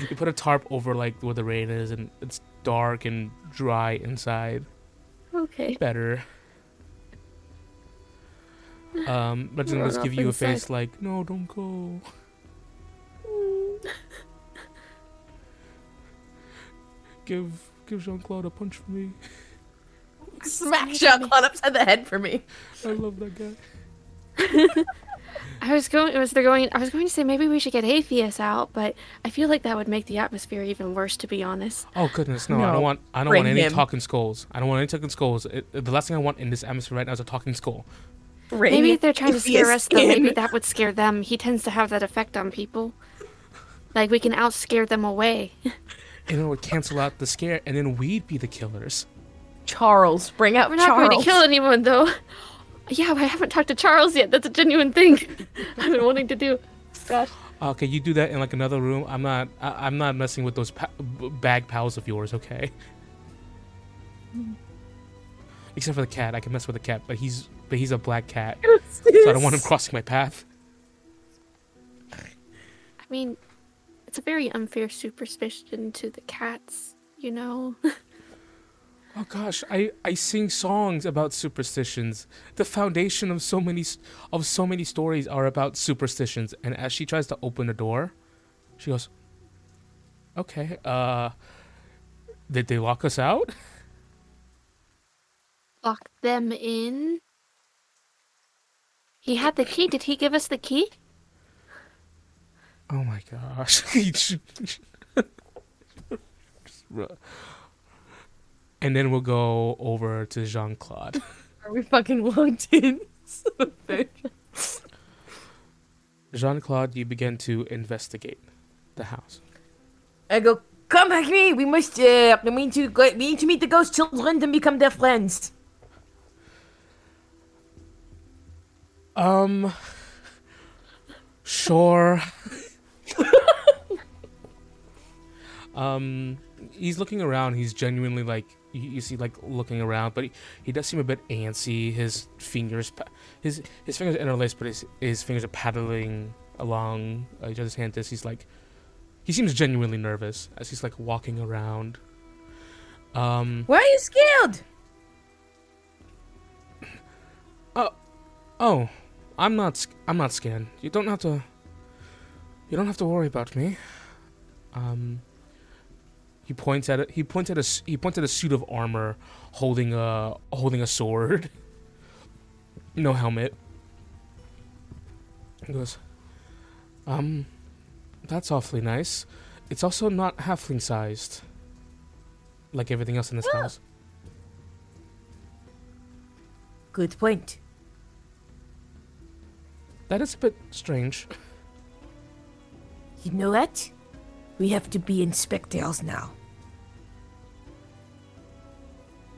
You put a tarp over like where the rain is, and it's dark and dry inside. okay. better. Um, but Run let's give you a face like, no, don't go. Give give Jean Claude a punch for me. Smack Jean Claude upside the head for me. I love that guy. I was going. Was there going? I was going to say maybe we should get Apheus out, but I feel like that would make the atmosphere even worse. To be honest. Oh goodness, no, I don't want I don't bring want any him. talking skulls. I don't want any talking skulls. It, the last thing I want in this atmosphere right now is a talking skull. Maybe if they're trying to If he is scare us, though, maybe that would scare them. He tends to have that effect on people. Like we can out scare them away. And it would cancel out the scare, and then we'd be the killers. Charles, bring out Charles. We're not Charles. going to kill anyone, though. Yeah, I haven't talked to Charles yet. That's a genuine thing I've been wanting to do. Gosh. Uh, okay, you do that in like another room. I'm not. I, I'm not messing with those pa- bag pals of yours. Okay. Except for the cat, I can mess with the cat, but he's but he's a black cat, so I don't want him crossing my path. I mean, it's a very unfair superstition to the cats, you know? Oh gosh, I I sing songs about superstitions. The foundation of so many of so many stories are about superstitions. And as she tries to open the door, she goes, "Okay, uh, did they lock us out?" Lock them in. He had the key. Did he give us the key? Oh my gosh. and then we'll go over to Jean Claude. Are we fucking locked in? Son of a bitch. Jean Claude, you begin to investigate the house. I go, come back me. We must. Uh, we need to. go- We need to meet the ghost children and become their friends. Um, sure. um, he's looking around. He's genuinely like you, you see, like looking around, but he, he does seem a bit antsy. His fingers, his his fingers are interlaced, but his his fingers are paddling along each other's hand. As he's like, he seems genuinely nervous as he's like walking around. Um, Why are you scared? Oh, oh, I'm not. I'm not scared. You don't have to. You don't have to worry about me. Um. He points at it. He points at a. He points at a suit of armor, holding a holding a sword. No helmet. He goes. Um, that's awfully nice. It's also not halfling sized. Like everything else in this house. Good point. That is a bit strange. You know what? We have to be inspectors now.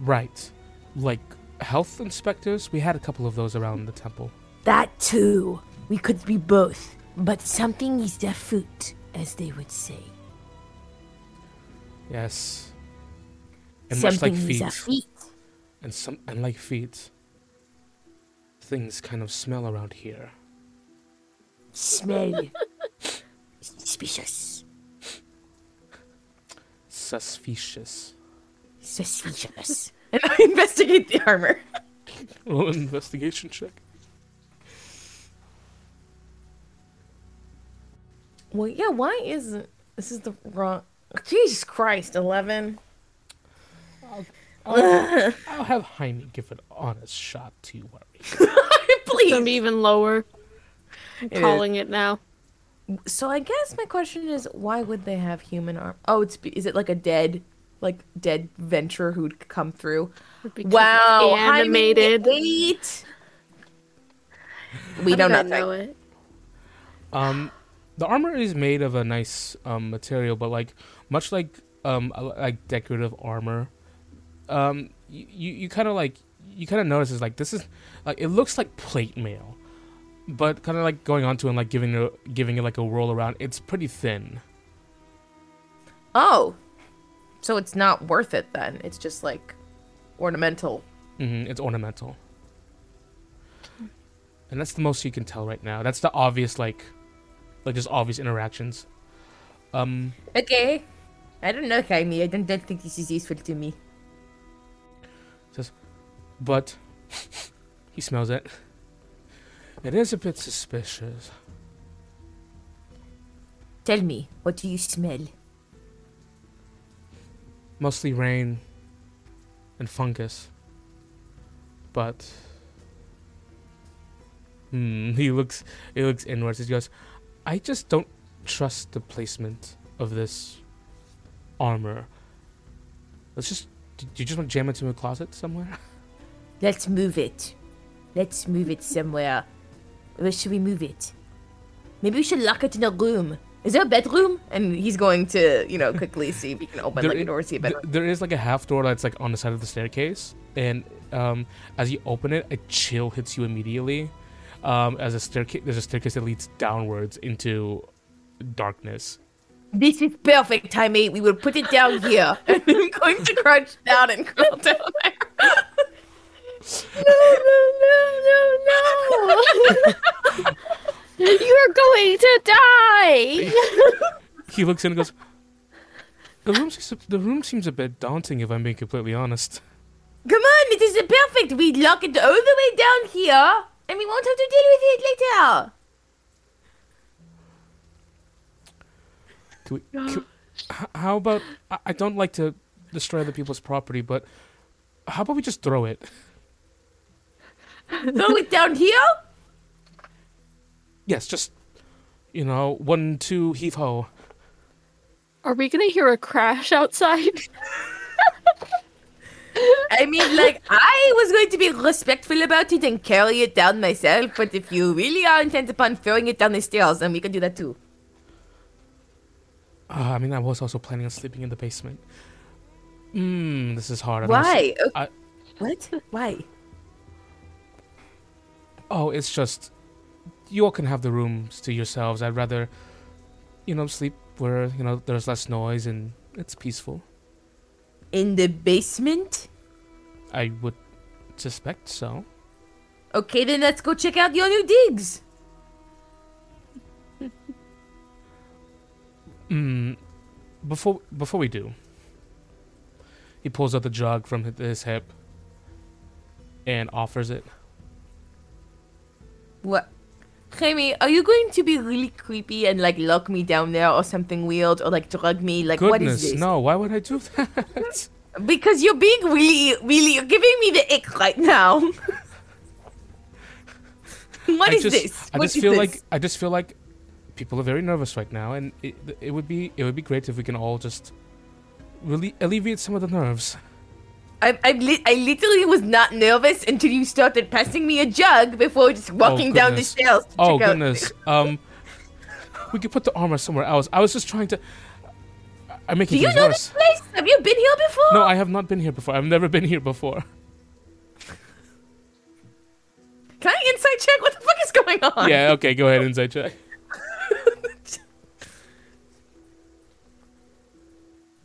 Right. Like health inspectors, we had a couple of those around the temple. That too. We could be both. But something is afoot, as they would say. Yes. And much something like is feet, and some and like feet, things kind of smell around here. Smell. Suspicious. Suspicious. Suspicious. and I investigate the armor. Roll an investigation check. Well, yeah, why is this is the wrong Jesus Christ, 11. I'll have Jaime give an honest shot to worry. It's gonna Please. be even lower. I'm is. calling it now. So I guess my question is why would they have human arm? Oh, it's is it like a dead like dead venture who'd come through? Because it's Wow, Jaime, animated. wait. We How don't know. know it. Um, the armor is made of a nice um material, but like much like um like decorative armor, um you you, you kind of like you kind of notice is like this is like it looks like plate mail, but kind of like going onto and like giving it giving it like a roll around. It's pretty thin. Oh, so it's not worth it then? It's just like ornamental. hmm it's ornamental, and that's the most you can tell right now. That's the obvious like like just obvious interactions. Um. Okay. I don't know, Jaime. I don't, don't think this is useful to me. Says, But he smells it. It is a bit suspicious. Tell me, what do you smell? Mostly rain and fungus. But hmm, he looks he looks inwards. He goes, I just don't trust the placement of this armor. Let's just do you just want to jam it into a closet somewhere? Let's move it. Let's move it somewhere. Where should we move it? Maybe we should lock it in a room. Is there a bedroom? And he's going to, you know, quickly see if he can open There like a door, see a bedroom. there is like a half door that's like on the side of the staircase, and um, as you open it, a chill hits you immediately. Um, as a staircase, there's a staircase that leads downwards into darkness. This is perfect, Jaime. We will put it down here. and I'm going to crouch down and crawl down there. No, no, no, no, no. You're going to die. He looks in and goes, "The room seems the room seems a bit daunting, if I'm being completely honest." Come on, it is perfect. We lock it all the way down here, and we won't have to deal with it later. Can we, can, h- how about I, I don't like to destroy other people's property, but how about we just throw it? Throw it down here? Yes, just you know, one, two, heave ho. Are we gonna hear a crash outside? I mean, like, I was going to be respectful about it and carry it down myself, but if you really are intent upon throwing it down the stairs, then we can do that too. Uh, I mean, I was also planning on sleeping in the basement. Hmm, this is hard. I don't know- Why? I, What? Why? oh, it's just you all can have the rooms to yourselves. I'd rather, you know, sleep where you know there's less noise and it's peaceful. In the basement? I would suspect so. Okay, then let's go check out your new digs. Hmm. Before before we do, he pulls out the jug from his hip and offers it. What? Jaime, are you going to be really creepy and like lock me down there or something weird or like drug me? Like, what is this? no! Why would I do that? Because you're being really, really, you're giving me the ick right now. What I is just, this? I What just feel this? like I just feel like people are very nervous right now, and it, it would be it would be great if we can all just really alleviate some of the nerves. I, I, li- I literally was not nervous until you started passing me a jug before just walking down the stairs. To Oh goodness. Um, we could put the armor somewhere else. I was just trying to. I'm Do making you things know worse. this place? Have you been here before? No, I have not been here before. I've never been here before. Can I inside check? What the fuck is going on? Yeah. Okay. Go ahead. Inside check.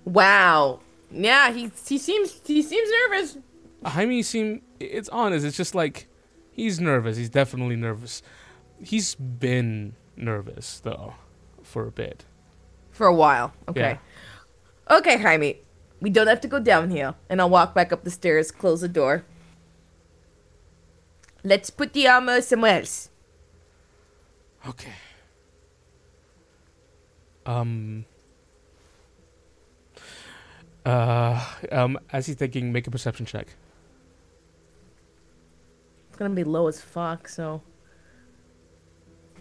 Wow. Yeah, he he seems he seems nervous. Jaime seem it's honest. It's just like he's nervous. He's definitely nervous. He's been nervous though for a bit. For a while. Okay. Okay, Jaime. We don't have to go down here. And I'll walk back up the stairs, close the door. Let's put the armor somewhere else. Okay. Um. Uh, um, as he's thinking, make a perception check. It's gonna be low as fuck, so.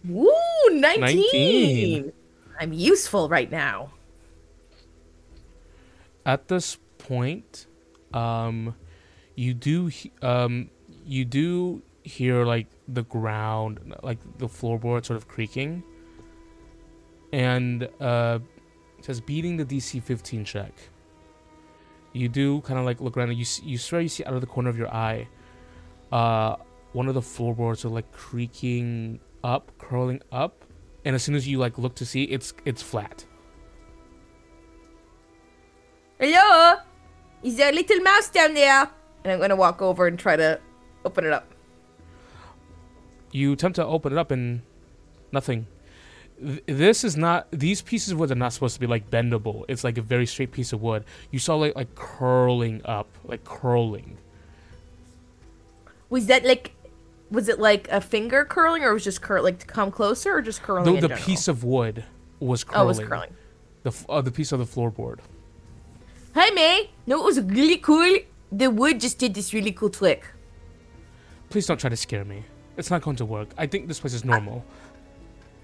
Woo! 19! 19. I'm useful right now. At this point, um, you do, he- um, you do hear like the ground, like the floorboard sort of creaking, and uh, it says beating the DC 15 check. You do kind of like look around and you you swear you see out of the corner of your eye, uh, one of the floorboards are like creaking up, curling up, and as soon as you like look to see, it's it's flat. Hello? Is there a little mouse down there? And I'm gonna walk over and try to open it up. you attempt to open it up and nothing. Th- This is not. These pieces of wood are not supposed to be like bendable. It's like a very straight piece of wood. You saw like like curling up, like curling. Was that like. Was it like a finger curling or was just curl like to come closer or just curling? The, in the piece of wood was curling. Oh, it was curling. The f- uh, the piece of the floorboard. Hey, May. No, it was really cool. The wood just did this really cool trick. Please don't try to scare me. It's not going to work. I think this place is normal.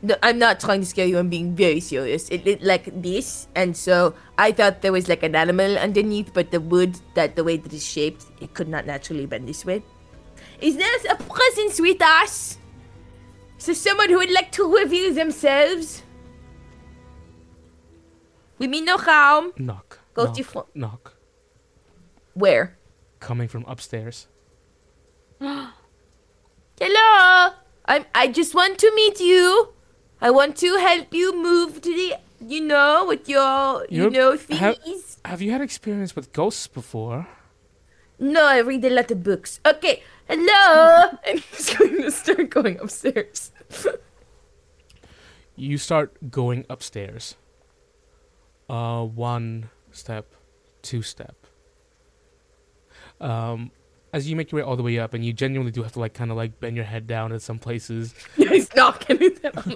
No, I'm not trying to scare you. I'm being very serious. It lit like this, and so I thought there was like an animal underneath, but the wood, that the way that it's shaped, it could not naturally bend this way. Is there a presence with us? Is there someone who would like to reveal themselves? We mean no harm. Knock. Go knock, to fo- knock. Where? Coming from upstairs. Hello. I'm. I just want to meet you. I want to help you move to the. You know, with your. You You're- know, ha- thingies. Have you had experience with ghosts before? No, I read a lot of books. Okay. Hello. and he's going to start going upstairs. You start going upstairs. Uh, one step, two step. Um, as you make your way all the way up, and you genuinely do have to like kind of like bend your head down at some places. he's knocking it down.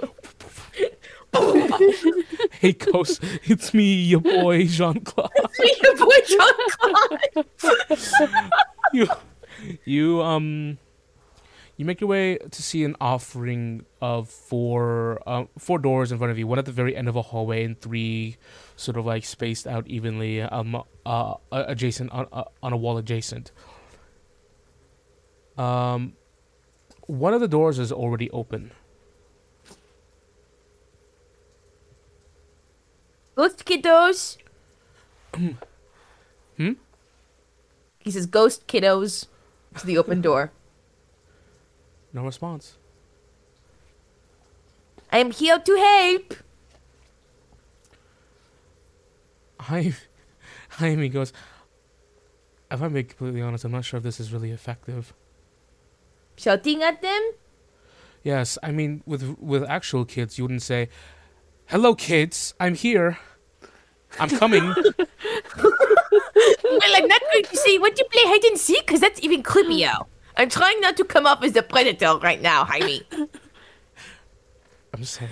hey, ghost, it's me, your boy Jean Claude. It's me, your boy John Claude. you, you um, you make your way to see an offering of four, um, four doors in front of you. One at the very end of a hallway, and three, sort of like spaced out evenly, um, uh, adjacent on uh, on a wall adjacent. Um, one of the doors is already open. Ghost kiddos. Hmm? He says, "Ghost kiddos." To the open door. No response. I am here to help. I, Hi, Jaime goes. If I'm being completely honest, I'm not sure if this is really effective. Shouting at them. Yes, I mean with with actual kids, you wouldn't say, "Hello, kids, I'm here. I'm coming." Well, I'm not going to say what you play hide and seek because that's even creepier. I'm trying not to come off as the predator right now, Jaime. I'm saying.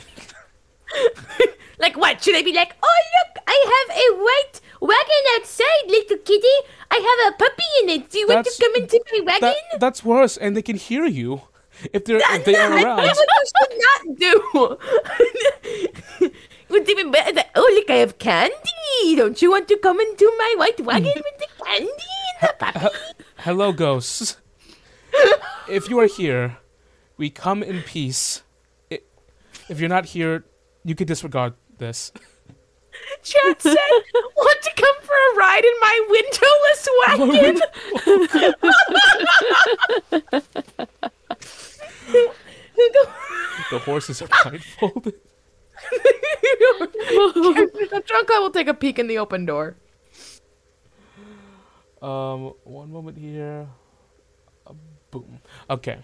like what? Should I be like, oh look, I have a white wagon outside, little kitty. I have a puppy in it. Do you want to come into my wagon? That, that's worse, and they can hear you if they're if they are That's around. what you should not do. What's even better that, oh look, I have candy. Don't you want to come into my white wagon with the candy and the puppy? Hello, ghosts. if you are here, we come in peace. If you're not here, you can disregard this. Chat said, want to come for a ride in my windowless wagon? The horses are blindfolded. the drunk guy will take a peek in the open door. Um, one moment here. Uh, boom. Okay.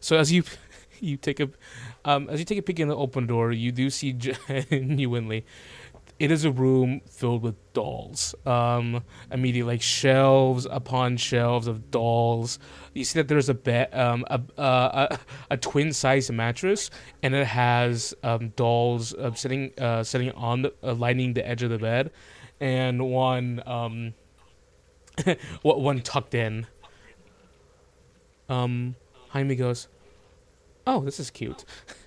So as you you take a um as you take a peek in the open door, you do see genuinely it is a room filled with dolls. Um, immediately like shelves upon shelves of dolls. You see that there's a bed, um, a a, a twin size mattress, and it has um dolls uh, sitting uh sitting on the uh, lining the edge of the bed, and one um one tucked in. Um, Jaime goes, "Oh, this is cute."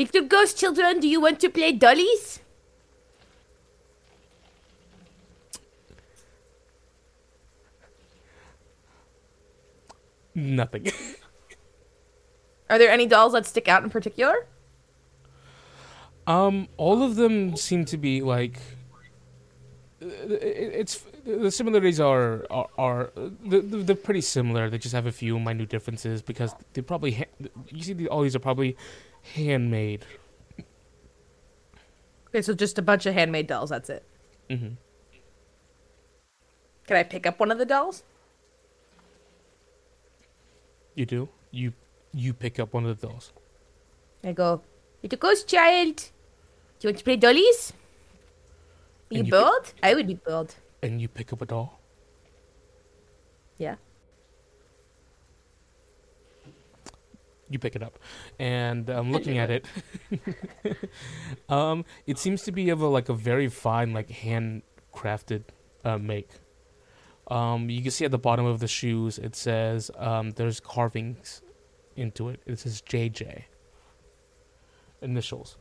Little ghost children, do you want to play dollies? Nothing. Are there any dolls that stick out in particular? um, all of them seem to be like. It's the similarities are are, are they're, they're pretty similar. They just have a few minute differences because they probably ha- you see all these are probably handmade. Okay, so just a bunch of handmade dolls, that's it. hmm Can I pick up one of the dolls? You do you you pick up one of the dolls. I go, little ghost child, do you want to play dollies? Are you you bored? I would be bored. and you pick up a doll. Yeah. You pick it up, and I'm looking at it, um, it seems to be of a like a very fine, like handcrafted uh, make. Um, you can see at the bottom of the shoes it says um, there's carvings into it. It says JJ. Initials.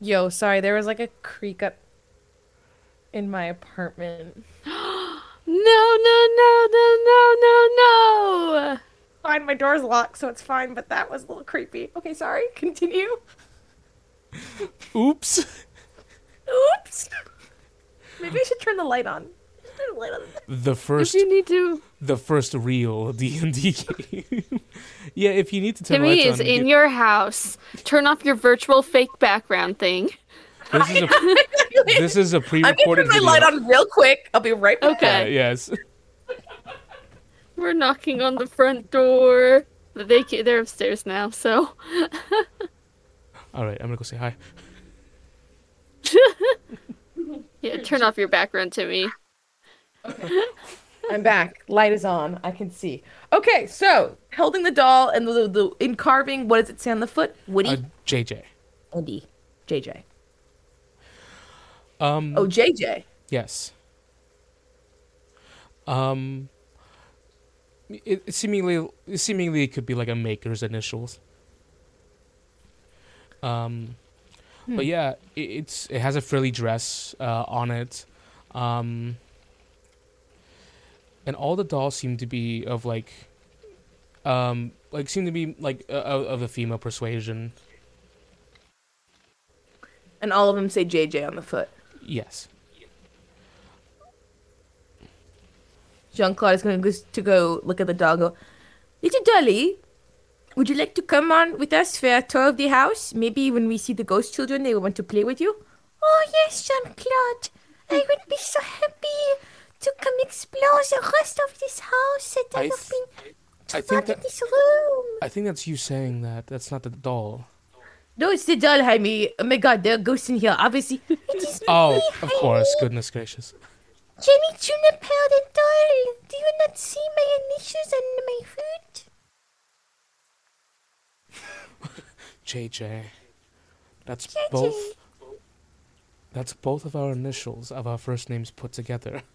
Yo, sorry, there was like a creak up in my apartment. No, no, no, no, no, no, no. Fine, my door's locked, so it's fine, but that was a little creepy. Okay, sorry. Continue. Oops. Oops. Maybe I should turn the light on. Turn the light on. The If you need to, the first real D and D game. yeah, if you need to turn the light on. Timmy is on, in you- your house. Turn off your virtual fake background thing. This is a this is a I'm gonna turn my video. light on real quick. I'll be right back. Okay. Uh, yes. We're knocking on the front door. They ca- they're upstairs now, so All right, I'm gonna go say hi. yeah. Turn off your background, Timmy. I'm back. Light is on. I can see. Okay, so holding the doll and the, the in carving, what does it say on the foot? Woody, Uh, JJ. Andy, JJ. Um. Oh, JJ. Yes. Um. It, seemingly, seemingly, it could be like a maker's initials. Um, but yeah, it, it's it has a frilly dress uh, on it, um, and all the dolls seem to be of like, um, like seem to be like uh, of of the female persuasion. And all of them say JJ on the foot. Yes. Jean Claude is going to go, look at the doll. Go, little dolly, would you like to come on with us for a tour of the house? Maybe when we see the ghost children, they will want to play with you. Oh yes, Jean Claude. I would be so happy to come explore the rest of this house that I, have been I think that this room. I think that's you saying that. That's not the doll. No, it's the doll, Jaime. Oh my god, there are ghosts in here. Obviously, it is Oh, of course. Goodness gracious. Jenny Juniper, the doll. Do you not see my initials on my foot? JJ. That's JJ. both. That's both of our initials of our first names put together.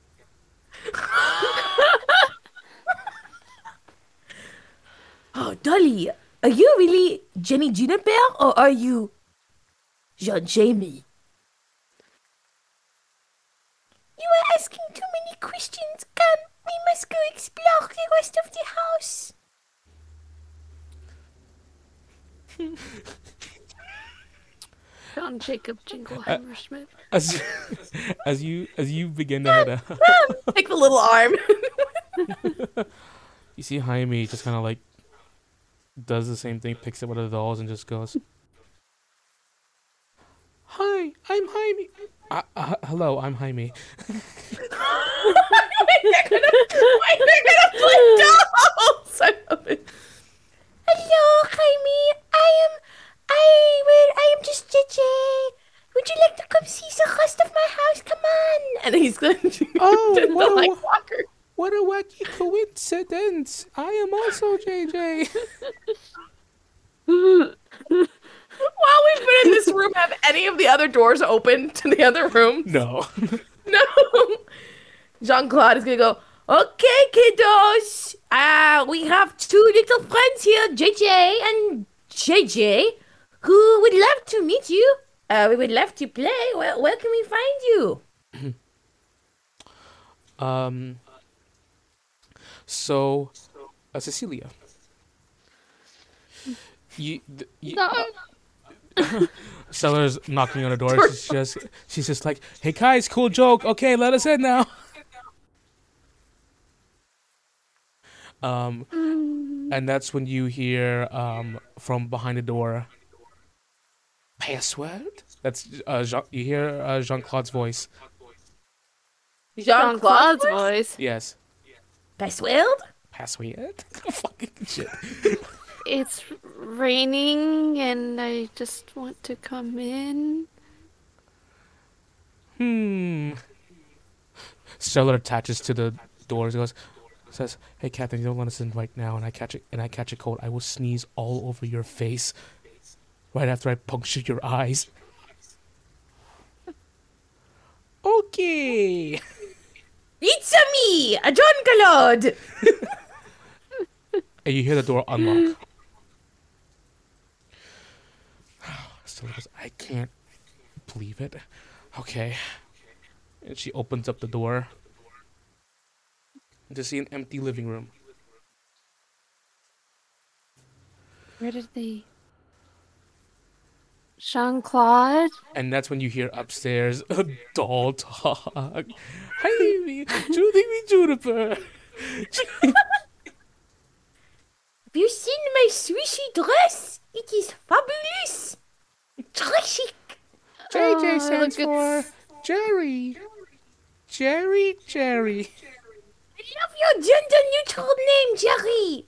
Oh, Dolly, are you really Jenny Juniper or are you Jean Jaime? You are asking too many questions. Come, we must go explore the rest of the house. John Jacob Jingleheimer uh, Schmidt. As as you as you begin to head out, Like the little arm. you see Jaime just kind of like does the same thing, picks up one of the dolls, and just goes, "Hi, I'm Jaime. Uh, uh, hello, I'm Jaime." Why they're gonna play dolls? I love it. Hello, Jaime. I am. I will. I am just JJ. Would you like to come see the rest of my house? Come on. And he's going to Oh, the, wow. like walker. What a wacky coincidence! I am also JJ. While we've been in this room, have any of the other doors open to the other room? No. No. Jean Claude is gonna go. Okay, kiddos. Uh, we have two little friends here, JJ and JJ, who would love to meet you. Uh, we would love to play. Where, where can we find you? Um. So, uh, Cecilia, you, th- you No. Stella's knocking on the door. She's just, she's just like, "Hey guys, cool joke. Okay, let us in now." Um, and that's when you hear um from behind the door. Password. That's uh, Jean- you hear uh, Jean Claude's voice. Jean Claude's voice. Yes. Password? Password. Fucking shit. It's raining and I just want to come in. Hmm. Stella attaches to the doors. And goes, says, "Hey, Captain, you don't let us in right now." And I catch it, and I catch a cold. I will sneeze all over your face, right after I puncture your eyes. Okay. It's a me, a John Claude. And you hear the door unlock. Stella goes, "I can't believe it." Okay. And she opens up the door. to see an empty living room. Where did they? Jean Claude. And that's when you hear upstairs a doll talk. Hi, me, Judy, me, Juniper. Have you seen my swishy dress? It is fabulous. Très chic. JJ Oh, stands for Jerry. Jerry, Jerry. I love your gender neutral name, Jerry.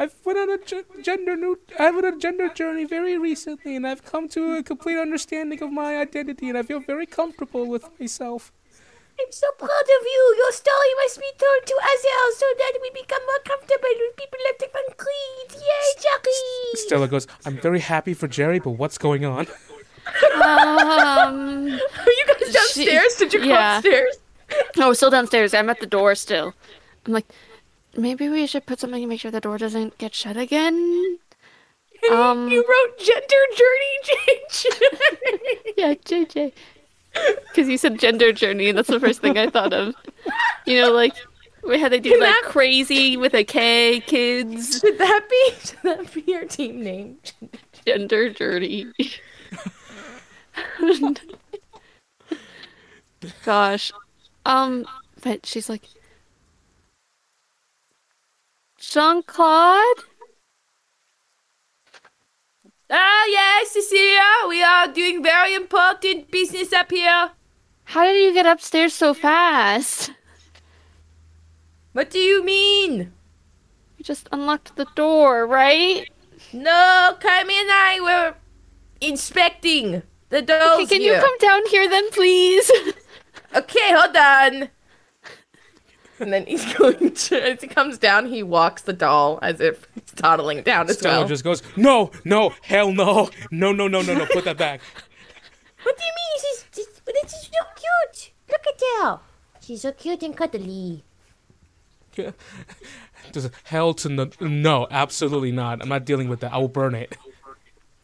I've went on a gender new. I went on a gender journey very recently, and I've come to a complete understanding of my identity, and I feel very comfortable with myself. I'm so proud of you. Your story must be told to Azel so that we become more comfortable with people of different creeds. Yay, Jerry! Stella goes, "I'm very happy for Jerry, but what's going on?" Um. Are you guys downstairs? Did you go yeah. upstairs? No, we're still downstairs. I'm at the door still. I'm like, maybe we should put something to make sure the door doesn't get shut again. Um. you wrote gender journey, JJ. Yeah, JJ. Because you said gender journey, and that's the first thing I thought of. You know, like we had to do Can like that- crazy with a K, kids, Should that be? Should that be your team name? gender journey. Gosh, um, but she's like, Jean Claude. Ah, yes, Cecilia. We are doing very important business up here. How did you get upstairs so fast? What do you mean? You just unlocked the door, right? No, Carmen and I were inspecting the dolls Okay, can here. you come down here then, please? Okay, hold on. And then he's going to, as he comes down, he walks the doll as if he's toddling down as Stella well. just goes, "No, no, hell no, no, no, no, no, no, put that back." What do you mean? She's, just, she's, this is so cute. Look at her. She's so cute and cuddly. Just hell to no, no, absolutely not. I'm not dealing with that. I will burn it.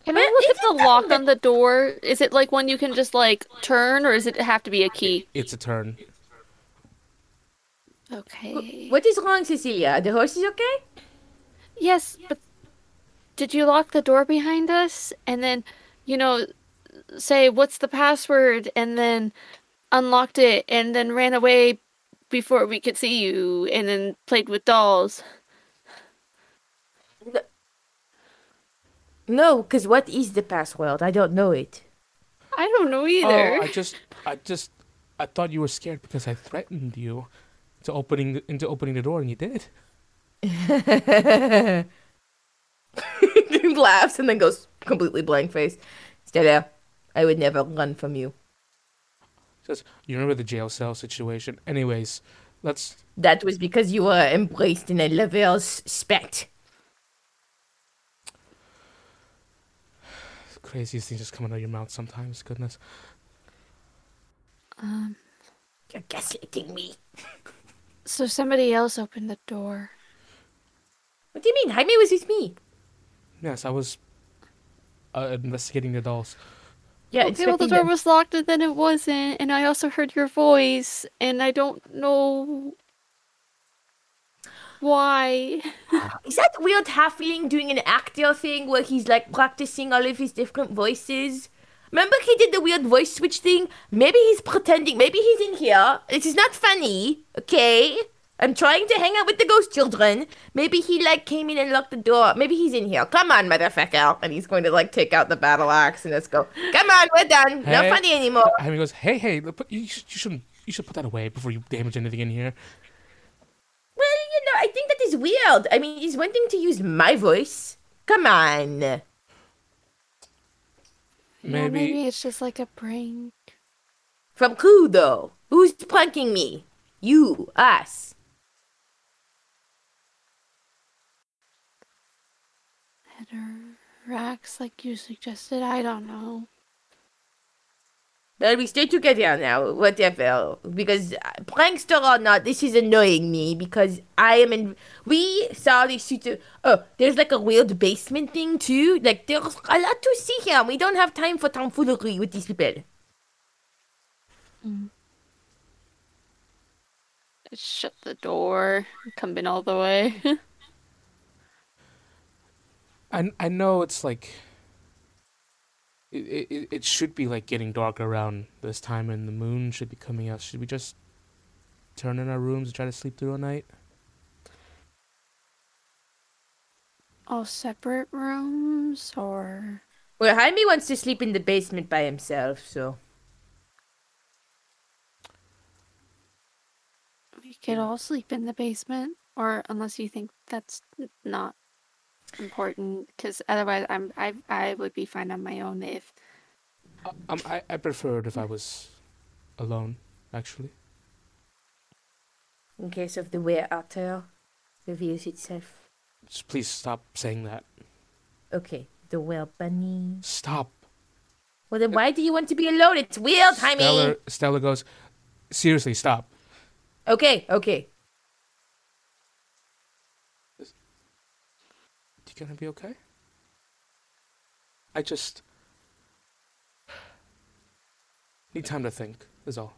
Can I look at the lock on the door? Is it like one you can just like turn, or does it have to be a key? It's a turn. Okay. What is wrong, Cecilia? The horse is okay? Yes, but did you lock the door behind us and then, you know, say what's the password and then unlocked it and then ran away before we could see you and then played with dolls? No, because what is the password? I don't know it. I don't know either. Oh, I just, I just, I thought you were scared because I threatened you to opening into opening the door, and you did. he laughs and then goes completely blank face. Stella, I would never run from you. Says, you remember the jail cell situation? Anyways, let's. That was because you were embraced in a lover's spat. Craziest things just coming out of your mouth sometimes. Goodness. um, You're gaslighting me. so somebody else opened the door. What do you mean? Jaime was with me. Yes, I was uh, investigating the dolls. Yeah, Okay, well, the door them. was locked and then it wasn't, and I also heard your voice, and I don't know why. Is that weird halfling doing an actor thing where he's like practicing all of his different voices? Remember he did the weird voice switch thing? Maybe he's pretending. Maybe he's in here. This is not funny, okay? I'm trying to hang out with the ghost children. Maybe he like came in and locked the door. Maybe he's in here. Come on, motherfucker. And he's going to like take out the battle axe and let's go. Come on, we're done. Hey. Not funny anymore. And he goes, "Hey, hey, look, you, should, you shouldn't. You should put that away before you damage anything in here." Well, you know, I think that is weird. I mean, he's wanting to use my voice. Come on. Yeah, Maybe. maybe it's just like a prank. From who, though? Who's pranking me? You, us. Rax, like you suggested. I don't know. Well, we stay together now, whatever. Because uh, prankster or not, this is annoying me because I am in. We saw this suit. of- Oh, there's like a weird basement thing too. Like there's a lot to see here. We don't have time for tomfoolery with these people. Shut the door. Come in all the way. I I know it's like it, it it should be like getting dark around this time, and the moon should be coming out. Should we just turn in our rooms and try to sleep through a night? all separate rooms or Well, Jaime wants to sleep in the basement by himself, so we could all sleep in the basement or unless you think that's not important because otherwise I'm I I would be fine on my own if Uh, Um, I I preferred if I was alone, actually. in case of the weird otter reveals itself. Just please stop saying that. Okay, the whale bunny. Stop. Well, then why do you want to be alone? It's weird, Jaime. Stella Stella goes. Seriously, stop. Okay, okay. You gonna be okay? I just need time to think. Is all.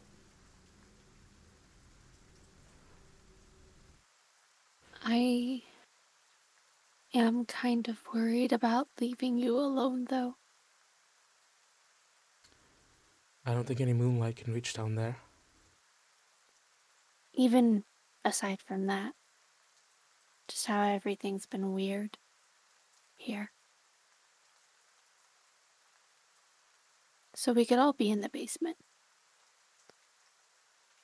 I am kind of worried about leaving you alone though. I don't think any moonlight can reach down there. Even aside from that, just how everything's been weird here. So we could all be in the basement.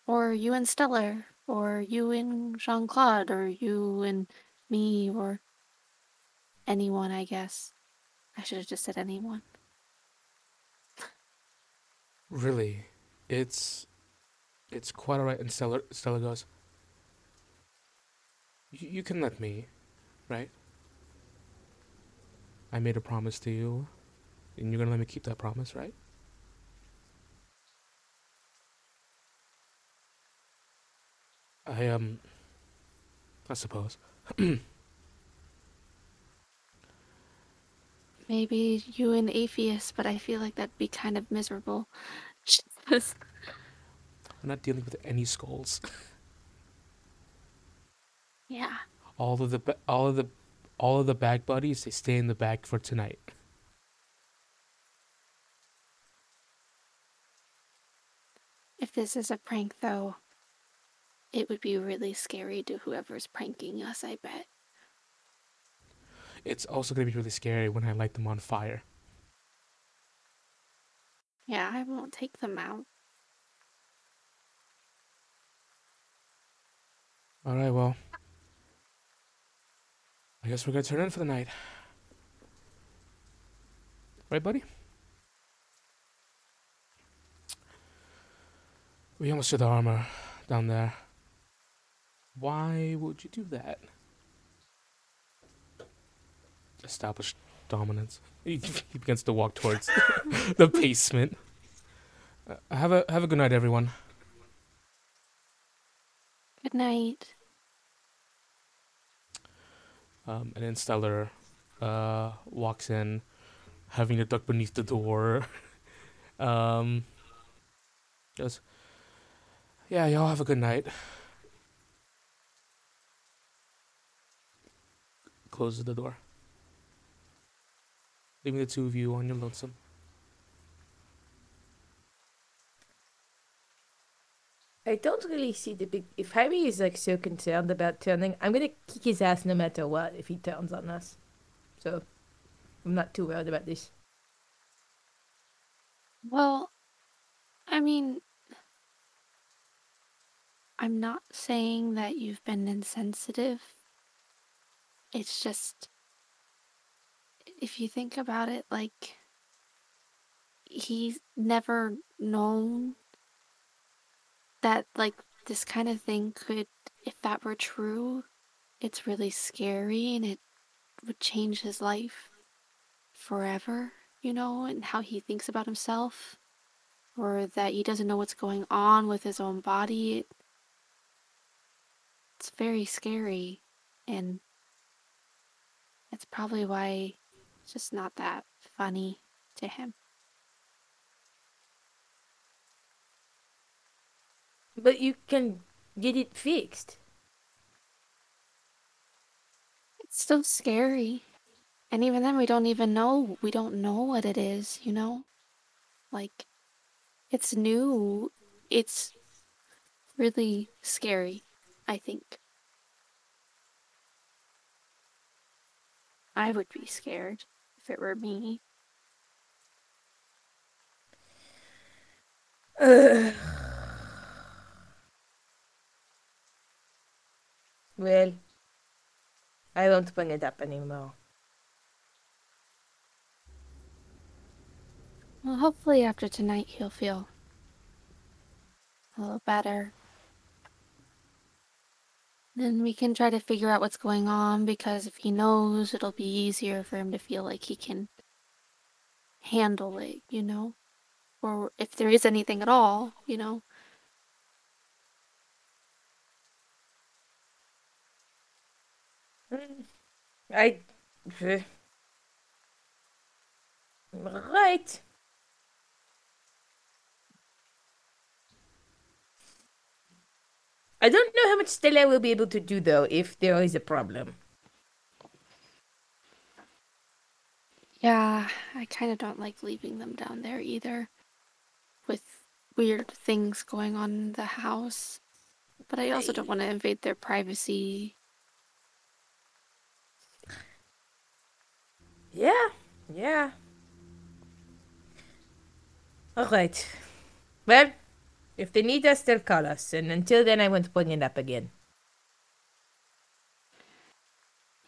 Or you and Stella, or you and Jean Claude, or you and me, or anyone, I guess. I should have just said anyone. Really, it's it's quite alright. And Stella Stella goes. You can let me, right? I made a promise to you, and you're gonna let me keep that promise, right? I um. I suppose. Maybe you and Apheus, but I feel like that'd be kind of miserable. Jesus. I'm not dealing with any skulls. Yeah. All of the ba- all of the all of the bag buddies they stay in the bag for tonight. If this is a prank, though, it would be really scary to whoever's pranking us, I bet. It's also gonna be really scary when I light them on fire. Yeah, I won't take them out. All right, well, I guess we're gonna turn in for the night, right, buddy? We almost did the armor down there. Why would you do that? Establish dominance. He, he begins to walk towards the basement. Uh, have a have a good night, everyone. Good night. Um, and then Stella uh, walks in, having to duck beneath the door. um, goes, Yeah, y'all have a good night. Closes the door. Leaving the two of you on your lonesome. I don't really see the big. If Jaime is like so concerned about turning, I'm gonna kick his ass no matter what if he turns on us. So, I'm not too worried about this. Well, I mean, I'm not saying that you've been insensitive. It's just, if you think about it, like, he's never known that, like, this kind of thing could, if that were true, it's really scary and it would change his life forever, you know, and how he thinks about himself or that he doesn't know what's going on with his own body. It's very scary, and it's probably why it's just not that funny to him. But you can get it fixed. It's still scary. And even then, we don't even know. We don't know what it is, you know? Like, it's new. It's really scary, I think. I would be scared if it were me. Ugh. Well, I won't bring it up anymore. Well, hopefully after tonight he'll feel a little better. Then we can try to figure out what's going on because if he knows, it'll be easier for him to feel like he can handle it, you know? Or if there is anything at all, you know? Mm. I. Uh, right. I don't know how much Stella will be able to do though if there is a problem. Yeah, I kind of don't like leaving them down there either. With weird things going on in the house. But I also don't want to invade their privacy. Yeah, yeah. All right. Well, if they need us, they'll call us, and until then, I won't bring it up again.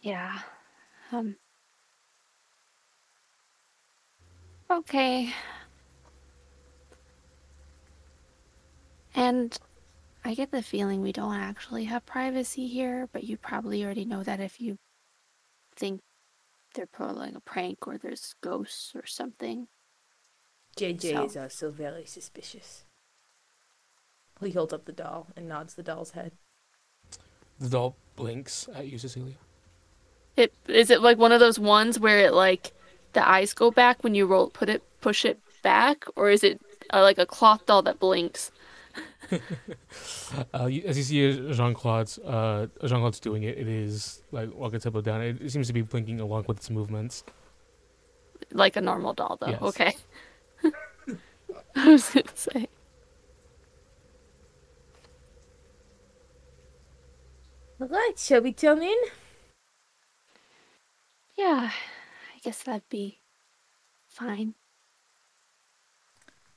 Yeah. Um. Okay. And I get the feeling we don't actually have privacy here, but you probably already know that if you think they're pulling a prank or there's ghosts or something. JJ So- is also very suspicious. He holds up the doll and nods the doll's head. The doll blinks at you, Cecilia. It is it like one of those ones where it like the eyes go back when you roll put it push it back, or is it uh, like a cloth doll that blinks? Uh, as you see Jean Claude's uh, Jean Claude's doing it, it is like walking its down. It, it seems to be blinking along with its movements. Like a normal doll, though. Yes. Okay. I was gonna say. All right, shall we turn in? Yeah, I guess that'd be fine.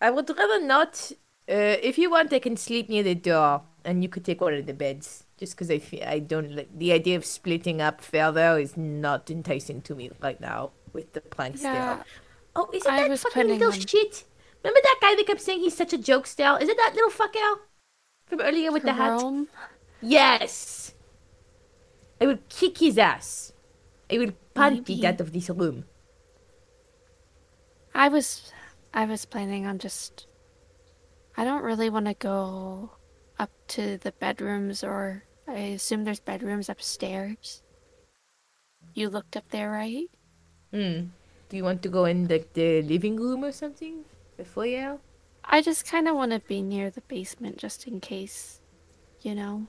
I would rather not. Uh, if you want, I can sleep near the door, and you could take one of the beds. Just because I feel I don't like the idea of splitting up further is not enticing to me right now with the plank Yeah, still. Oh, is it I that fucking little on- shit? Remember that guy that kept saying he's such a joke still? Is it that little fucker from earlier with the hat? Yes. I will kick his ass. I will punt Maybe. it out of this room. I was I was planning on just I don't really want to go up to the bedrooms or I assume there's bedrooms upstairs. You looked up there, right? Hmm. Do you want to go in like the living room or something? The foyer? I just kind of want to be near the basement just in case, you know.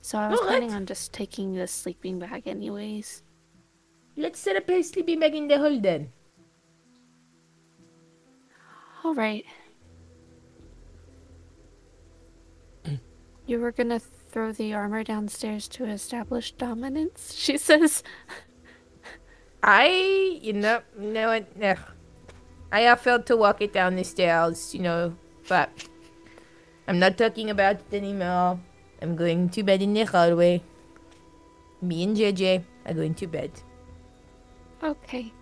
So I was planning on just taking the sleeping bag anyways. Let's set up a sleeping bag in the hall then. All right. You were going to throw the armor downstairs to establish dominance, she says. I, you know, no, what, no. I offered to walk it down the stairs, you know, but I'm not talking about it anymore. I'm going to bed in the hallway. Me and JJ are going to bed. Okay.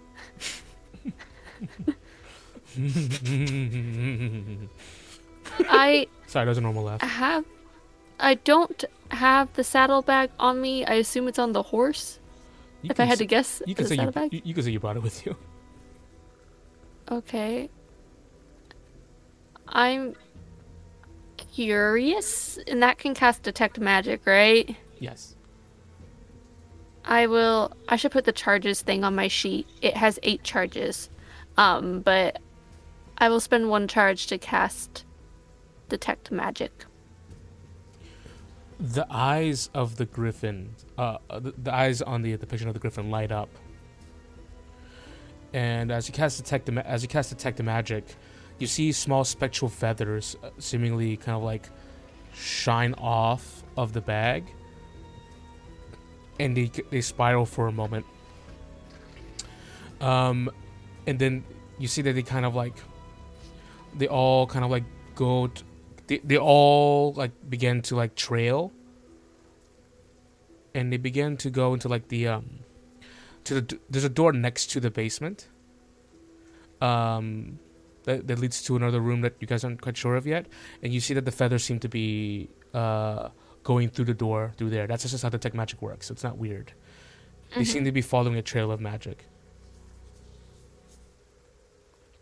I Sorry, that was a normal laugh. I have I don't have the saddlebag on me. I assume it's on the horse. You if I had to guess, you can the say you, you, you can say you brought it with you. Okay. I'm curious, and that can cast detect magic, right? Yes. I will. I should put the charges thing on my sheet. It has eight charges, um, but I will spend one charge to cast detect magic. The eyes of the griffin, uh, the, the eyes on the depiction of the griffin light up. And as you cast detect the as you cast detect the magic, you see small spectral feathers, uh, seemingly kind of like shine off of the bag, and they they spiral for a moment. Um, and then you see that they kind of like they all kind of like go t- they, they all like begin to like trail. And they begin to go into like the um to the there's a door next to the basement um that, that leads to another room that you guys aren't quite sure of yet. And you see that the feathers seem to be uh going through the door through there. That's just how detect magic works so it's not weird. They seem to be following a trail of magic.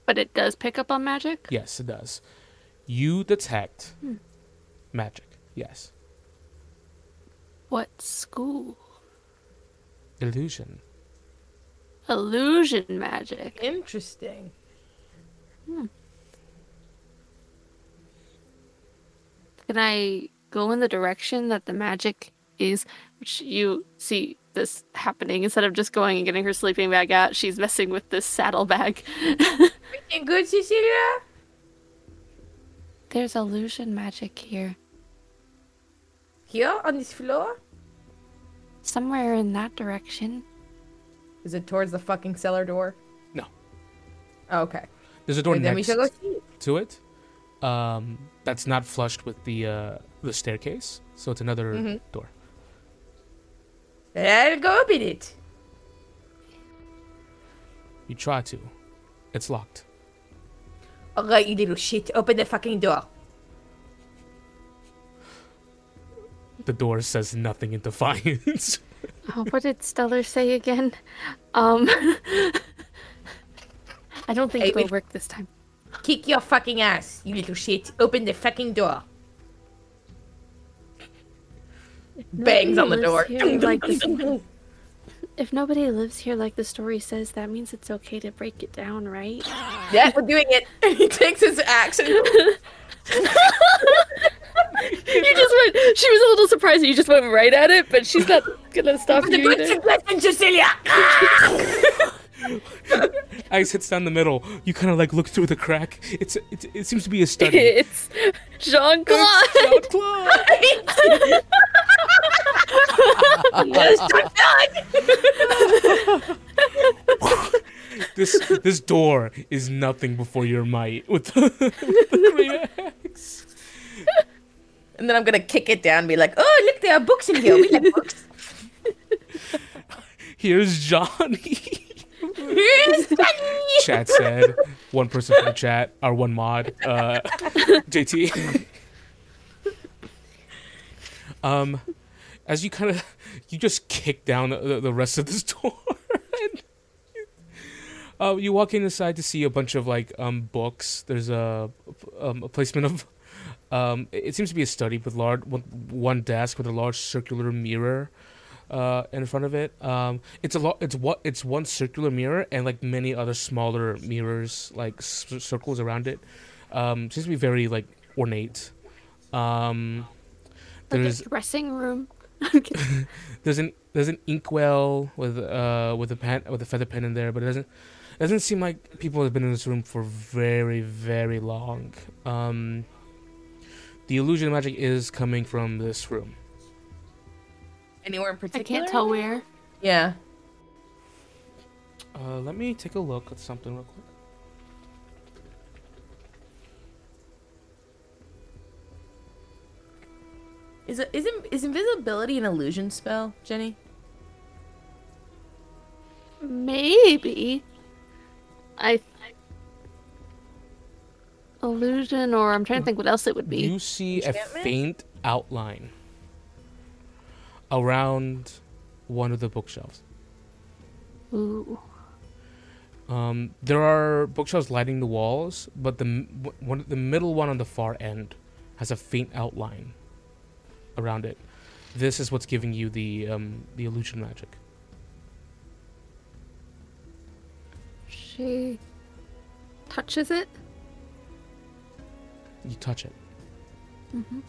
But it does pick up on magic. yes it does you detect hmm. magic yes What school? illusion Illusion magic. Interesting. Hmm. Can I go in the direction that the magic is? Which you see this happening instead of just going and getting her sleeping bag out. She's messing with this saddlebag. Everything good, Cecilia? There's illusion magic here. Here on this floor? Somewhere in that direction. Is it towards the fucking cellar door? No. Oh, okay. there's a door Wait, then we next should go it. to it um that's not flushed with the uh the staircase so it's another Mhm. door I'll go open it. you try to it's locked Alright, you little shit. Open the fucking door. the door says nothing in defiance oh, what did Stella say again? Um, I don't think Hey, it'll we- work this time. Kick your fucking ass, you little shit. Open the fucking door. Bangs on the door. here like if nobody lives here like the story says, that means it's okay to break it down, right? Yeah, we're doing it. And he takes his axe and you just went. She was a little surprised that you just went right at it, but she's not gonna stop the you good either. suggestion, Cecilia. ice hits down the middle you kind of like look through the crack it's it, it seems to be a study It's Jean Claude. This this door is nothing before your might with the, with the axe. and then I'm gonna kick it down and be like, oh, look, there are books in here. We like books. Here's Johnny. Here's Sunny. chat said one person from the chat or one mod uh jt um as you kind of you just kick down the, the rest of this door and uh, you walk inside to see a bunch of like um books there's a um, a placement of um it seems to be a study with large one, one desk with a large circular mirror uh, in front of it. Um, it's a lot. It's what it's one circular mirror and like many other smaller mirrors, like s- circles around it. Um, seems to be very like ornate. Um, Like there's a dressing room. I'm kidding. there's an there's an inkwell with uh with a pen with a feather pen in there, but it doesn't it doesn't seem like people have been in this room for very very long. Um, the illusion of magic is coming from this room. Anywhere in particular? I can't tell where. Yeah. Uh, let me take a look at something real quick. Is it is in- is invisibility an illusion spell, Jenny? Maybe. I. Illusion, or I'm trying to think what else it would be. You see a faint outline around one of the bookshelves. Ooh. Um, there are bookshelves lighting the walls, but the one, the middle one on the far end has a faint outline around it. This is what's giving you the um, the illusion magic. She touches it. You touch it. Mm-hmm.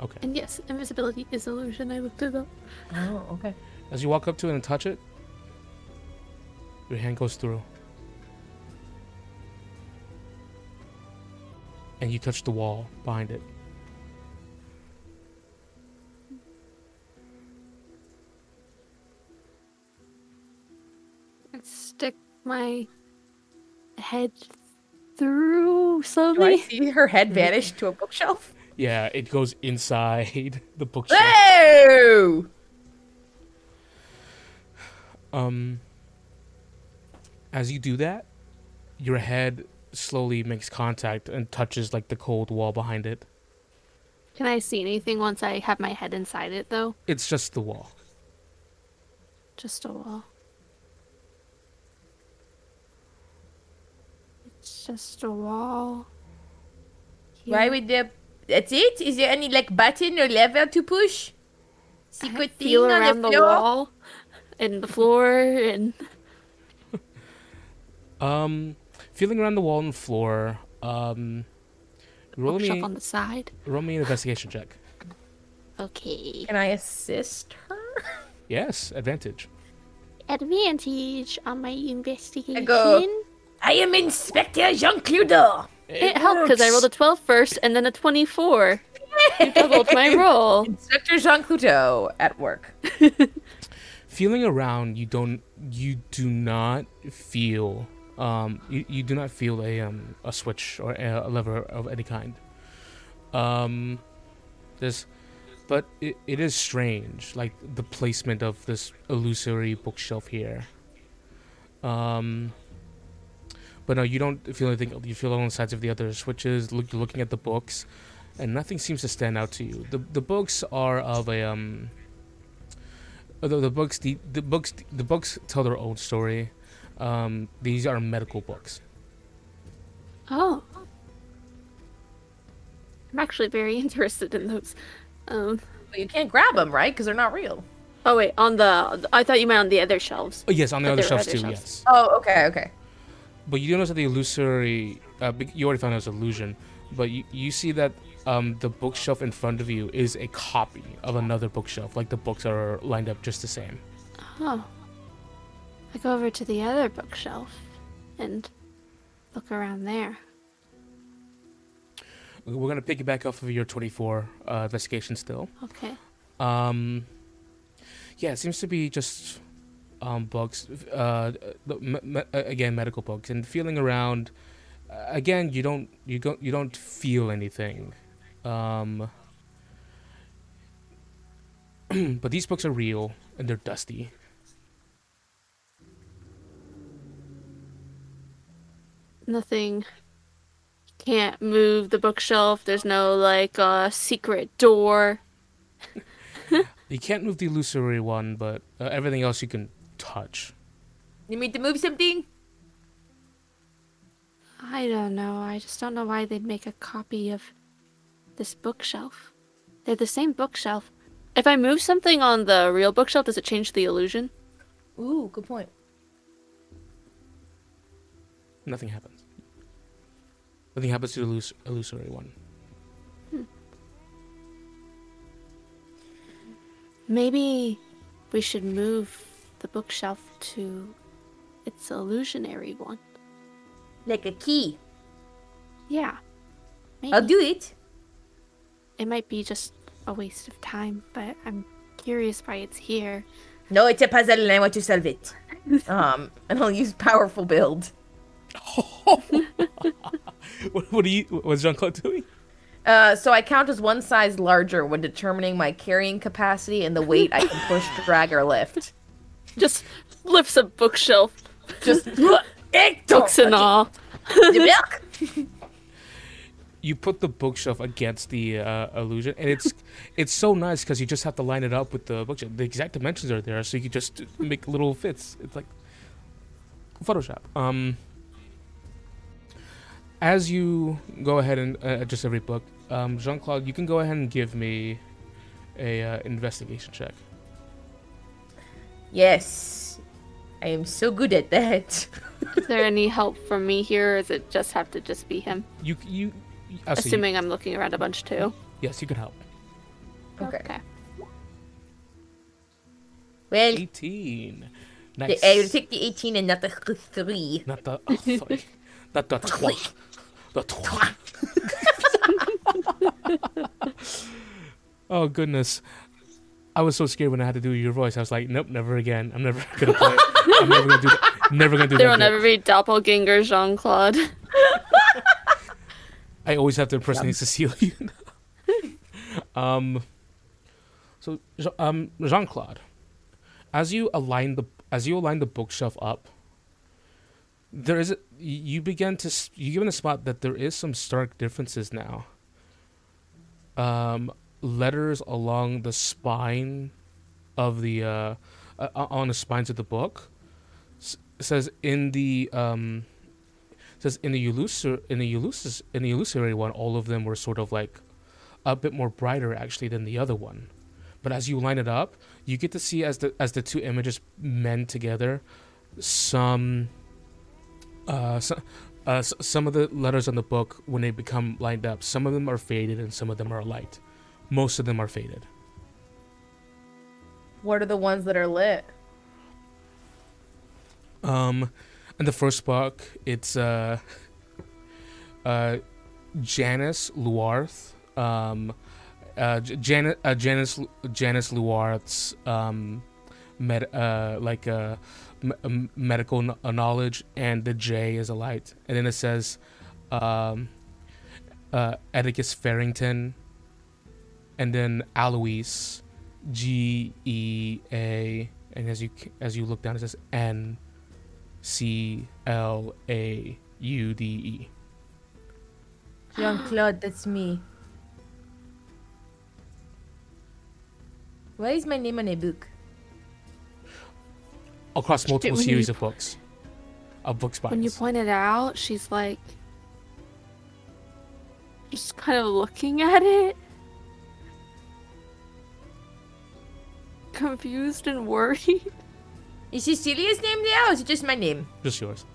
Okay. And yes, invisibility is illusion. I looked it up. Oh, okay. As you walk up to it and touch it, your hand goes through. And you touch the wall behind it. My head through slowly. Do I slowly. see her head vanish to a bookshelf? Yeah, it goes inside the bookshelf. Oh! Um, as you do that, your head slowly makes contact and touches like the cold wall behind it. Can I see anything once I have my head inside it, though? It's just the wall. Just a wall. It's just a wall. Why would the? That's it? Is there any like button or lever to push? Secret thing feel on around the the, floor? wall and the floor and Um, feeling around the wall and floor. Um, roll bookshelf me, on the side. roll me an investigation check. Okay. Can I assist her? Yes, advantage. Advantage on my investigation. go. I am Inspector Jean Claude. It helped because I rolled a 12 first and then a 24. You doubled my roll. Inspector Jean Cluteau at work. feeling around you don't you do not feel um you, you do not feel a um a switch or a, a lever of any kind um this but it, it is strange like the placement of this illusory bookshelf here um but no you don't feel anything you feel on the sides of the other switches look looking at the books and nothing seems to stand out to you the the books are of a um Although the books, the, the books, the books tell their own story. Um, these are medical books. Oh. I'm actually very interested in those. Um, But you can't grab them, right? Because they're not real. oh, wait, on the. I thought you meant on the other shelves. Oh, yes, on the But other shelves other too. shelves. Yes, Oh, okay, okay. But you don't notice that the illusory. Uh, you already found it was illusion, but you, you see that um, the bookshelf in front of you is a copy of another bookshelf. Like the books are lined up just the same. Oh. I go over to the other bookshelf and look around there. We're gonna pick you back off of your 24 uh, investigation still. Okay. Um, yeah, it seems to be just um, books. Uh, me- me- again, medical books, and feeling around. uh, Again, you don't you don't you don't feel anything. Um, but these books are real and they're dusty. Nothing. Can't move the bookshelf. There's no, like, uh, secret door. You can't move the illusory one, but uh, everything else you can touch. You need to move something? I don't know. I just don't know why they'd make a copy of this bookshelf. They're the same bookshelf. If I move something on the real bookshelf, does it change the illusion? Ooh, good point. Nothing happens. Nothing happens to the illus- illusory one. Hmm. Maybe we should move the bookshelf to its illusionary one. Like a key. Yeah. Maybe. I'll do it. It might be just a waste of time, but I'm curious why it's here. No, it's a puzzle and I want to solve it. um, and I'll use powerful build. What, what are you? What's Jean Claude doing? Uh, so I count as one size larger when determining my carrying capacity and the weight I can push, drag, or lift. Just lifts a bookshelf, Just books and all. milk. you put the bookshelf against the uh, illusion, and it's it's so nice because you just have to line it up with the bookshelf. The exact dimensions are there, so you can just make little fits. It's like Photoshop. Um, as you go ahead and uh, adjust every book, um, Jean Claude, you can go ahead and give me a uh, investigation check. Yes, I am so good at that. Is there any help from me here, or does it just have to just be him? You you. I see. Assuming I'm looking around a bunch too. Yes, you can help. Okay. Okay. Well, 18. the, Nice. I will take the 18 and not the three. Not the. Oh, sorry. Not the trois. The trois. oh, goodness. I was so scared when I had to do your voice. I was like, nope, never again. I'm never gonna play. I'm never gonna do that. Never gonna do There that. will bit. never be doppelganger Jean Claude. I always have to impersonate Cecilia. um, so um, Jean Claude, as you align the as you align the bookshelf up, there is a, you begin to s- you given a spot that there is some stark differences now. Um, letters along the spine of the uh, uh on the spines of the book. S- says in the um says in the elusor in the elusis in the illusory one all of them were sort of like a bit more brighter actually than the other one. But as you line it up you get to see as the as the two images mend together some uh, so, uh some of the letters on the book when they become lined up some of them are faded and some of them are light most of them are faded What are the ones that are lit? Um, in the first book, it's uh, uh, Janice Luarth. Um, uh, J- Janet, uh, Janice, Janice Luarth's um, med, uh, like uh, m- m- medical kn- uh, knowledge, and the J is a light, and then it says, um, uh, Atticus Farrington, and then Alois, G E A, and as you as you look down, it says N. C L A U D E. Jean Claude, that's me. Why is my name on a book? Across multiple when series you- of books. Of book spines. When you point it out, she's like just kind of looking at it. Confused and worried. Is Cecilia's name there or is it just my name? Just yours.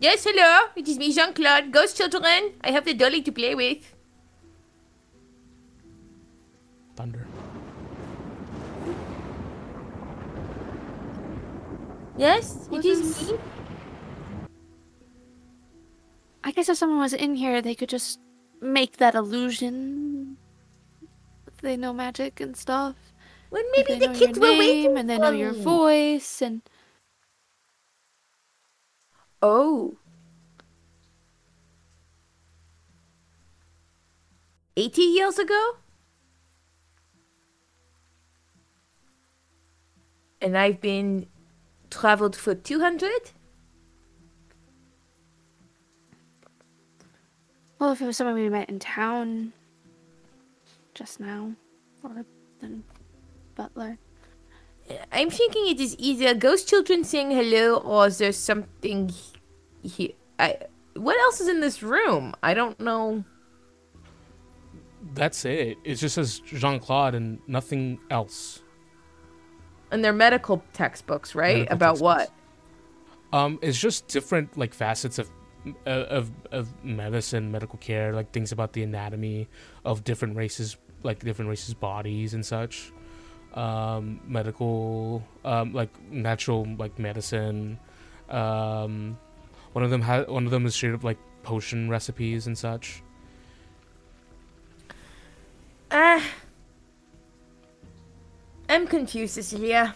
Yes, hello. It is me, Jean Claude. Ghost children. I have the dolly to play with. Thunder. Yes, What it is is- me. I guess if someone was in here, they could just make that illusion. They know magic and stuff. Well, maybe they the know kids your were name waiting and they know your voice and Oh. 80 years ago? And I've been traveled for 200? well, if it was someone we met in town just now, or then Butler. I'm thinking it is either ghost children saying hello or there's something here. I what else is in this room? I don't know. That's it. It just says Jean Claude and nothing else. And they're medical textbooks, right? Medical About textbooks. what? Um, it's just different like facets of uh, of of medicine, medical care, like things about the anatomy of different races, like different races' bodies and such. Um, medical, um, like natural, like medicine. Um, one of them has one of them is straight up like potion recipes and such. Ah. I'm confused, Cecilia.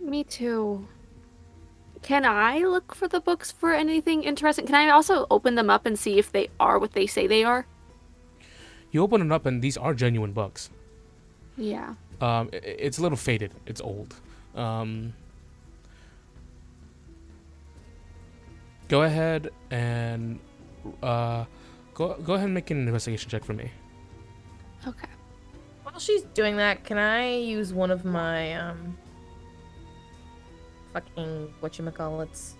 Me too. Can I look for the books for anything interesting? Can I also open them up and see if they are what they say they are? You open it up and these are genuine books. Yeah. Um, i- i- it's a little faded. It's old. Um, go ahead and uh, go go ahead and make an investigation check for me. Okay. While she's doing that, can I use one of my um fucking whatchamacallits?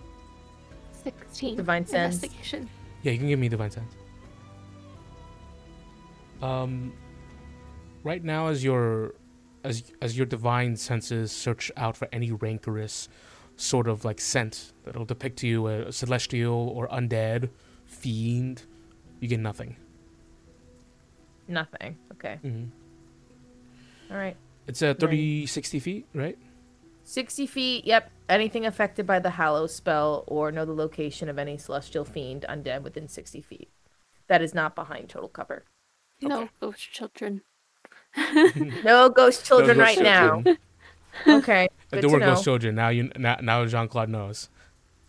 16. Divine sense. Investigation. Yeah, you can give me divine sense. Um, right now, as your as as your divine senses search out for any rancorous sort of like scent that'll depict to you a celestial or undead, fiend, You get nothing. Nothing. Okay. hmm All right. It's uh, 30, 60 feet, right? 60 feet. Yep. Anything affected by the Hallow spell or know the location of any celestial fiend undead within 60 feet. That is not behind total cover. No ghost children. No ghost children No right ghost now. Okay. If Good there to were know. ghost children, now you now, now Jean Claude knows.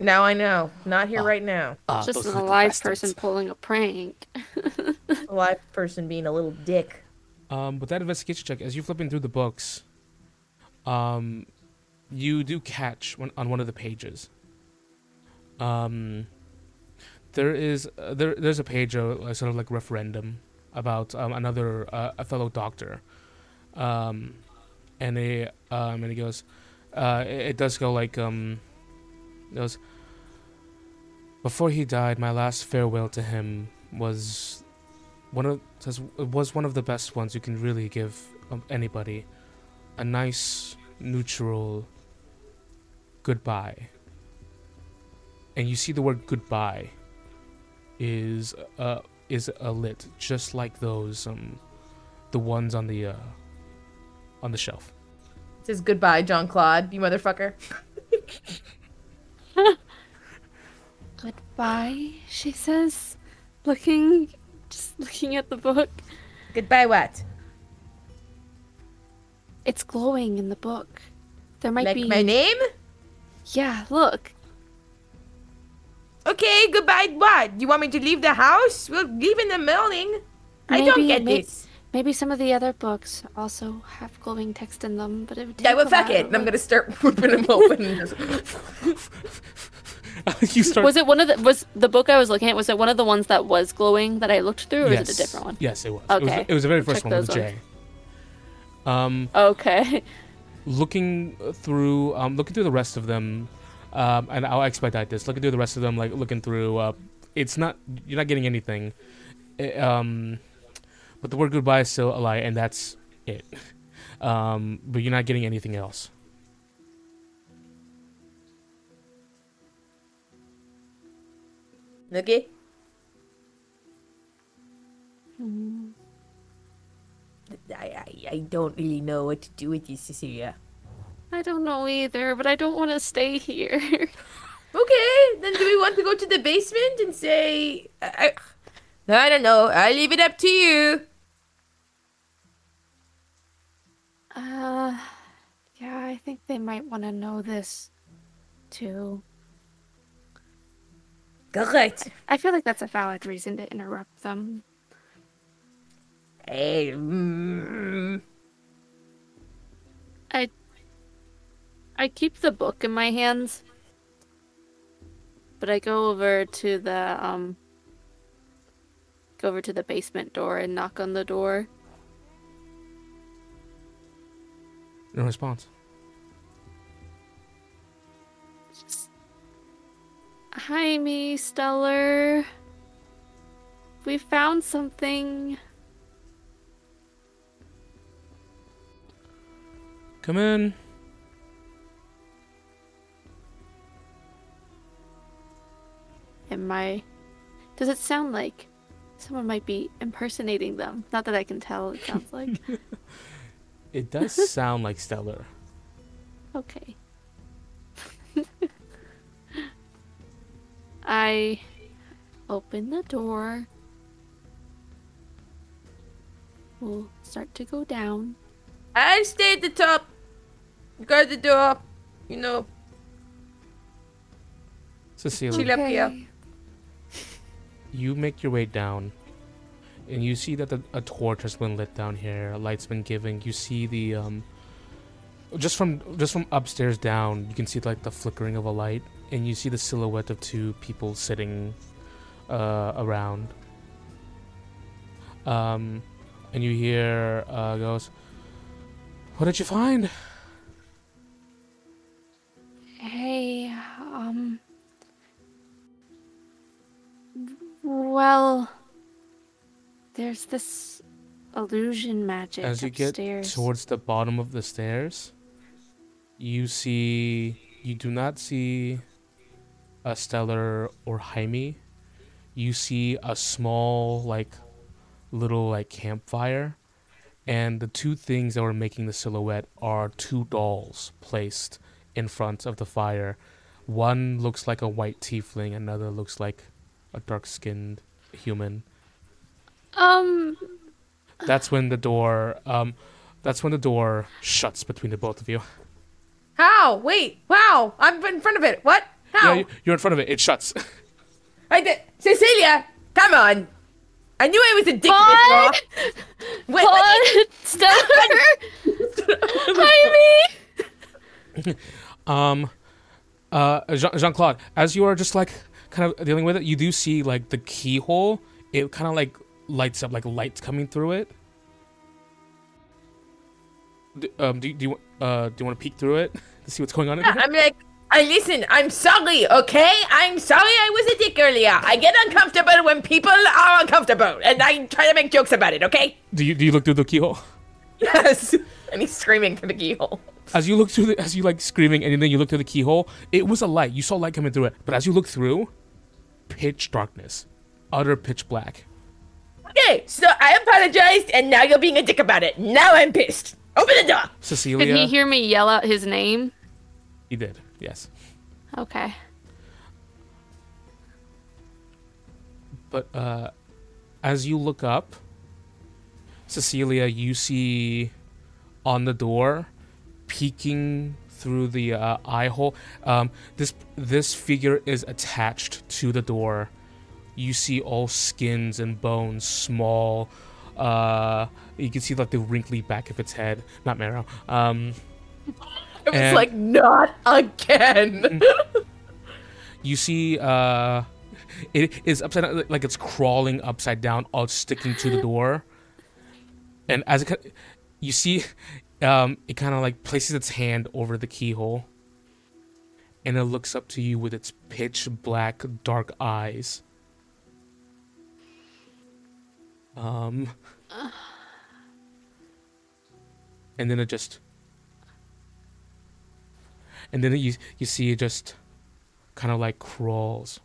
Now I know. Not here right now. Ah, Just those an little alive bastards. person pulling a prank. A live person being a little dick. Um, with that investigation check, as you're flipping through the books, um, you do catch one, on one of the pages. Um, there is uh, there there's a page of uh, sort of like referendum about um, another uh, a fellow doctor, um, and he um and he goes, uh, it, it does go like um, goes. Before he died, my last farewell to him was one of says it was one of the best ones you can really give um, anybody a nice neutral goodbye and you see the word goodbye is uh is a lit just like those um the ones on the uh on the shelf It says goodbye, Jean Claude, you motherfucker. Goodbye, she says, looking, just looking at the book. Goodbye, what? It's glowing in the book. There might Like be. my name? Yeah, look. Okay, goodbye, what? You want me to leave the house? We'll leave in the morning. I don't Maybe- get may- this. Maybe some of the other books also have glowing text in them, but it would take Yeah, well, a fuck while. it. And I'm gonna start ripping them open. and just- you start Was it one of the was the book I was looking at? Was it one of the ones that was glowing that I looked through, or yes. is it a different one? yes it was it was, Okay. it was the very first check one with those J um Okay. looking through um looking through the rest of them um and i'll expedite this. Looking through the rest of them like looking through uh it's not you're not getting anything. Eh, um but the word goodbye is still a lie and that's it. Um but you're not getting anything else. Okay. I, I I don't really know what to do with you, Cecilia. I don't know either, but I don't want to stay here. Okay, then do we want to go to the basement and say? I, I, I don't know. I leave it up to you. uh, yeah, I think they might want to know this too. Correct. I feel like that's a valid reason to interrupt them. Hey, mm, I keep the book in my hands, but I go over to the um go over to the basement door and knock on the door. no response Just Hi, me, Stella. We found something. come in Am I? Does it sound like someone might be impersonating them? Not that I can tell. It sounds like it does sound like Stella okay. I open the door. We'll start to go down. I'll stay at the top. You guard the door. You know, cecilia Chill up here. Okay. You make your way down and you see that the, a torch has been lit down here a light's been given you see the um just from just from upstairs down you can see like the flickering of a light and you see the silhouette of two people sitting uh around um and you hear uh goes what did you find Hey, um. Well, there's this illusion magic as you upstairs. get towards the bottom of the stairs you see you do not see a Stella or jaime you see a small like little like campfire and the two things that were making the silhouette are two dolls placed in front of the fire. One looks like a white tiefling, another looks like a dark-skinned human. Um, That's when the door um that's when the door shuts between the both of you. How? Wait. Wow. I'm in front of it. What? How? Yeah, you- you're in front of it. It shuts. I did. Cecilia, come on. I knew I was a dick Claude! before. Wait, Claude, Stella, Jaime. Um, uh, Jean Claude, as you are just like kind of dealing with it, you do see like the keyhole. It kind of like lights up, like lights coming through it. D- um, do, you- do you uh do you want to peek through it to see what's going on? In there? I'm like, I listen. I'm sorry. Okay, I'm sorry. I was a dick earlier. I get uncomfortable when people are uncomfortable, and I try to make jokes about it. Okay? Do you do you look through the keyhole? Yes. And he's screaming through the keyhole. As you look through the, as you like screaming, and then you look through the keyhole. It was a light. You saw light coming through it, but as you look through, pitch darkness, utter pitch black. Okay, so I apologized, and now you're being a dick about it. Now I'm pissed. Open the door. Cecilia, Did he hear me yell out his name? he did. Yes. Okay. But uh, as you look up, Cecilia, you see on the door, peeking through the uh, eye hole. Um, this this figure is attached to the door. You see all skins and bones, small. Uh, you can see like the wrinkly back of its head, not marrow. Um, It was And- like, not again. you see uh it is upside down like it's crawling upside down all sticking to the door and as it you see um it kind of like places its hand over the keyhole and it looks up to you with its pitch black dark eyes um and then it just and then you you see it just kind of like crawls,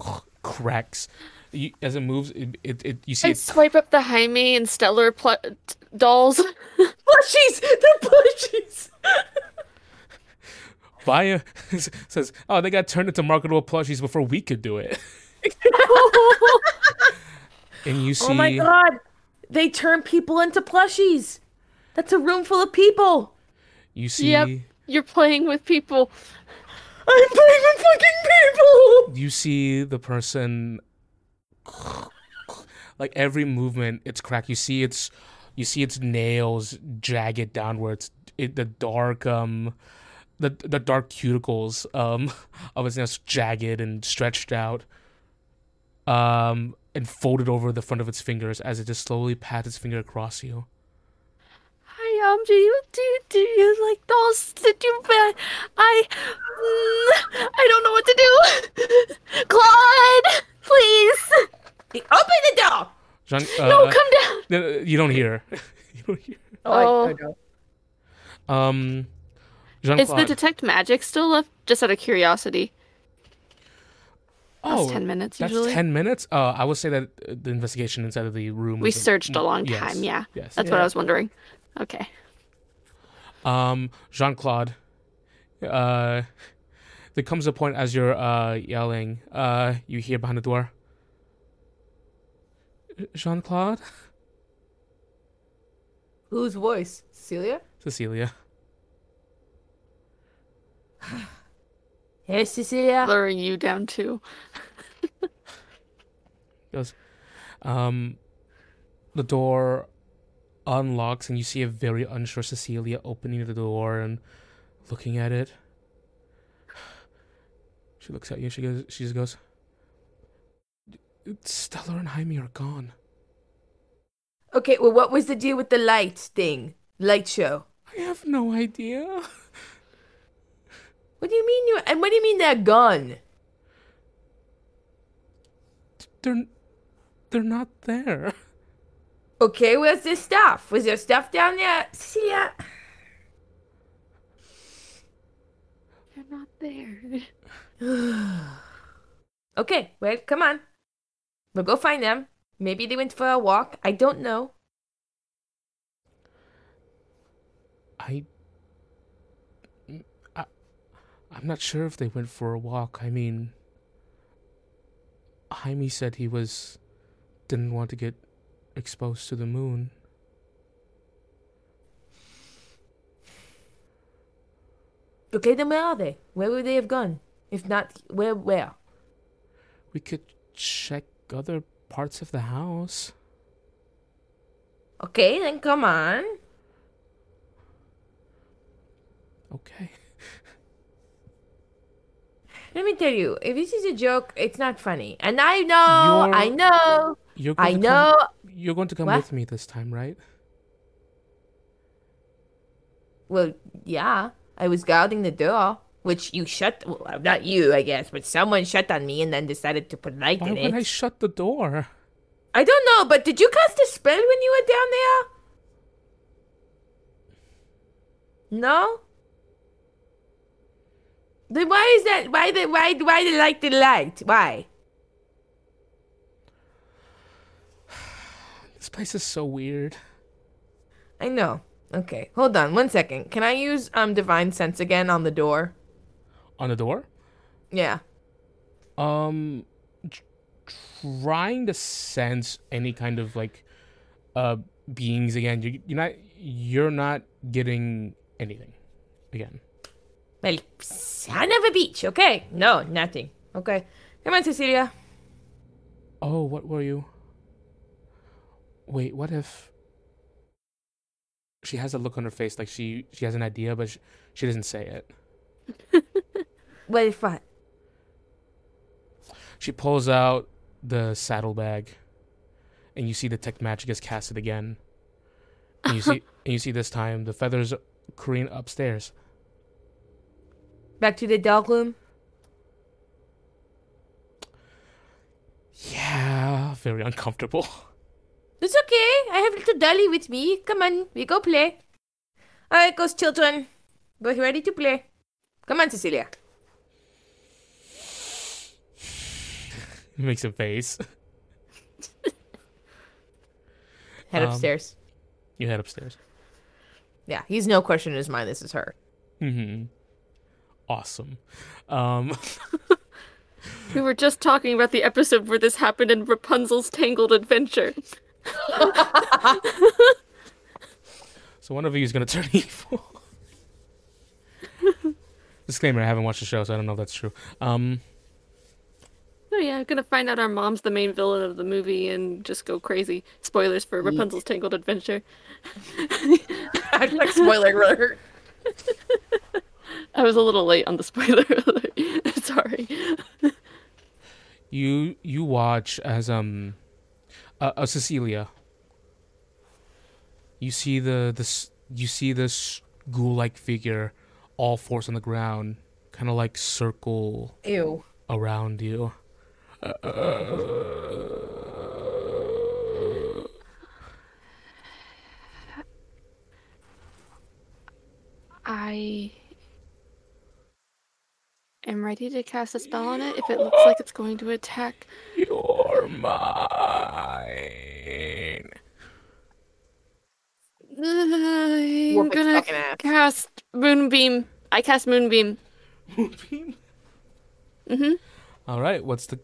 cracks. You, as it moves, it, it, it you see I it. swipe up the Jaime and Stella pl- dolls. plushies! They're plushies! Via says, "Oh, they got turned into marketable plushies before we could do it." and you see, Oh my god! They turn people into plushies! That's a room full of people! you see, Yep. You're playing with people. I'm playing with fucking people! you see the person. Like every movement, it's cracked. You see its, you see its nails jagged downwards. It the dark um, the the dark cuticles um of its nails jagged and stretched out. Um, and folded over the front of its fingers as it just slowly pats its finger across you. Hi, um, do you do do you like dolls? Did you bet? I mm, I don't know what to do. Claude, please. Open the door! Jean, uh, No, come down. no, you don't hear. you don't hear. Oh. I, I. Um, Jean-Claude. Is the detect magic still left? Just out of curiosity. oh, That's ten minutes That's usually. ten minutes. Uh, I would say that uh, the investigation inside of the room. We searched a long yes, time. Yeah, Yes. that's what I was wondering. Okay. Um, Jean Claude. Uh, there comes a point as you're uh yelling. Uh, you hear behind the door. Jean Claude, Whose voice? Cecilia? Cecilia. Hey, Cecilia. Luring you down too. goes um the door unlocks and you see a very unsure Cecilia opening the door and looking at it. She looks at you. She goes. She just goes. Stella and Jaime are gone. Okay, well, what was the deal with the light thing? Light show. I have no idea. What do you mean you? And what do you mean they're gone? They're they're not there. Okay, where's their stuff? Was there stuff down there? See ya. They're not there. Okay, well, come on. We'll go find them. Maybe they went for a walk. I don't know. I, I, I'm not sure if they went for a walk. I mean, Jaime said he was didn't want to get exposed to the moon. Okay, then where are they? Where would they have gone? If not, where? Where? We could check other parts of the house. Okay, then come on. Okay. Let me tell you, if this is a joke, it's not funny. And I know, I You're- know, You're going I to know. Come, you're going to come What? with me this time, right? Well, yeah, I was guarding the door, which you shut. Well, not you, I guess, but someone shut on me and then decided to put light Why in would I shut the door? I don't know, but did you cast a spell when you were down there? No. Then why is that? Why the why why the light the light? Why? This place is so weird. I know. Okay, hold on one second. Can I use um divine sense again on the door? On the door? Yeah. Um, tr- trying to sense any kind of like, uh, beings again. You, you're not. You're not getting anything again. Well, son of a beach. Okay. No, nothing. Okay. Come on, Cecilia. Oh, what were you? Wait, what if she has a look on her face like she she has an idea, but she, she doesn't say it. What if what? She pulls out the saddlebag, and you see detect magic is casted again. And you see, and you see this time the feathers careen upstairs. Back to the dog room. Yeah, very uncomfortable. It's okay. I have little Dolly with me. Come on, we go play. All right, goes children. Go ready to play. Come on, Cecilia. He makes a face. Head Um, upstairs. You head upstairs. Yeah, he's no question in his mind. This is her. Mm-hmm. Awesome. Um, We were just talking about the episode where this happened in Rapunzel's Tangled Adventure. so one of you is gonna turn evil. Disclaimer: I haven't watched the show, so I don't know if that's true. Um, Oh yeah, gonna find out our mom's the main villain of the movie and just go crazy. Spoilers for Rapunzel's Tangled Adventure. like spoiler alert. I was a little late on the spoiler alert. Sorry. you you watch as um, uh, uh, Cecilia. You see the this you see this ghoul-like figure, all fours on the ground, kind of like circle Ew. around you. I am ready to cast a spell on it if it looks like it's going to attack. You're mine. I'm gonna cast Moonbeam. I cast Moonbeam. Mm-hmm. All right. What's the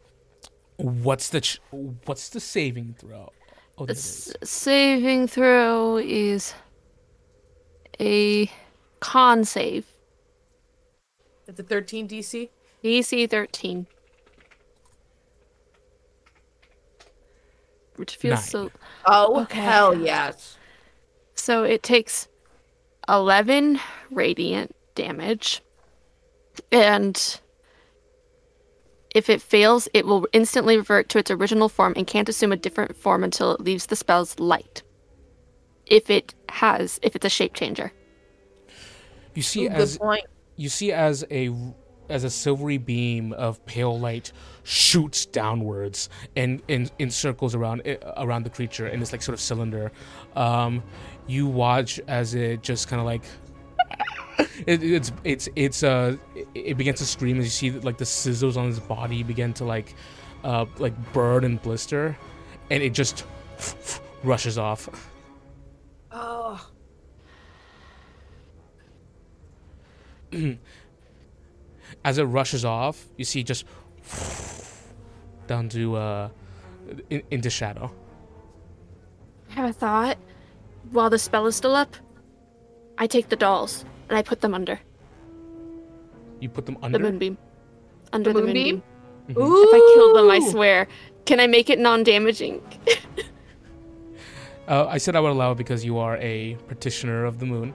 what's the ch- what's the saving throw? Oh, The there it is. s- saving throw is a con save. It's a 13 DC. DC 13. Which feels Nine. so. Oh, Okay. hell yes. So it takes 11 radiant damage. And if it fails, it will instantly revert to its original form and can't assume a different form until it leaves the spell's light. If it has, if it's a shape changer. You see Ooh, as point. you see as a as a silvery beam of pale light shoots downwards and in in circles around around the creature in this like sort of cylinder. Um, you watch as it just kind of like it, it's it's it's uh it, it begins to scream as you see like the sizzles on his body begin to like uh like burn and blister and it just rushes off Oh. as it rushes off you see just down to uh in, into shadow I have a thought. While the spell is still up, I take the dolls and I put them under you put them under the under moonbeam. Under The the, moonbeam? moonbeam. Ooh. If I kill them, I swear. Can I make it non-damaging? uh, i said i would allow it because you are a practitioner of the moon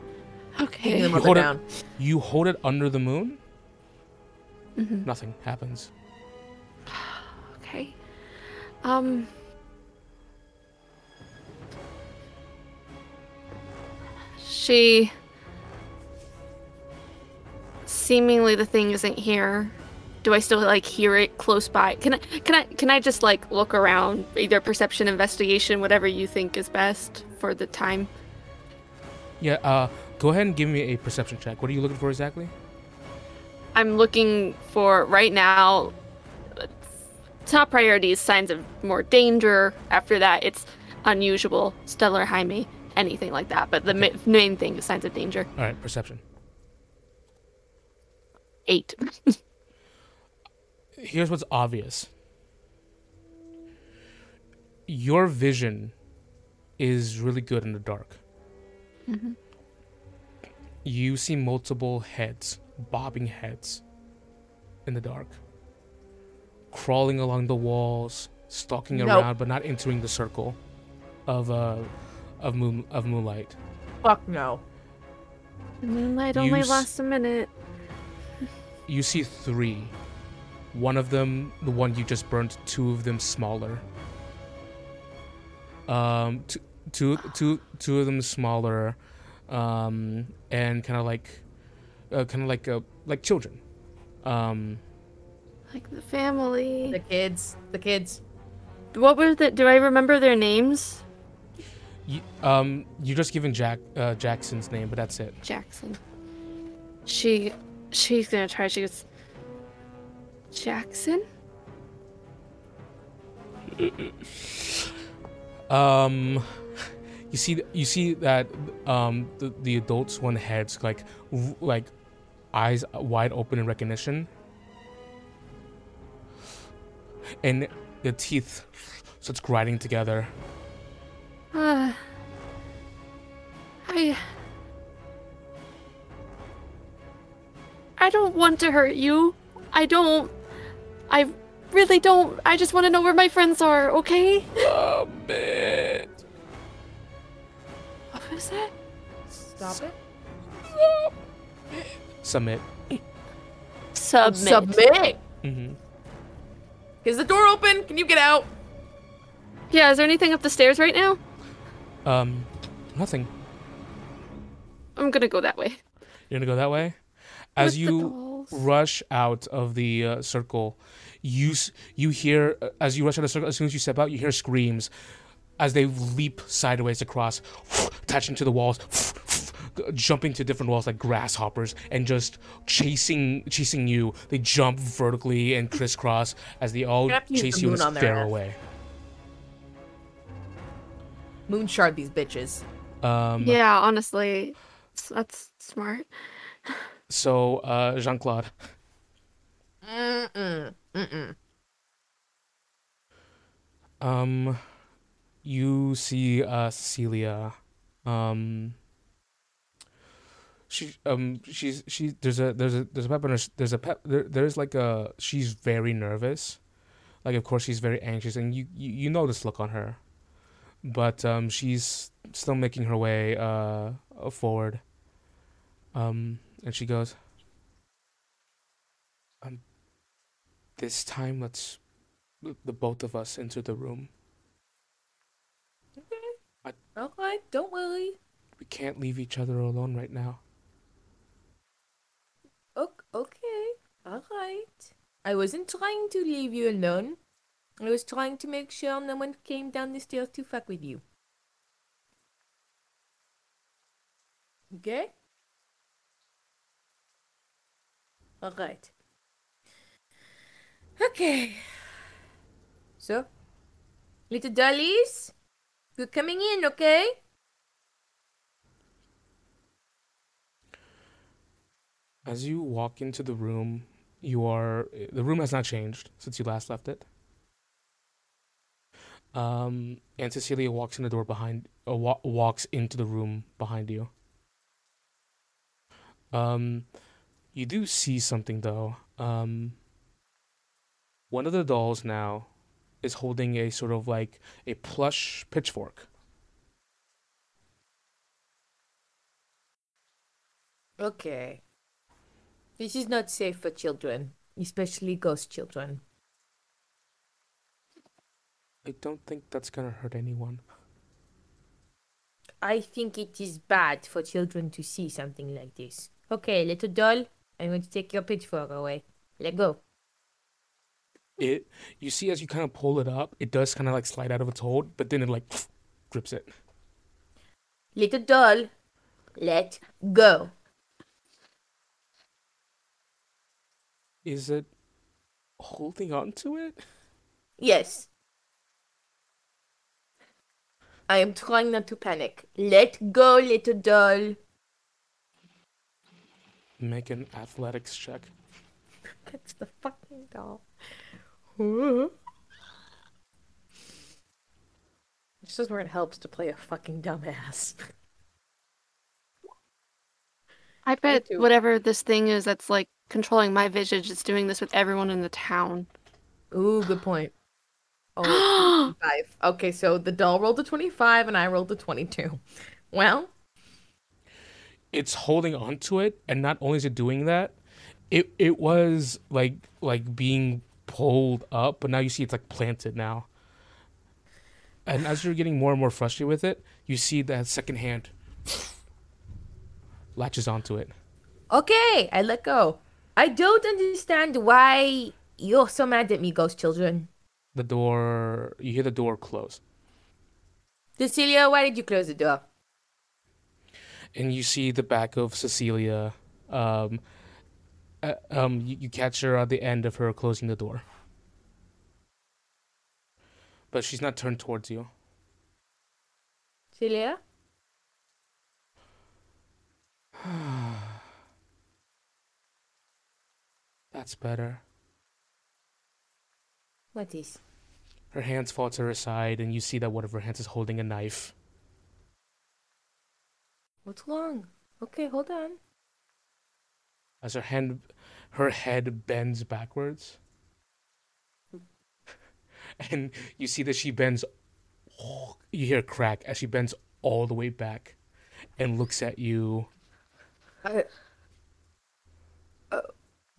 Taking the okay. mother Hold it. down. you hold it under the moon Mhm. nothing happens Okay. Um. She. Seemingly, the thing isn't here. Do I still like hear it close by? Can I? Can I? Can I just like look around? Either perception, investigation, whatever you think is best for the time. Yeah, uh, go ahead and give me a perception check. What are you looking for exactly? I'm looking for right now. Top priority is signs of more danger. After that, it's unusual, Stella Jaime, anything like that. But the ma- main thing is signs of danger. All right, perception. Eight. Here's what's obvious. Your vision is really good in the dark. You see multiple heads, bobbing heads in the dark, crawling along the walls, stalking Nope. around, but not entering the circle of uh, of moon of moonlight. Fuck no. The Moonlight You only s- lasts a minute. You see three. One of them, the one you just burned, two of them smaller. Um, two, two, two, two of them smaller, um, and kind of like, uh, kind of like, uh, like children. Um, Like the family. The kids. The kids. What were the? Do I remember their names? you, um, you're just giving Jack, uh, Jackson's name, but that's it. Jackson. She, she's gonna try. She goes. Jackson. Um, you see, you see that um, the, the adults one heads like, like, eyes wide open in recognition, and the teeth starts grinding together. Uh, I. I don't want to hurt you. I don't. I really don't. I just want to know where my friends are, okay? Oh man! What was that? Stop it. Submit. Submit. Submit. hmm Is the door open? Can you get out? Yeah, is there anything up the stairs right now? Um, nothing. I'm gonna go that way. You're gonna go that way. As you rush out of the uh, circle, you you hear uh, as you rush out of the circle. As soon as you step out, you hear screams as they leap sideways across, attaching to the walls, jumping to different walls like grasshoppers, and just chasing chasing you. They jump vertically and crisscross as they all You're gonna have to use chase you moon and on their fare ass. Moonshard these bitches. Um, Yeah, honestly, that's smart. So, uh, Jean Claude. Mm-mm. Mm-mm. Um, you see uh Cecilia. Um, she um she's she there's a there's a there's a pep in her there's a pep there, there's like a she's very nervous, like of course she's very anxious and you you, you know this look on her, but um she's still making her way uh forward. Um, and she goes. Um, this time let's the both of us into the room. Okay, Alright, don't worry. We can't leave each other alone right now. Ok- Okay, all right. I wasn't trying to leave you alone. I was trying to make sure no one came down the stairs to fuck with you. Okay? All right. Okay. So, little dollies, you're coming in, okay? As you walk into the room, you are the room has not changed since you last left it. Um, and Cecilia walks in the door behind, uh, wa- walks into the room behind you. Um, you do see something though. Um, one of the dolls now is holding a sort of like a plush pitchfork. Okay. This is not safe for children, especially ghost children. I don't think that's gonna hurt anyone. I think it is bad for children to see something like this. Okay, little doll, I'm going to take your pitchfork away. Let go. It you see as you kind of pull it up, it does kind of like slide out of its hold, but then it like grips it. Little doll, let go. Is it holding on to it? Yes. I am trying not to panic. Let go, little doll. Make an athletics check. That's the fucking doll. This is where it helps to play a fucking dumbass. I bet too. whatever this thing is that's like controlling my visage is doing this with everyone in the town. Ooh, good point. Oh, 25. Okay, so the doll rolled a 25 and I rolled a 22. Well, It's holding on to it, and not only is it doing that, it it was like like being pulled up, but now you see it's like planted now. And as you're getting more and more frustrated with it, you see that second hand latches onto it. okay, I let go. I don't understand why you're so mad at me, ghost children. The door, you hear the door close, Cecilia, why did you close the door? And you see the back of Cecilia. Um, uh, um, you, you catch her at the end of her closing the door, but she's not turned towards you. Celia? That's better. What is? Her hands fall to her side, and you see that one of her hands is holding a knife. What's wrong? Okay, hold on. As her hand, her head bends backwards, and you see that she bends. You hear a crack as she bends all the way back, and looks at you. I, uh,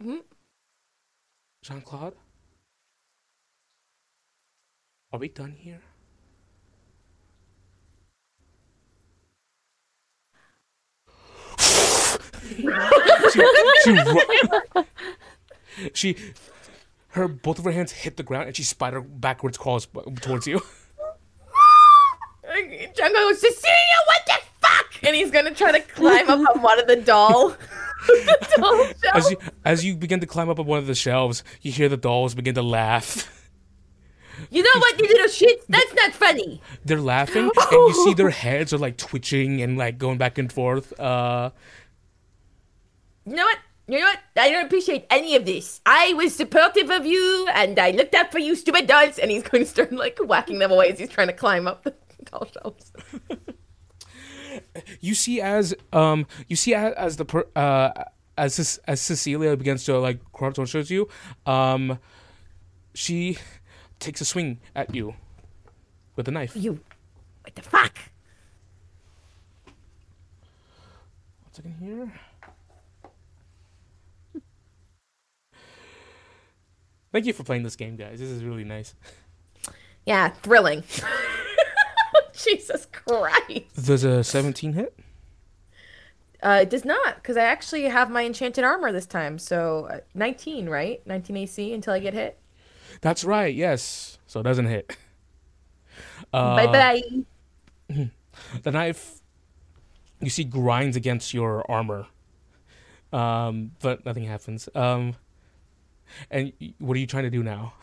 hmm? Jean Claude, are we done here? She, she, ru- she, her both of her hands hit the ground and she spider backwards crawls towards you. Jungle goes, Cecilia, what the fuck? And he's gonna try to climb up on one of the doll. the doll As you as you begin to climb up on one of the shelves, you hear the dolls begin to laugh. You know what, you little shit? That's not funny. They're laughing, and you see their heads are like twitching and like going back and forth. Uh, You know what? You know what? I don't appreciate any of this. I was supportive of you, and I looked out for you, stupid dolls. And he's going to start like whacking them away as he's trying to climb up the doll shelves. you see as um you see as, as the per, uh as as Cecilia begins to like crawl towards you, um, she takes a swing at you with a knife. You, what the fuck? One second here. Thank you for playing this game, guys. This is really nice. Yeah, thrilling. Jesus Christ. Does a 17 hit? Uh, it does not, because I actually have my enchanted armor this time. So uh, 19, right? 19 AC until I get hit. That's right. Yes. So it doesn't hit. Uh, bye bye. The knife you see grinds against your armor, Um, but nothing happens. Um, and what are you trying to do now?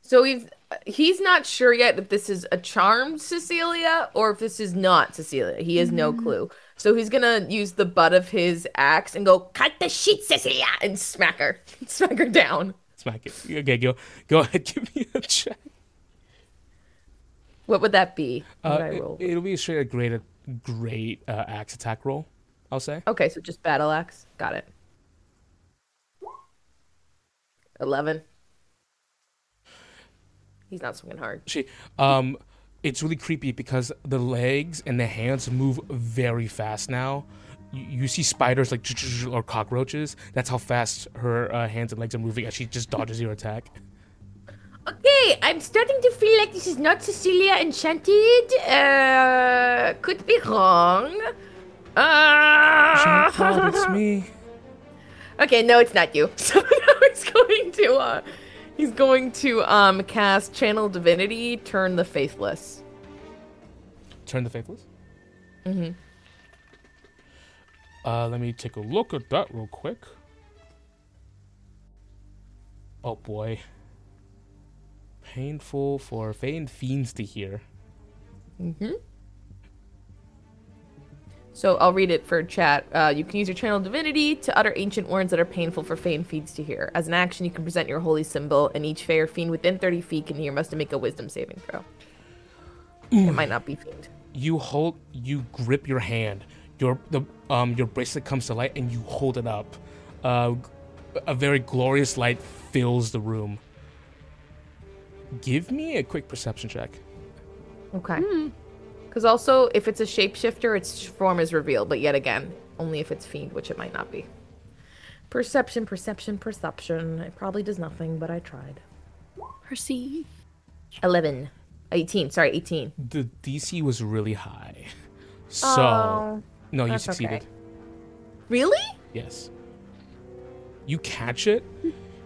So he's he's not sure yet if this is a charmed Cecilia or if this is not Cecilia. He has no clue. So he's gonna use the butt of his axe and go cut the shit, Cecilia, and smack her, smack her down. Smack it. Okay, go go ahead. Give me a check. What would that be? What Uh, would I it, roll? it'll be a straight a great great uh, axe attack roll. I'll say. okay, so just battle axe. Got it. Eleven. He's not swinging hard. She, um, it's really creepy because the legs and the hands move very fast now. You, you see spiders like or cockroaches. That's how fast her uh, hands and legs are moving as she just dodges your attack. Okay, I'm starting to feel like this is not Cecilia Enchanted. Uh, could be wrong. Uh, Jean-Claude, it's me. okay, no, it's not you. He's going to, uh, he's going to um cast Channel Divinity, Turn the Faithless. Turn the faithless. Mm-hmm. Uh, let me take a look at that real quick. Oh boy. Painful for Fey and fiends to hear. So I'll read it for chat. Uh, you can use your Channel Divinity to utter ancient words that are painful for Fey and Fiends to hear. As an action, you can present your holy symbol, and each Fey or Fiend within 30 feet can hear must make a Wisdom saving throw. it might not be Fiend. you hold you grip your hand your the um your bracelet comes to light and you hold it up uh g- a very glorious light fills the room give me a quick perception check Okay. Because also, if it's a shapeshifter, its form is revealed, but yet again, only if it's fiend, which it might not be. Perception, perception, perception. It probably does nothing, but I tried. Perceive. 11. 18. Sorry, 18. the dc was really high oh, so Oh, no you succeeded okay. Really? yes you catch it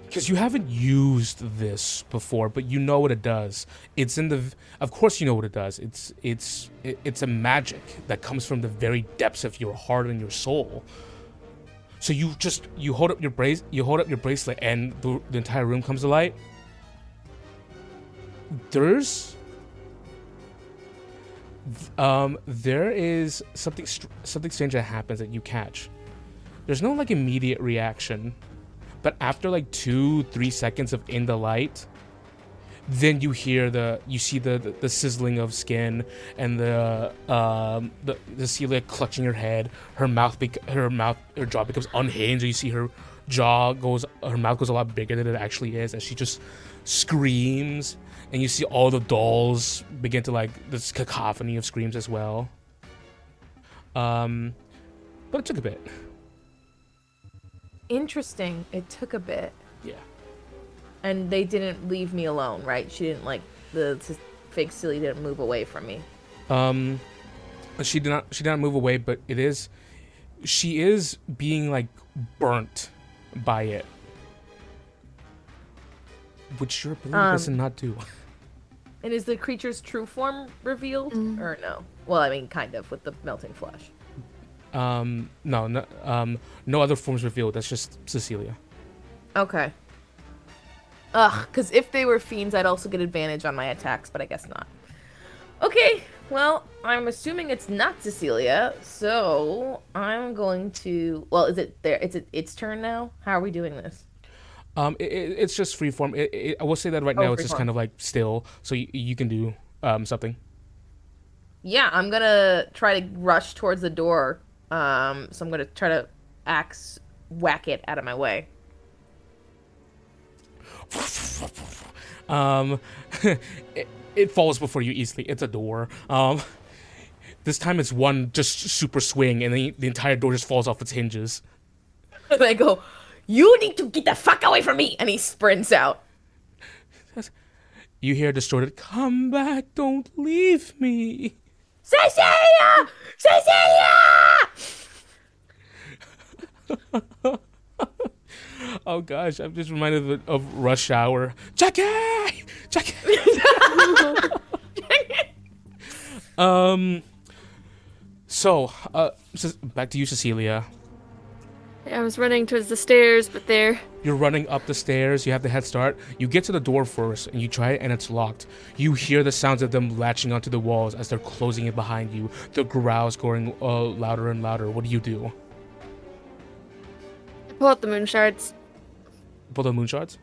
because you haven't used this before but you know what it does. It's in the of course you know what it does. It's it's it's a magic that comes from the very depths of your heart and your soul. So you just you hold up your brace you hold up your bracelet and the, the entire room comes to light. There's um there is something something strange that happens that you catch. There's no like immediate reaction but after like two three seconds of in the light then you hear the you see the the, the sizzling of skin and the um the, the Celia clutching her head. Her mouth bec- her mouth her jaw becomes unhinged you see her jaw goes her mouth goes a lot bigger than it actually is and she just screams. And you see all the dolls begin to like this cacophony of screams as well. Um but it took a bit Interesting. It took a bit. yeah And they didn't leave me alone, right? She didn't, like, the fake silly didn't move away from me. Um, she did not. She did not move away, but it is. She is being like burnt by it, which your ability does Um, not do. And is the creature's true form revealed? Or no? Well, I mean, kind of, with the melting flesh. Um, no, no, um, no other forms revealed. That's just Cecilia. Okay. Ugh, because if they were fiends, I'd also get advantage on my attacks, but I guess not. Okay, well, I'm assuming it's not Cecilia, so I'm going to. Well, is it there? It's it, its turn now. How are we doing this? Um, it, it, it's just freeform. It, it, I will say that right Oh, now it's just freeform. kind of like still, so you, you can do um something. Yeah, I'm gonna try to rush towards the door. Um, so I'm gonna try to axe whack it out of my way. Um, it, it falls before you easily. It's a door. Um, this time it's one just super swing, and then the entire door just falls off its hinges. And I go, "You need to get the fuck away from me!" And he sprints out. You hear distorted, "Come back, don't leave me." Cecilia! Cecilia! Oh gosh, I'm just reminded of, of Rush Hour. Jackie, Jackie. um. So, uh, back to you, Cecilia. I was running towards the stairs, but there. You're running up the stairs. You have the head start. You get to the door first, and you try it, and it's locked. You hear the sounds of them latching onto the walls as they're closing it behind you. The growls growing uh, louder and louder. What do you do? I pull out the moon shards. Pull the moon shards.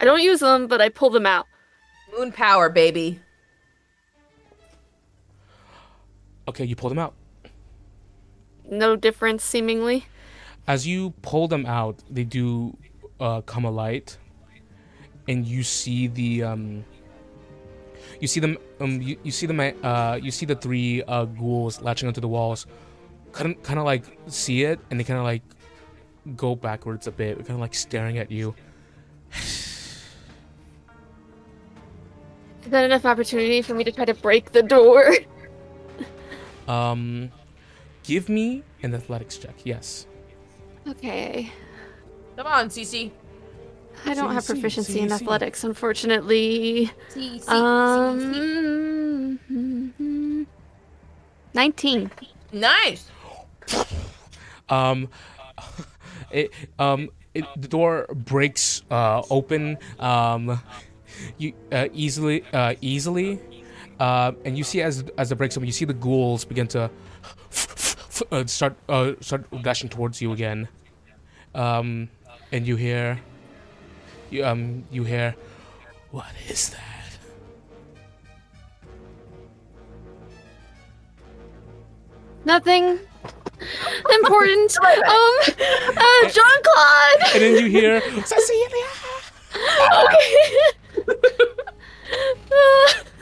I don't use them, but I pull them out. Moon power, baby. Okay, you pull them out. No difference, seemingly. As you pull them out, they do uh, come alight, and you see the um, you see them um, you, you see them uh, you see the three uh, ghouls latching onto the walls, kind of kind of like see it, and they kind of like go backwards a bit, kind of like staring at you. Is that enough opportunity for me to try to break the door? Um, give me an athletics check. Yes. Okay. Come on, Cece. I don't have proficiency in athletics, unfortunately. Cece. Um, 19. Nice. Um, it um it, the door breaks uh open um you uh, easily uh easily uh, and you see as as it breaks open you see the ghouls begin to uh, start uh start dashing towards you again um and you hear you um you hear what is that Nothing important. um, uh, Jean Claude. and then you hear Cecilia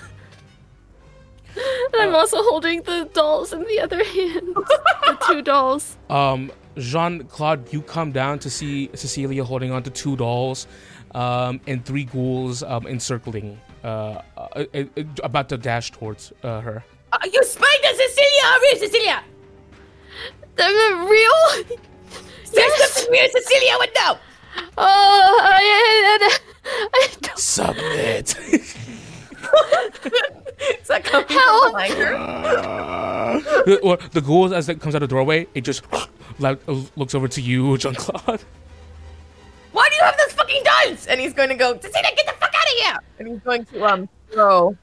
and I'm also holding the dolls in the other hand. the two dolls. um, Jean Claude, you come down to see Cecilia holding on to two dolls, um, and three ghouls um, encircling, uh, uh, uh, uh, about to dash towards uh, her. Uh, you spied on Cecilia! Are you Cecilia? They're real. Yes. Where Cecilia would know. Oh, I, I, I don't. Submit. Is that coming Help. from behind her? the, or the ghouls, as it comes out of the doorway, it just like, uh, looks over to you, Jean Claude. Why do you have those fucking guns? And he's going to go, Cecilia, get the fuck out of here! And he's going to um throw.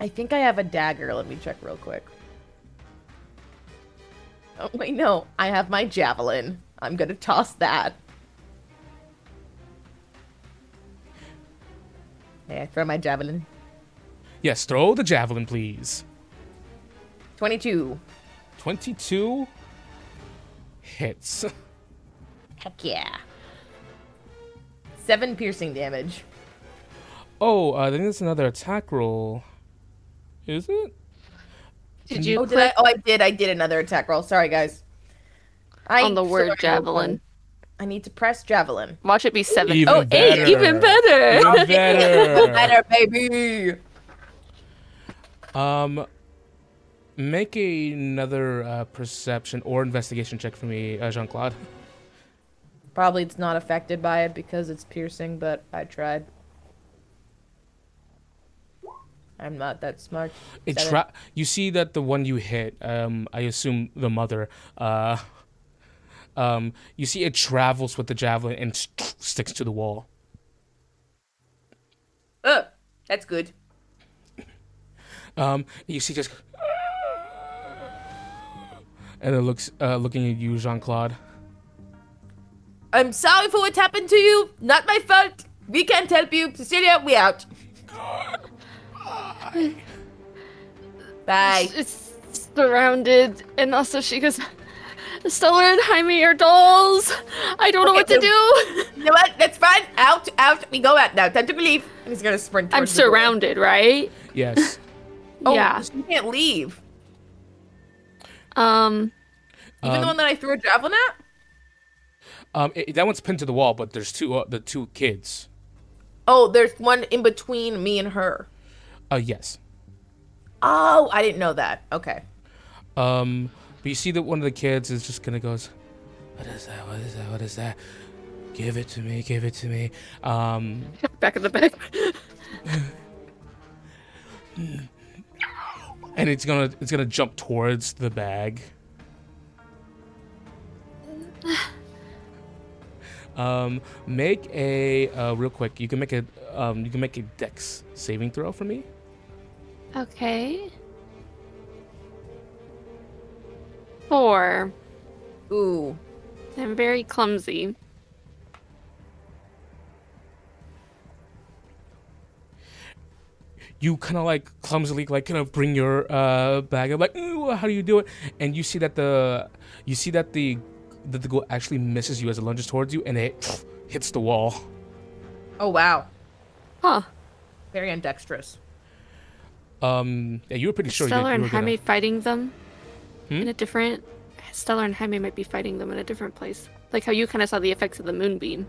I think I have a dagger. Let me check real quick. Oh wait, no, I have my javelin. I'm gonna toss that. May I throw my javelin? Yes, throw the javelin, please. Twenty-two. Twenty-two hits. Heck yeah. Seven piercing damage. Oh, uh, I think that's another attack roll. Is it? Did you Oh, did I? Oh, I did. I did another attack roll. Sorry, guys. I on the word javelin? I need to press javelin. Watch it be seven. Even oh, eight, better. even better. Even better. Better, baby. Um, make another uh, perception or investigation check for me, uh, Jean Claude. Probably it's not affected by it because it's piercing, but I tried. I'm not that smart. It tra- you see that the one you hit, um, I assume the mother, uh, um, you see it travels with the javelin and st- sticks to the wall. Oh, that's good. Um, you see just, and it looks, uh, looking at you, Jean Claude. I'm sorry for what happened to you. Not my fault. We can't help you. Cecilia, we out. Bye. It's surrounded, and also she goes, Stella and Jaime are dolls. I don't know what to Okay, do. You know what? That's fine. Out, out. We go out now. Time to leave. And he's gonna sprint. I'm towards the door. surrounded, right? Yes. Oh, yeah. She can't leave. Um. Even the Um, one that I threw a javelin at. Um, it, that one's pinned to the wall, but there's two, uh, the two kids. Oh, there's one in between me and her. Uh, yes. Oh, I didn't know that. Okay. Um, but you see that one of the kids is just gonna goes, "What is that? What is that? What is that? Give it to me! Give it to me!" Um, Back of the bag. and it's gonna it's gonna jump towards the bag. Um, make a uh, real quick. You can make a um, you can make a Dex saving throw for me. Okay. Four. Ooh. I'm very clumsy. You kind of like clumsily like kind of bring your uh, bag up like how do you do it and you see that the you see that the that the goal actually misses you as it lunges towards you and it hits the wall Oh wow. Huh. Very undexterous. um yeah you were pretty sure Stella you and were gonna, Jaime fighting them Hmm? in a different. Stella and Jaime might be fighting them in a different place. Like how you kind of saw the effects of the moonbeam.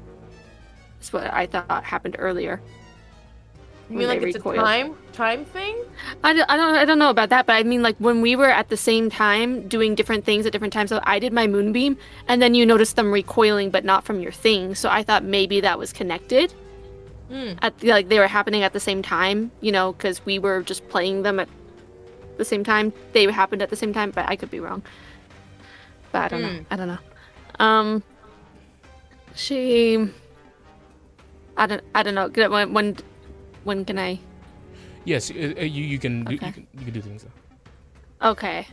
That's what I thought happened earlier. You mean like it's recoil. a time time thing? I don't, I don't I don't know about that, but I mean like when we were at the same time doing different things at different times. So I did my moonbeam, and then you noticed them recoiling, but not from your thing. So I thought maybe that was connected. Hmm. At like they were happening at the same time, you know, because we were just playing them at the same time. They happened at the same time, but I could be wrong. But I don't know. I don't know. Um, she. I don't. I don't know. When when when can I? yes uh, uh, you you can, do, Okay. you can you can do things though. Okay.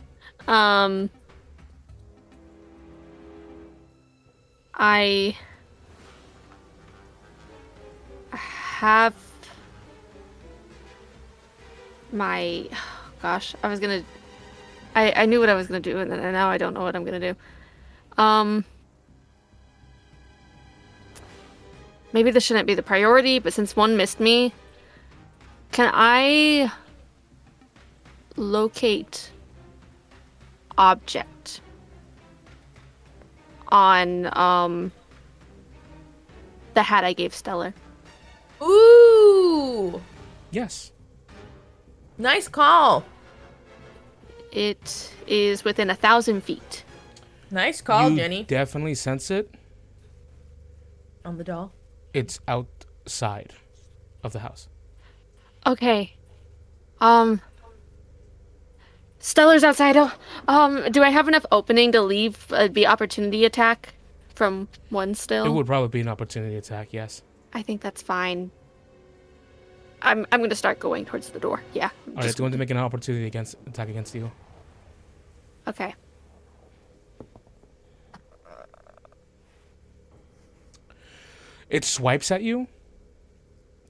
Um I have my gosh, I was to I I knew what I was to do and then now I don't know what I'm to do. Um Maybe this shouldn't be the priority, but since one missed me, can I locate object on um the hat I gave Stella. Ooh. yes Nice call. It is within a thousand feet. Nice call, you Jenny. definitely sense it On the doll. it's outside of the house Okay. Um Stella's outside. Oh, um, do I have enough opening to leave uh, the opportunity attack from one still? it would probably be an opportunity attack yes I think that's fine. I'm I'm gonna start going towards the door. Yeah. I'm all right just- going to make an opportunity against attack against you Okay. it swipes at you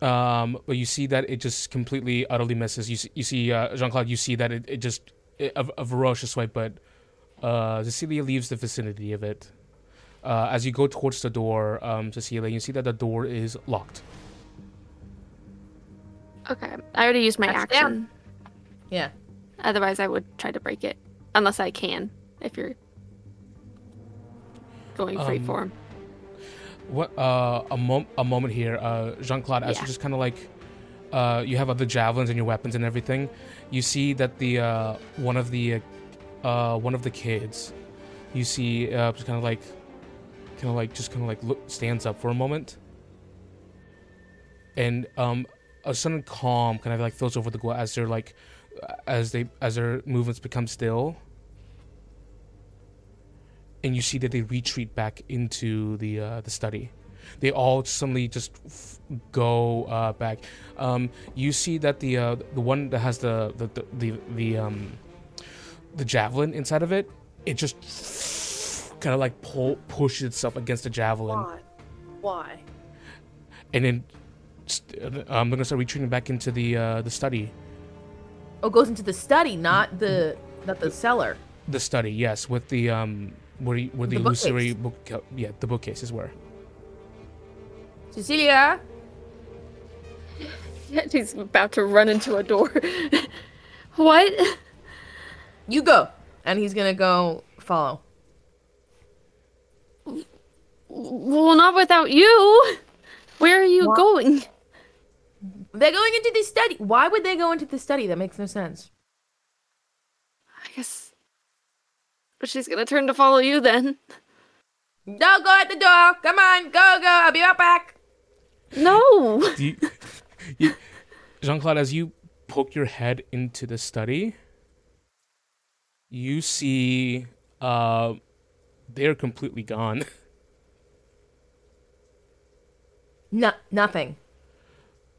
um but you see that it just completely utterly misses you see, you see uh, jean-claude you see that it, it just it, a, a ferocious swipe but uh cecilia leaves the vicinity of it uh as you go towards the door um cecilia you see that the door is locked Okay. I already used my That's action. down. Yeah. Otherwise, I would try to break it, unless I can. If you're going free Um, form. What uh a, mom- a moment here uh jean-claude as Yeah. you just kind of like uh you have other javelins and your weapons and everything you see that the uh one of the uh one of the kids you see uh just kind of like kind of like just kind of like look stands up for a moment and um a sudden calm kind of like fills over the as they're like as they as their movements become still and you see that they retreat back into the uh, the study. They all suddenly just f- go uh, back. Um, you see that the uh, the one that has the the the the, the um the javelin inside of it, it just kind of like pull pushes itself against the javelin, Why? Why? and then st- I'm gonna start retreating back into the uh, the study. Oh, goes into the study, not the not the cellar. The study, yes, with the um where you, where the, The bookcase. illusory book, yeah, the bookcases were. Cecilia. She's about to run into a door. what? You go. And he's gonna go follow. Well, not without you. Where are you What? going? They're going into the study. Why would they go into the study? That makes no sense. I guess she's gonna turn to follow you then. Don't go at the door. Come on, go, go. I'll be right back. No. You, you, Jean Claude, as you poke your head into the study, you see uh, they're completely gone. No, nothing.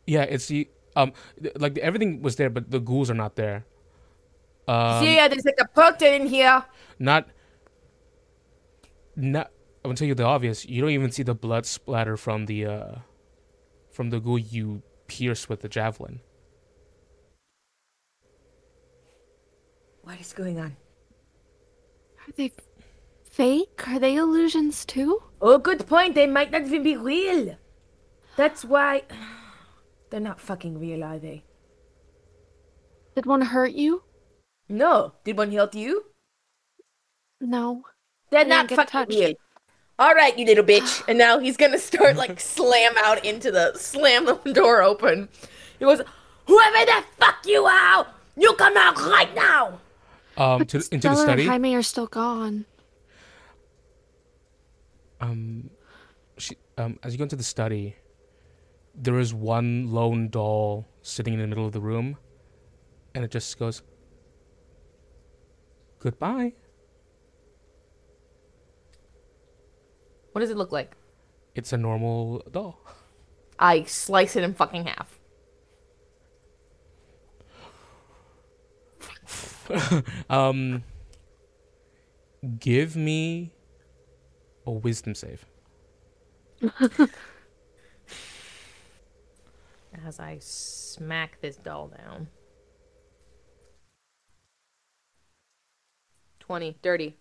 Yeah, it's the um like everything was there, but the ghouls are not there. Um, See, yeah, there's like a portal in here. not not I'm gonna tell you the obvious. You don't even see the blood splatter from the uh from the ghoul you pierced with the javelin. What is going on? Are they fake? Are they illusions too? Oh, good point. They might not even be real. That's why they're not fucking real, are they? Did one hurt you? No. Did one hurt you? No. They're didn't not get fucking touched. All right, you little bitch. And now he's gonna start like slam out into the slam the door open. He goes, "Whoever the fuck you are, you come out right now." Um to into the Stella study. and Jaime are still gone. um she um as you go into the study there is one lone doll sitting in the middle of the room and it just goes goodbye What does it look like? it's a normal doll I slice it in fucking half. um give me a wisdom save As I smack this doll down. 20, dirty.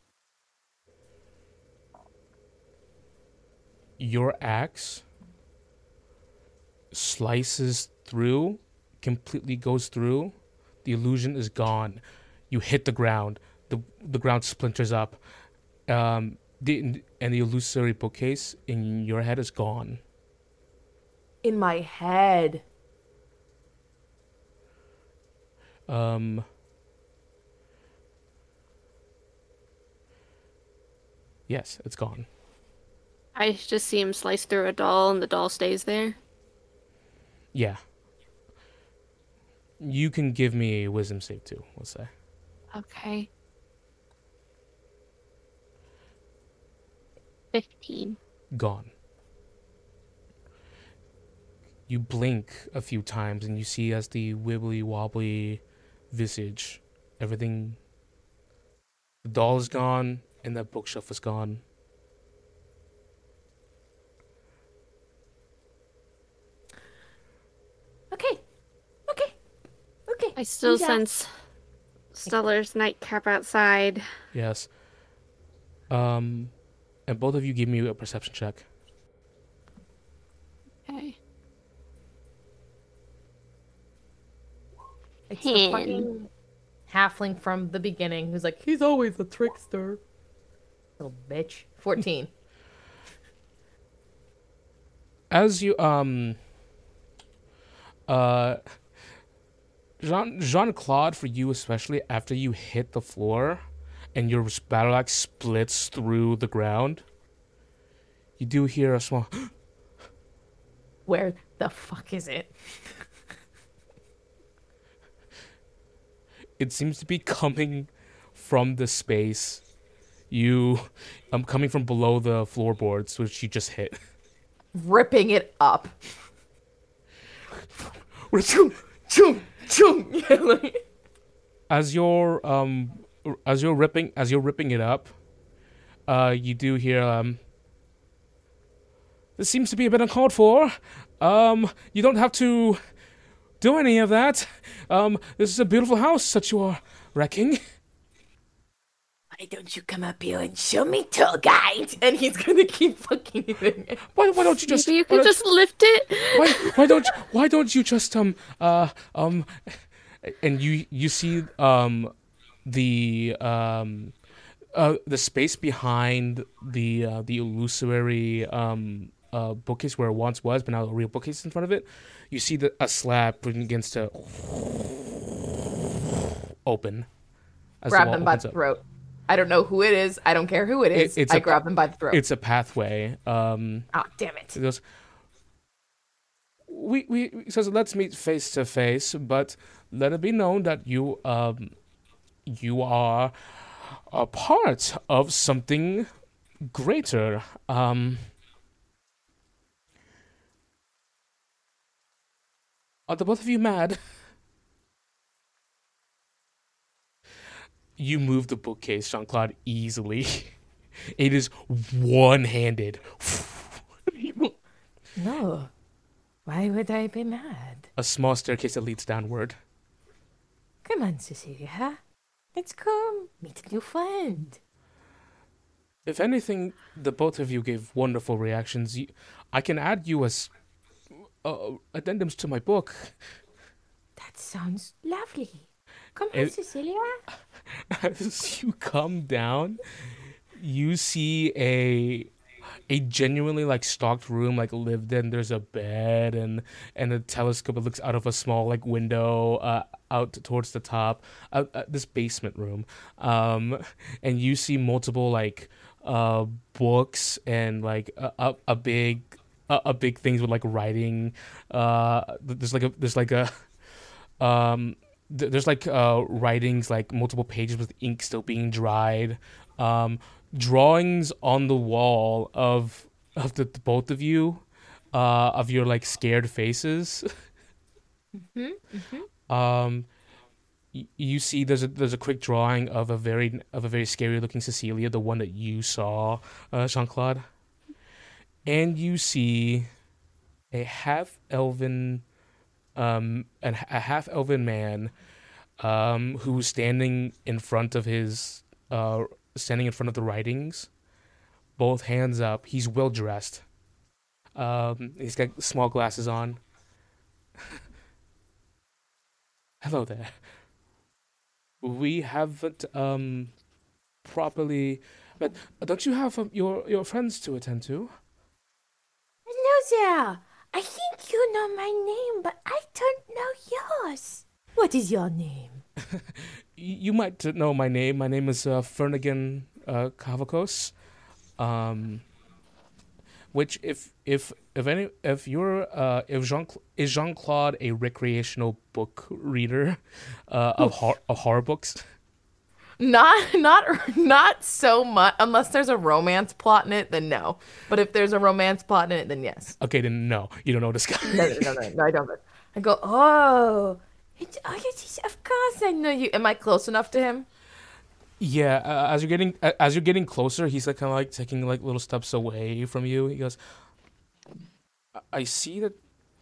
your axe slices through, completely goes through. The illusion is gone. You hit the ground. the The ground splinters up. Um, the and the illusory bookcase in your head is gone. In my head. Um, yes, it's gone. I just see him slice through a doll and the doll stays there. Yeah. You can give me a wisdom save too. Let's say Okay. 15. gone. You blink a few times and you see as the wibbly wobbly visage, everything. The doll is gone and that bookshelf is gone. Okay. Okay. Okay. I still Yeah. sense Stella's nightcap outside. Yes. Um, and both of you give me a perception check. Okay. It's the fucking halfling from the beginning who's like, he's always a trickster. Little bitch. 14. as you um uh Jean Jean Claude for you especially after you hit the floor and your battle axe splits through the ground, you do hear a small Where the fuck is it? it seems to be coming from the space you I'm um coming from below the floorboards which you just hit. Ripping it up. As you're um as you're ripping as you're ripping it up uh you do hear um this seems to be a bit uncalled for um you don't have to do any of that um this is a beautiful house that you are wrecking Why don't you come up here and show me tour guide? And he's gonna keep fucking hitting it. why, why don't you just Maybe you why could just lift it. why, why don't you, why don't you just um uh um and you you see um the um uh the space behind the uh, the illusory um uh bookcase where it once was but now a real bookcase in front of it you see the a slab begins to open as Grab him by the throat. I don't know who it is. I don't care who it is. it's I a- grab him by the throat. it's a pathway um oh, damn it. It goes. We we he says let's meet face to face, but let it be known that you um you are a part of something greater. Um Are the both of you mad? You move the bookcase, Jean Claude, easily. It is one handed. No. Why would I be mad? A small staircase that leads downward. Come on, Cecilia. Let's go meet a new friend. If anything, the both of you gave wonderful reactions. You, I can add you as uh, addendums to my book. That sounds lovely. Come on, It- Cecilia. As you come down, you see a a genuinely like stocked room, like lived in. There's a bed and and a telescope that looks out of a small like window uh, out towards the top. Uh, uh, this basement room, um, and you see multiple like uh books and like a a, a big a, a big things with like writing. Uh, there's like a there's like a um th- there's like uh writings like multiple pages with ink still being dried. Um drawings on the wall of of the, the both of you uh of your like scared faces. Um y- you see there's a there's a quick drawing of a very of a very scary looking Cecilia the one that you saw uh Jean-Claude. And you see a half elven um an, a half elven man um who's standing in front of his uh standing in front of the writings. Both hands up. He's well dressed. Um he's got small glasses on. Hello there. We haven't um properly but don't you have um, your your friends to attend to? There. I think you know my name, but I don't know yours. What is your name? You might know my name. My name is uh, Fernigan uh, Kavakos. Um, which, if if if any if you're uh, if Jean is Jean Claude a recreational book reader uh, of hor- of horror books? Not, not, not so much. Unless there's a romance plot in it, then no. But if there's a romance plot in it, then yes. Okay, then no, you don't know this guy. No, no, no, no, I don't. I go, oh, it's, oh, yes, of course I know you. Am I close enough to him? Yeah, uh, as you're getting uh, as you're getting closer, he's like kind of like taking like little steps away from you. He goes, "I- "I see that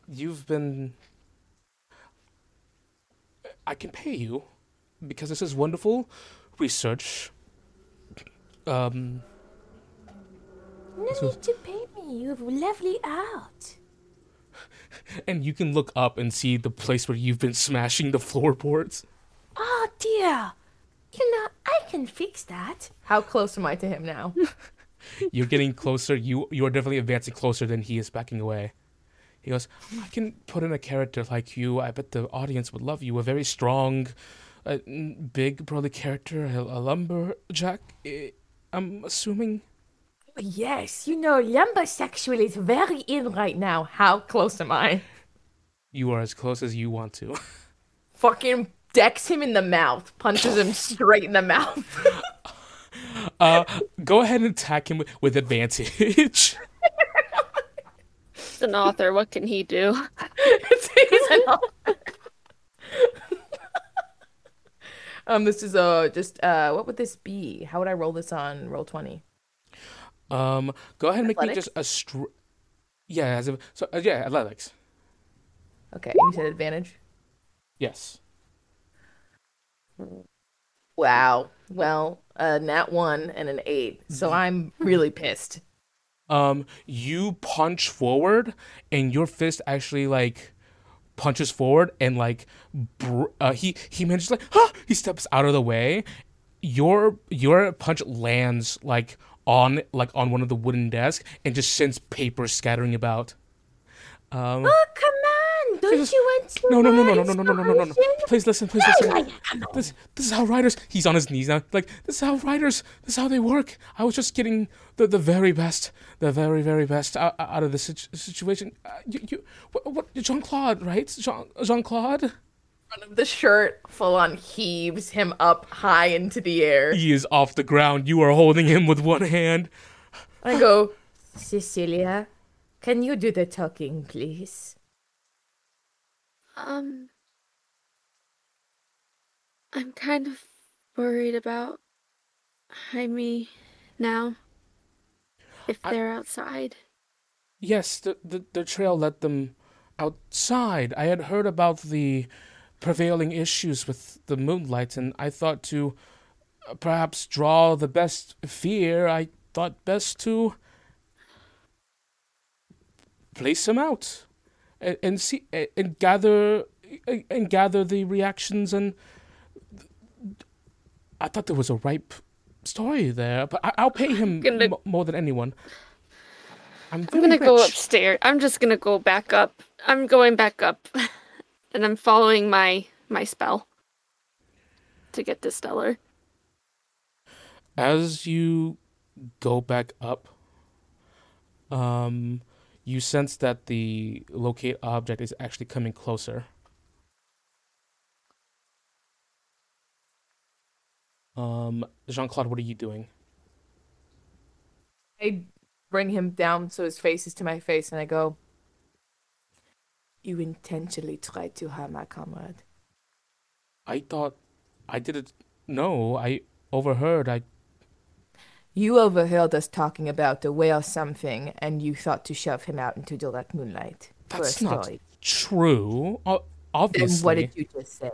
you've been. I can pay you because this is wonderful research. Um, No need to pay me. You have lovely art. and you can look up and see the place where you've been smashing the floorboards. Oh dear. You know, I can fix that. How close am I to him now? You're getting closer. You you are definitely advancing closer than he is backing away. He goes, I can put in a character like you. I bet the audience would love you. A very strong, n- big, burly character, a, a lumberjack. I'm assuming. yes, you know, lumbersexual is very in right now. How close am I? You are as close as you want to. Fucking decks him in the mouth, punches him straight in the mouth. Uh, go ahead and attack him with, with advantage. He's an author. What can he do? He's an author. Um, this is uh just uh, what would this be? How would I roll this on Roll20? um, go ahead and make me just a str- Yeah, as a, so uh, yeah, athletics. Okay, you said advantage. Yes. Wow. Well, uh, nat one and an eight, so I'm really pissed. um you punch forward and your fist actually like punches forward and like br- uh, he he manages like huh! he steps out of the way your your punch lands like on like on one of the wooden desks and just sends paper scattering about um Oh! Don't you want to? no no no no no no no no no no no please listen please listen. This this is how writers he's on his knees now. Like this is how writers this is how they work. I was just getting the, the very best the very very best out, out of this situ- situation. Uh, you, you what, what jean-claude right? Jean jean-claude? Front of the shirt full on heaves him up high into the air. he is off the ground. You are holding him with one hand. I go, Cecilia, can you do the talking, please? Um, I'm kind of worried about Jaime now. If I- they're outside. Yes, the, the the trail led them outside. I had heard about the prevailing issues with the moonlight, and I thought to uh, perhaps draw the best fear. I thought best to place them out and, and see and gather and gather the reactions. And I thought there was a ripe story there, but I, I'll pay him Gonna- m- more than anyone. I'm, I'm gonna go upstairs. I'm just gonna go back up. I'm going back up, and I'm following my my spell to get to Stella. as you go back up um you sense that the locate object is actually coming closer. Um jean-claude what are you doing? I bring him down so his face is to my face, and I go, You intentionally tried to harm my comrade. i thought i didn't no i overheard. I You overheard us talking about a whale something, and you thought to shove him out into direct moonlight. that's not story. true O- Then what did you just say?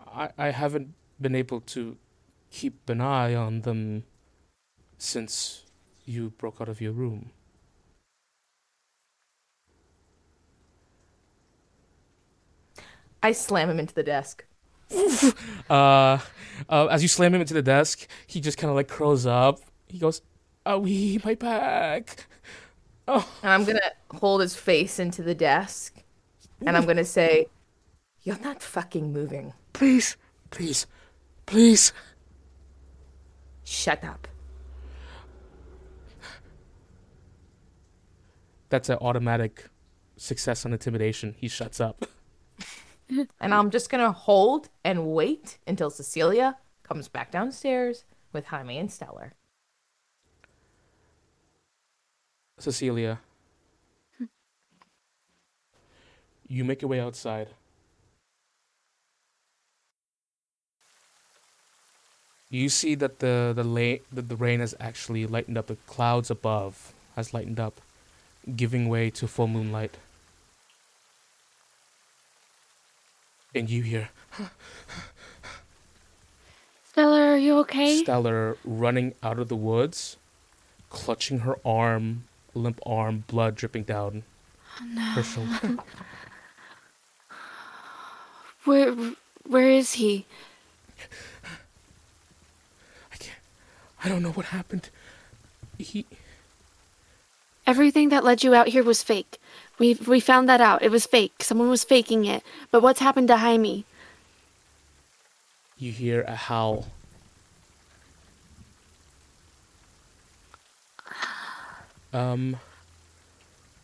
I, I haven't been able to keep an eye on them since you broke out of your room. I slam him into the desk. Uh, uh, as you slam him into the desk, he just kind of like curls up. He goes, "Oh, we my back." Oh, And I'm gonna hold his face into the desk, and I'm gonna say, "You're not fucking moving. please, please, please. Shut up." That's an automatic success on intimidation. He shuts up. And I'm just gonna hold and wait until Cecilia comes back downstairs with Jaime and Stella. Cecilia, you make your way outside. You see that the the, la- that the rain has actually lightened up. The clouds above has lightened up, giving way to full moonlight. And you hear Stella, are you okay? Stella running out of the woods, clutching her arm, limp arm, blood dripping down her shoulder. Where where is he? I can't. I don't know what happened. He. Everything that led you out here was fake. We we found that out. It was fake. Someone was faking it. But what's happened to Jaime? You hear a howl. Um.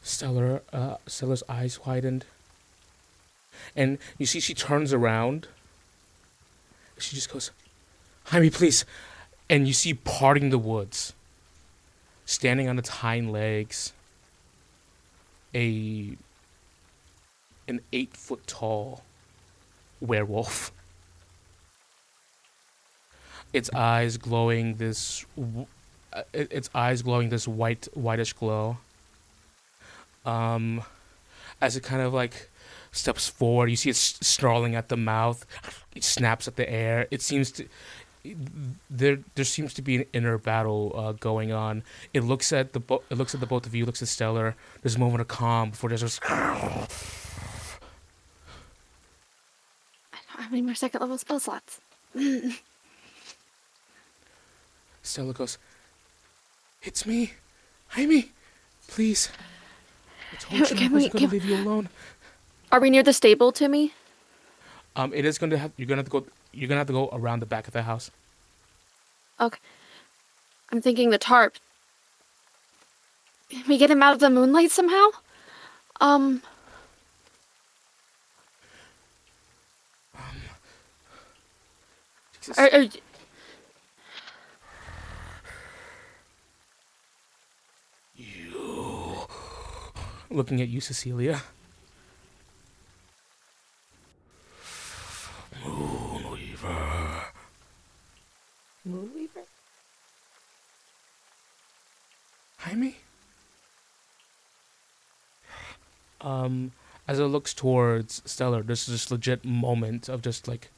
Stella, uh, Stella's eyes widened. And you see she turns around. She just goes, Jaime, please. And you see parting the woods, standing on its hind legs, a an eight foot tall werewolf. Its eyes glowing this, uh, its eyes glowing this white whitish glow. Um, as it kind of like steps forward, you see it snarling at the mouth. It snaps at the air. It seems to there there seems to be an inner battle uh, going on. It looks at the bo- it looks at the both of you. Looks at Stella. There's a moment of calm before there's just I don't have any more second level spell slots. Stella goes, It's me. Jaime, please. I told you I Can we- wasn't going to leave you alone. Are we near the stable, Timmy? Um, it is going to have, you're going to have to go, you're to have to go around the back of the house. Okay. I'm thinking the tarp. Can we get him out of the moonlight somehow? Um, Jesus. are, are, looking at you, Cecilia. Moonweaver. Moonweaver? Jaime? Um, as it looks towards Stella, there's this legit moment of just like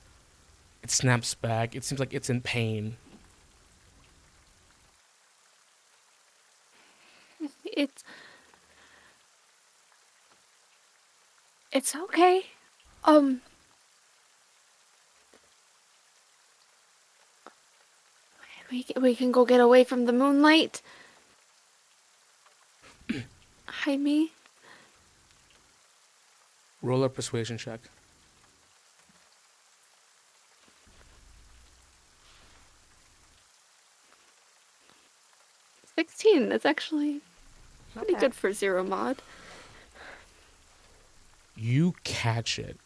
it snaps back. It seems like it's in pain. It's It's okay. Um We c- we can go get away from the moonlight. Jaime, Roll a persuasion check. sixteen. That's actually pretty bad. good for zero mod. You catch it.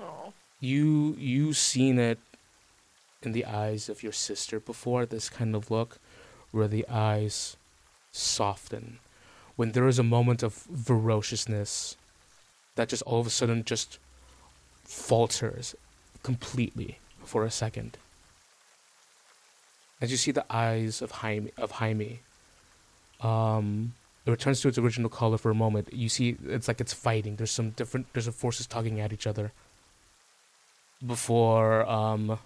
Oh. You you seen it in the eyes of your sister before. This kind of look, where the eyes soften, when there is a moment of ferociousness, that just all of a sudden just falters completely for a second. As you see the eyes of Jaime, of Jaime, um, it returns to its original color for a moment. You see, it's like it's fighting. There's some different. There's some forces tugging at each other. Before, um,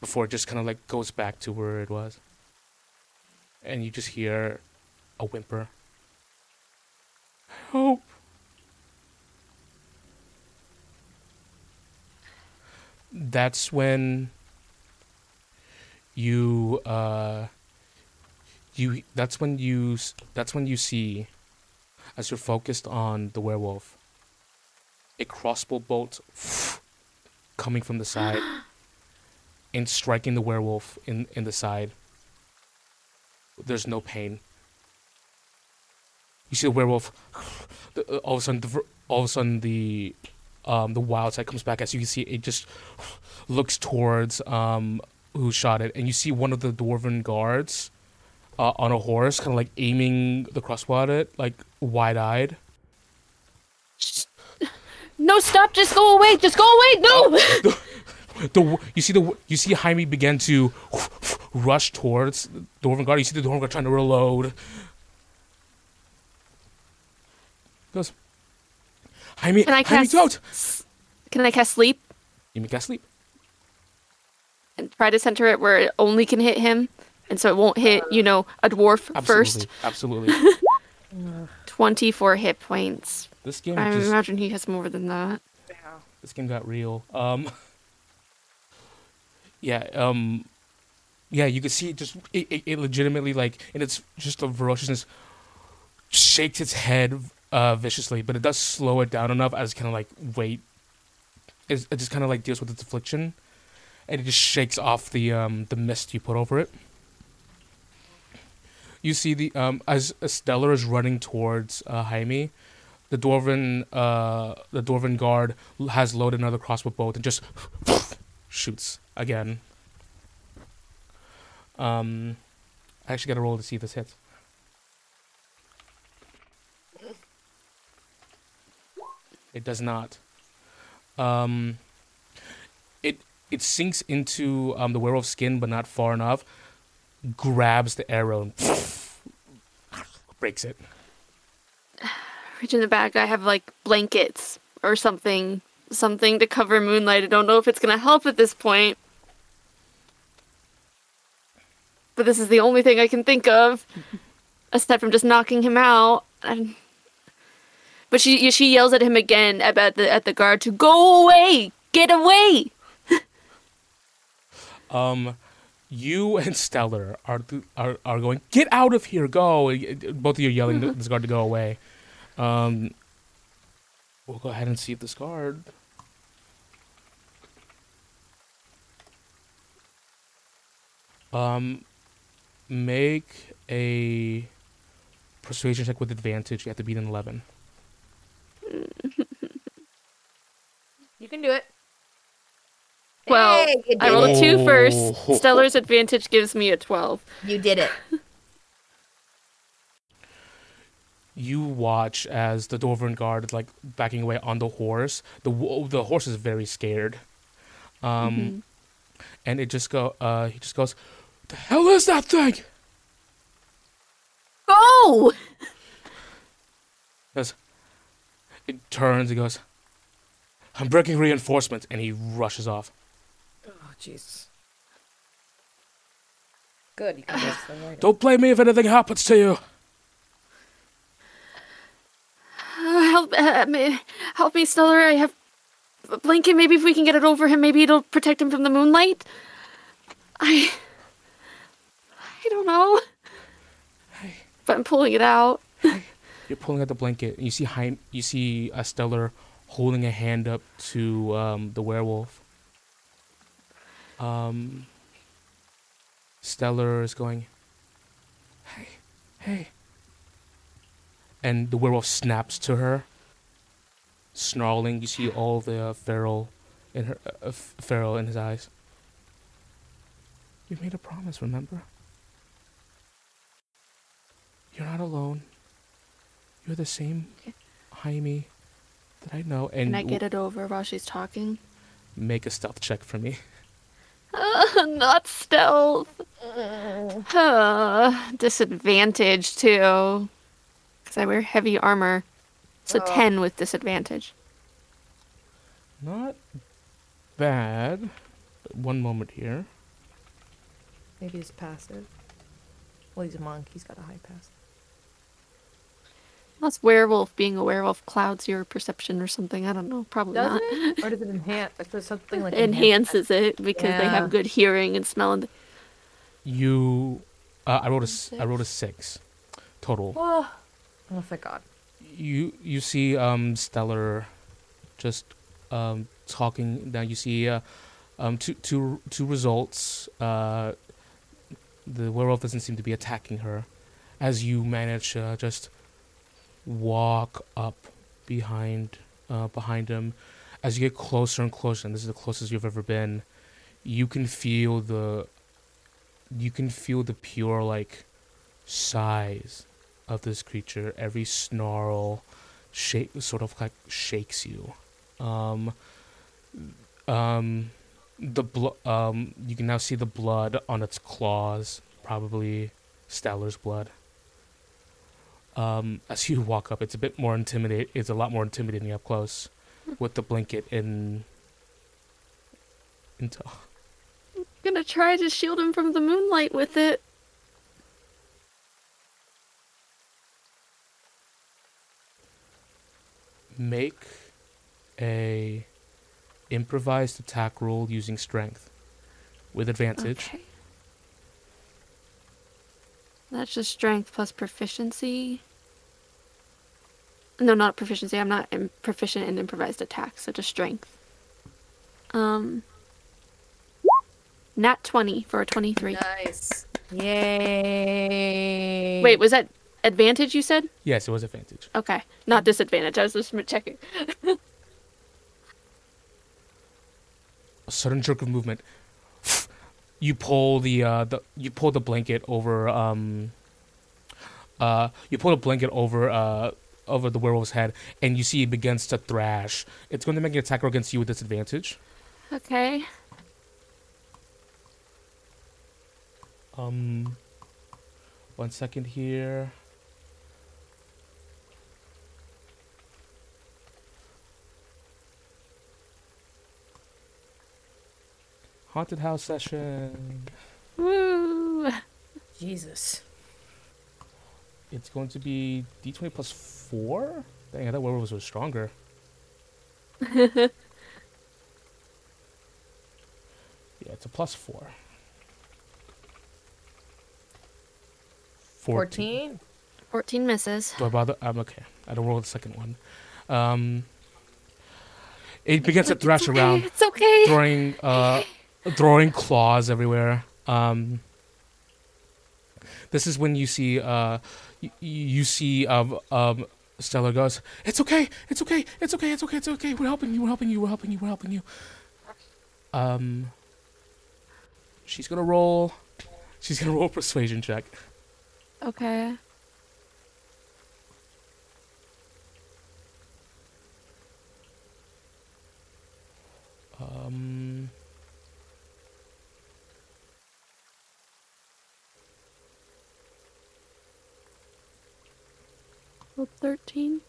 before it just kind of like goes back to where it was, and you just hear a whimper. Help! That's when you uh you that's when you that's when you see as you're focused on the werewolf a crossbow bolt coming from the side and striking the werewolf in in the side. There's no pain. You see the werewolf all of a sudden the, all of a sudden the um the wild side comes back as you can see it just looks towards um who shot it and you see one of the dwarven guards uh, on a horse kind of like aiming the crossbow at it like wide-eyed No, stop! Just go away! Just go away! No! the you see the you see Jaime begin to rush towards the Dwarven guard. You see the Dwarven guard trying to reload. Goes. Jaime, Can I Jaime, cast? don't. Can I cast sleep You make us sleep. and try to center it where it only can hit him, and so it won't hit, you know, a dwarf first. Absolutely. Absolutely. Twenty-four hit points. This game I just imagine he has more than that. this game got real. Um. Yeah. Um. Yeah, you can see it just it, it, it legitimately like and it's just a ferociousness shakes its head uh viciously, but it does slow it down enough as kind of like wait. It, it just kind of like deals with its affliction, and it just shakes off the um the mist you put over it. You see the um as Stella is running towards uh, Jaime, the dwarven uh the dwarven guard has loaded another crossbow bolt and just shoots again. Um, I actually got to roll to see if this hits. It does not. Um, it it sinks into um, the werewolf's skin, but not far enough. Grabs the arrow and breaks it. Reach in the back. I have like blankets or something, something to cover Moonlight. I don't know if it's gonna help at this point, but this is the only thing I can think of, aside from just knocking him out. And... But she she yells at him again about the at the guard to go away, get away. Um, you and Stella are are are going. Get out of here! Go! Both of you are yelling to this guard to go away. Um, we'll go ahead and see if this guard. Um, make a persuasion check with advantage. You have to beat an eleven. You can do it. Well, Hey, I rolled it. a two first. Oh. Stella's advantage gives me a twelve. You did it. you watch as the Dwarven guard is like backing away on the horse. The the horse is very scared. Um, Mhm. and it just go. Uh, he just goes, "The hell is that thing?" Go! Goes. It turns. He goes, "I'm breaking reinforcements," and he rushes off. Oh, Jesus. Good. You can just avoid it. Don't blame me if anything happens to you. Uh, help uh, me, help me, Stella. I have a blanket. Maybe if we can get it over him, maybe it'll protect him from the moonlight. I, I don't know. But I'm pulling it out. You're pulling out the blanket, and you see you see a Stella holding a hand up to um, the werewolf. Um, Stella is going, "Hey, hey," and the werewolf snaps to her, snarling. You see all the uh, feral in her uh, feral in his eyes. We made a promise, remember? You're not alone. You're the same Okay. Jaime that I know. And Can I get w- it over while she's talking? make a stealth check for me. Uh, not stealth. Uh, disadvantage too. Because I wear heavy armor. It's a Oh. 10 with disadvantage. Not bad. One moment here. Maybe he's passive. Well, he's a monk. He's got a high pass. Unless werewolf being a werewolf clouds your perception or something. I don't know. Probably Does not. it? Or does it enhance? Like there's something like Enhances it because they have good hearing and smell. And You, uh, I rolled a, s- I rolled a six, total. Oh, oh thank God. You you see um Stella, just um talking. Now you see uh, um two two two results. Uh, the werewolf doesn't seem to be attacking her, as you manage uh, just walk up behind uh, behind him. As you get closer and closer, and this is the closest you've ever been, you can feel the you can feel the pure like size of this creature. Every snarl shake sort of like shakes you. Um um the blo- um you can now see the blood on its claws, probably Stella's blood. Um, as you walk up, it's a bit more intimidate. It's a lot more intimidating up close, with the blanket in i'm gonna try to shield him from the moonlight with it. make a improvised attack roll using strength with advantage. Okay. That's just strength plus proficiency. No, not proficiency. I'm not im- proficient in improvised attacks, so just strength. Um. Nat 20 for a 23. Nice. Yay. Wait, was that advantage you said? Yes, it was advantage. Okay. Not disadvantage. I was just checking. A sudden jerk of movement. You pull the uh the you pull the blanket over um uh you pull the blanket over uh over the werewolf's head and you see it begins to thrash. It's going to make an attack roll against you with disadvantage. Okay. Um one second here. Haunted house session. Woo! Jesus. It's going to be D20 plus 4? Dang, I thought werewolves were stronger. yeah, it's a plus 4. 14. 14 misses. Do I bother? I'm okay. I don't roll the second one. Um, it begins to thrash around, It's okay. throwing uh, throwing claws everywhere. Um, this is when you see uh, you, you see um, um, Stella goes, "It's okay, it's okay, it's okay, it's okay, it's okay. We're helping you. We're helping you. We're helping you. We're helping you." Um, she's gonna roll. She's gonna roll a persuasion check. Okay. Um. Rolled 13.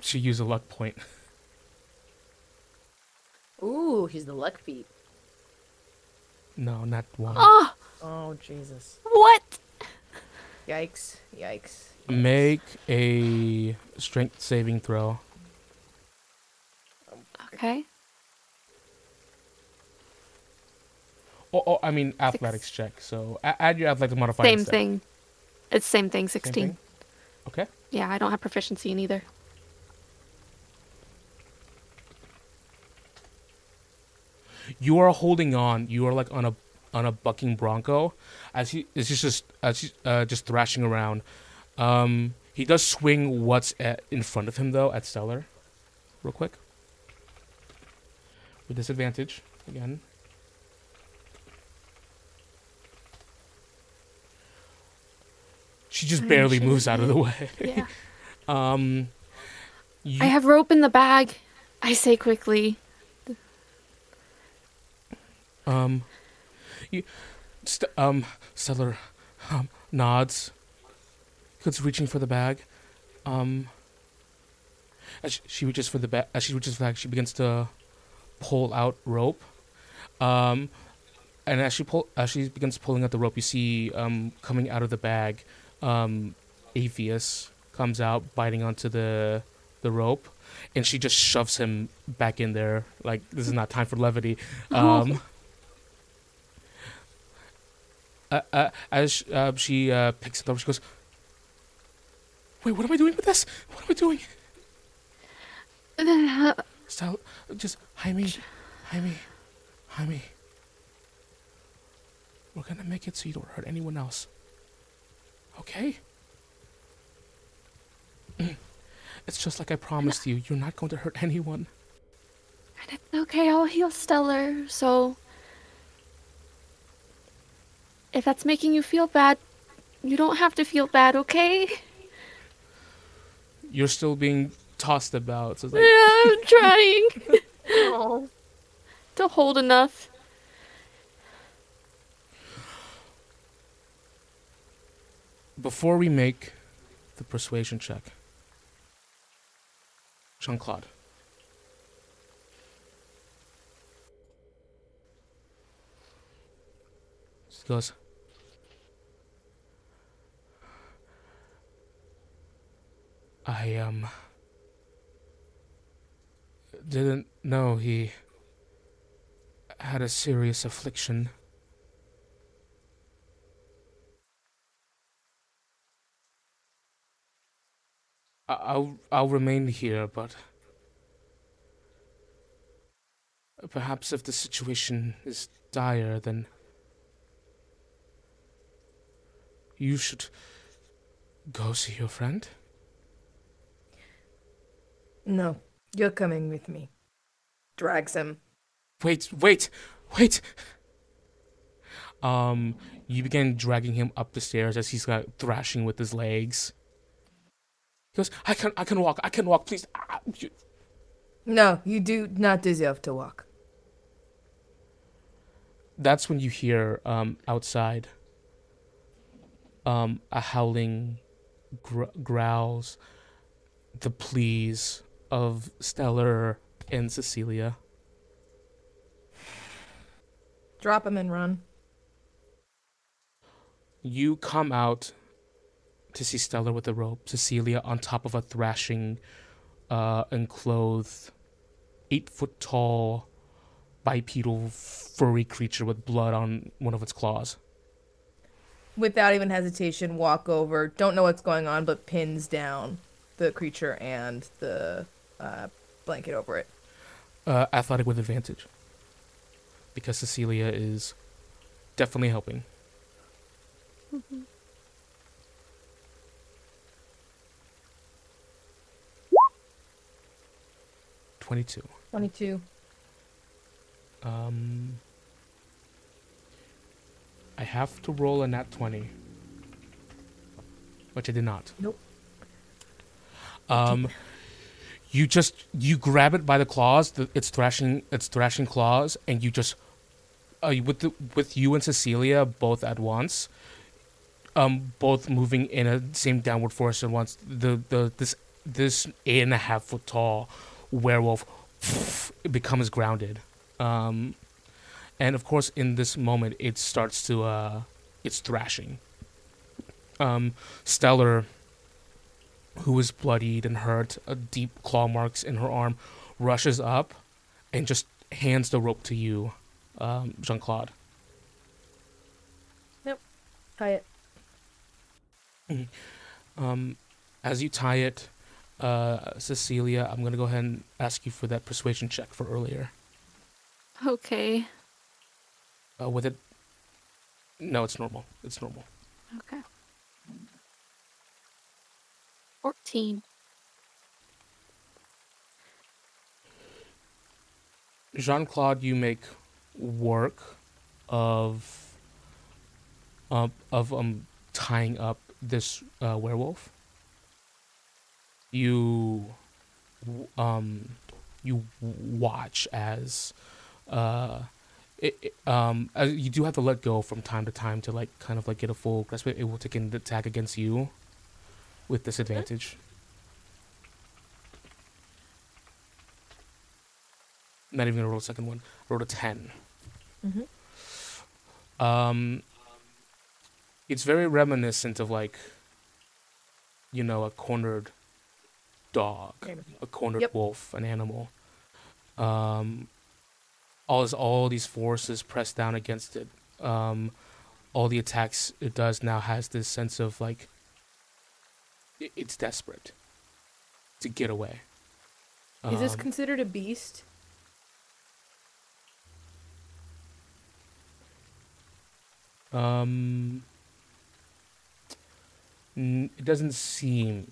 She used a luck point. Ooh, he's the luck feat. No, not one. Oh, Oh Jesus! what? Yikes! Yikes! Make a strength saving throw. Okay. Oh, oh I mean athletics check. So add your athletics modifier. Same instead. thing. It's same thing, Same 16. thing? Okay. Yeah, I don't have proficiency in either. You are holding on. You are like on a on a bucking bronco, as he is just as he's uh, just thrashing around. Um, he does swing what's at, in front of him though at Stella, real quick. With disadvantage again. She just barely moves out of the way. Yeah. Um, you, I have rope in the bag. I say quickly. Um, you, st- um, Stella, um, nods. Goes reaching for the bag. Um, as she, she reaches for the bag, as she reaches for the bag, she begins to pull out rope. Um, and as she pull, as she begins pulling out the rope, you see, um, coming out of the bag, um, Avius comes out, biting onto the the rope, and she just shoves him back in there. Like this is not time for levity. Um, uh, uh, as uh, she uh, picks it up, she goes, "Wait, what am I doing with this? What am I doing?" Style, just Jaime, Jaime, Jaime. We're gonna make it so you don't hurt anyone else. Okay? It's just like I promised you. You're not going to hurt anyone. And it's okay, I'll heal Stella, so. If that's making you feel bad, you don't have to feel bad, okay? You're still being tossed about. So it's Yeah, like, I'm trying to hold enough. Before we make the persuasion check, Jean Claude. She goes, I, um, didn't know he had a serious affliction. I'll I'll remain here, but perhaps if the situation is dire, then you should go see your friend. No, you're coming with me. Drags him. Wait, wait, wait. Um, you begin dragging him up the stairs as he's like thrashing with his legs. He goes, "I can, I can walk. I can walk. Please." Ah, No, you do not deserve to walk. that's when you hear um, outside um, a howling gr- growls, the pleas of Stella and Cecilia. Drop him and run. You come out to see Stella with a rope, Cecilia on top of a thrashing, uh, enclosed, eight foot tall, bipedal, furry creature with blood on one of its claws. Without even hesitation, walk over. Don't know what's going on, but pins down the creature and the uh, blanket over it. Uh, athletic with advantage. Because Cecilia is definitely helping. Twenty-two. 22. 22. Um, I have to roll a nat twenty, which I did not. Nope. Um, you just you grab it by the claws, the, its thrashing, its thrashing claws, and you just, uh, with the with you and Cecilia both at once, um both moving in a same downward force at once the the this this eight and a half foot tall werewolf becomes grounded. Um and of course in this moment it starts to uh it's thrashing. Um Stella who is bloodied and hurt uh, deep claw marks in her arm rushes up and just hands the rope to you um jean-claude. Yep, Tie it. Um, as you tie it, uh, Cecilia, I'm gonna go ahead and ask you for that persuasion check for earlier. Okay. Uh, with it, no, it's normal. It's normal. Okay. 14. Jean Claude, you make work of, uh, of um tying up this uh, werewolf. You, um, you watch as, uh, it, it- um, uh, you do have to let go from time to time to like kind of like get a full grasp. It will take an attack against you, with disadvantage. Not even gonna roll a second one. I Rolled a 10 Mhm. Um, it's very reminiscent of like, you know, a cornered dog, a cornered Yep. wolf, an animal. Um, all this, all these forces press down against it. Um, all the attacks it does now has this sense of like, i- it's desperate to get away. Is this Um, considered a beast? Um, n- it doesn't seem.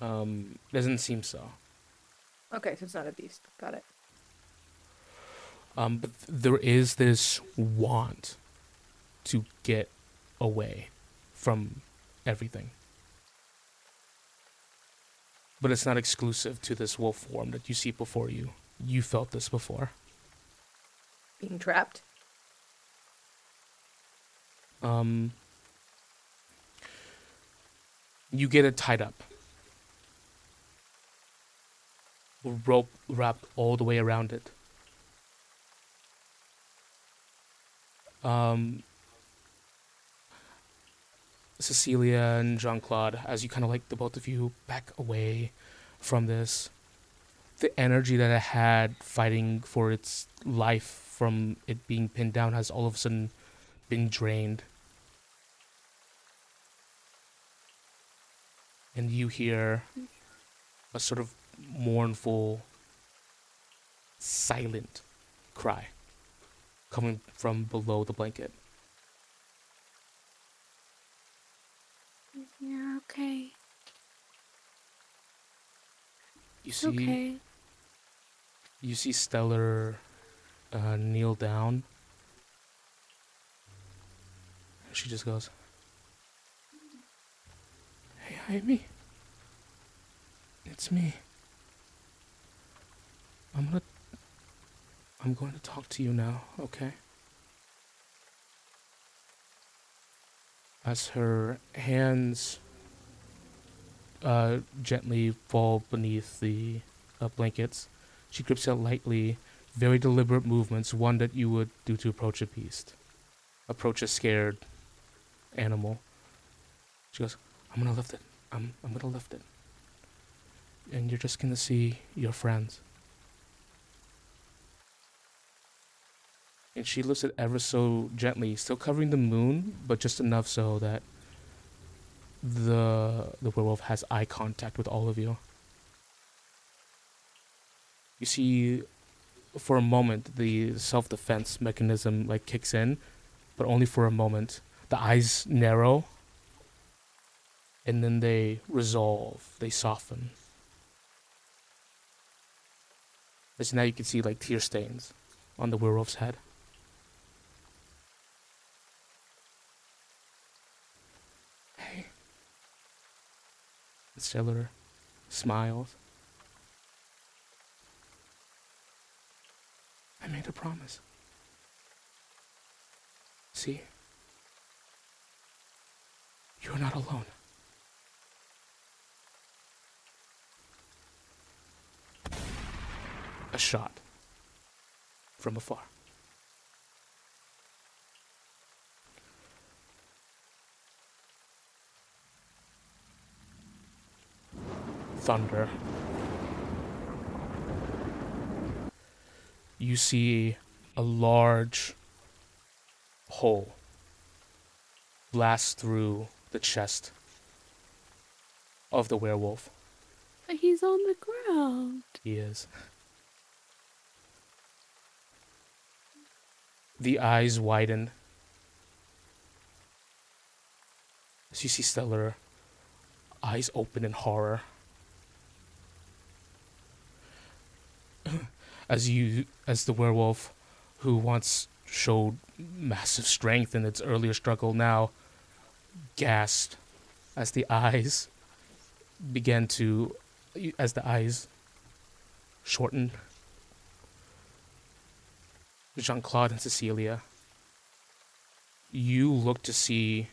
Um, doesn't seem so. Okay, so it's not a beast. Got it. Um, but th- there is this want to get away from everything. But it's not exclusive to this wolf form that you see before you. You felt this before. Being trapped. Um, you get it tied up. Rope wrapped all the way around it. Um, Cecilia and Jean Claude, as you kind of like the both of you back away from this, the energy that it had fighting for its life from it being pinned down has all of a sudden been drained. And you hear a sort of mournful, silent cry coming from below the blanket. You're okay. You see, okay. you see Stella uh, kneel down. She just goes, "Hey, Amy, it's me. I'm gonna, I'm going to talk to you now, okay?" As her hands uh, gently fall beneath the uh, blankets, she grips it lightly, very deliberate movements, one that you would do to approach a beast, approach a scared animal. She goes, I'm gonna lift it. I'm, I'm gonna lift it. And you're just gonna see your friends. And she lifts it ever so gently, still covering the moon, but just enough so that the the werewolf has eye contact with all of you. You see for a moment the self-defense mechanism like kicks in, but only for a moment. The eyes narrow and then they resolve, they soften. As now you can see like tear stains on the werewolf's head. Stella smiles. I made a promise. See? You're not alone. A shot from afar. Thunder. You see a large hole blast through the chest of the werewolf. But he's on the ground. He is. The eyes widen as you see Stella eyes open in horror. As you as the werewolf who once showed massive strength in its earlier struggle now gasped as the eyes began to as the eyes shortened. Jean Claude and Cecilia, you look to see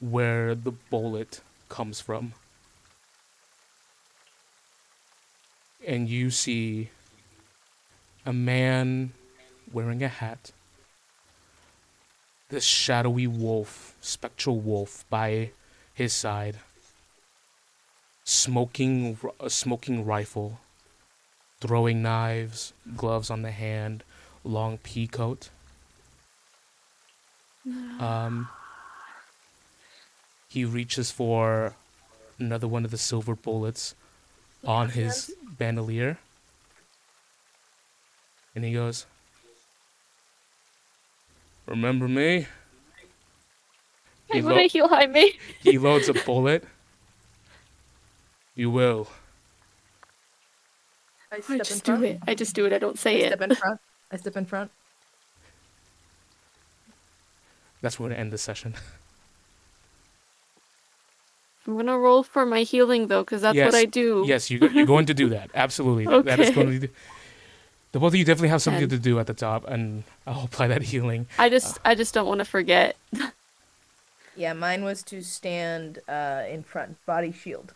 where the bullet comes from. And you see a man wearing a hat, this shadowy wolf, spectral wolf by his side, smoking a smoking rifle, throwing knives, gloves on the hand, long pea coat. Um, he reaches for another one of the silver bullets on his bandolier. And he goes, Remember me? I He, lo- to heal Jaime. he loads a bullet. You will. I I step in just do it. I just do it. I don't I say step it. in front. I step in front. That's where we're gonna end the session. I'm gonna roll for my healing though, because that's Yes. what I do. Yes, you, you're going to do that. Absolutely. That is Okay. going to be. The both of you definitely have something And- to do at the top, and I'll apply that healing. I just, I just don't want to forget. Yeah, mine was to stand uh, in front, body shield.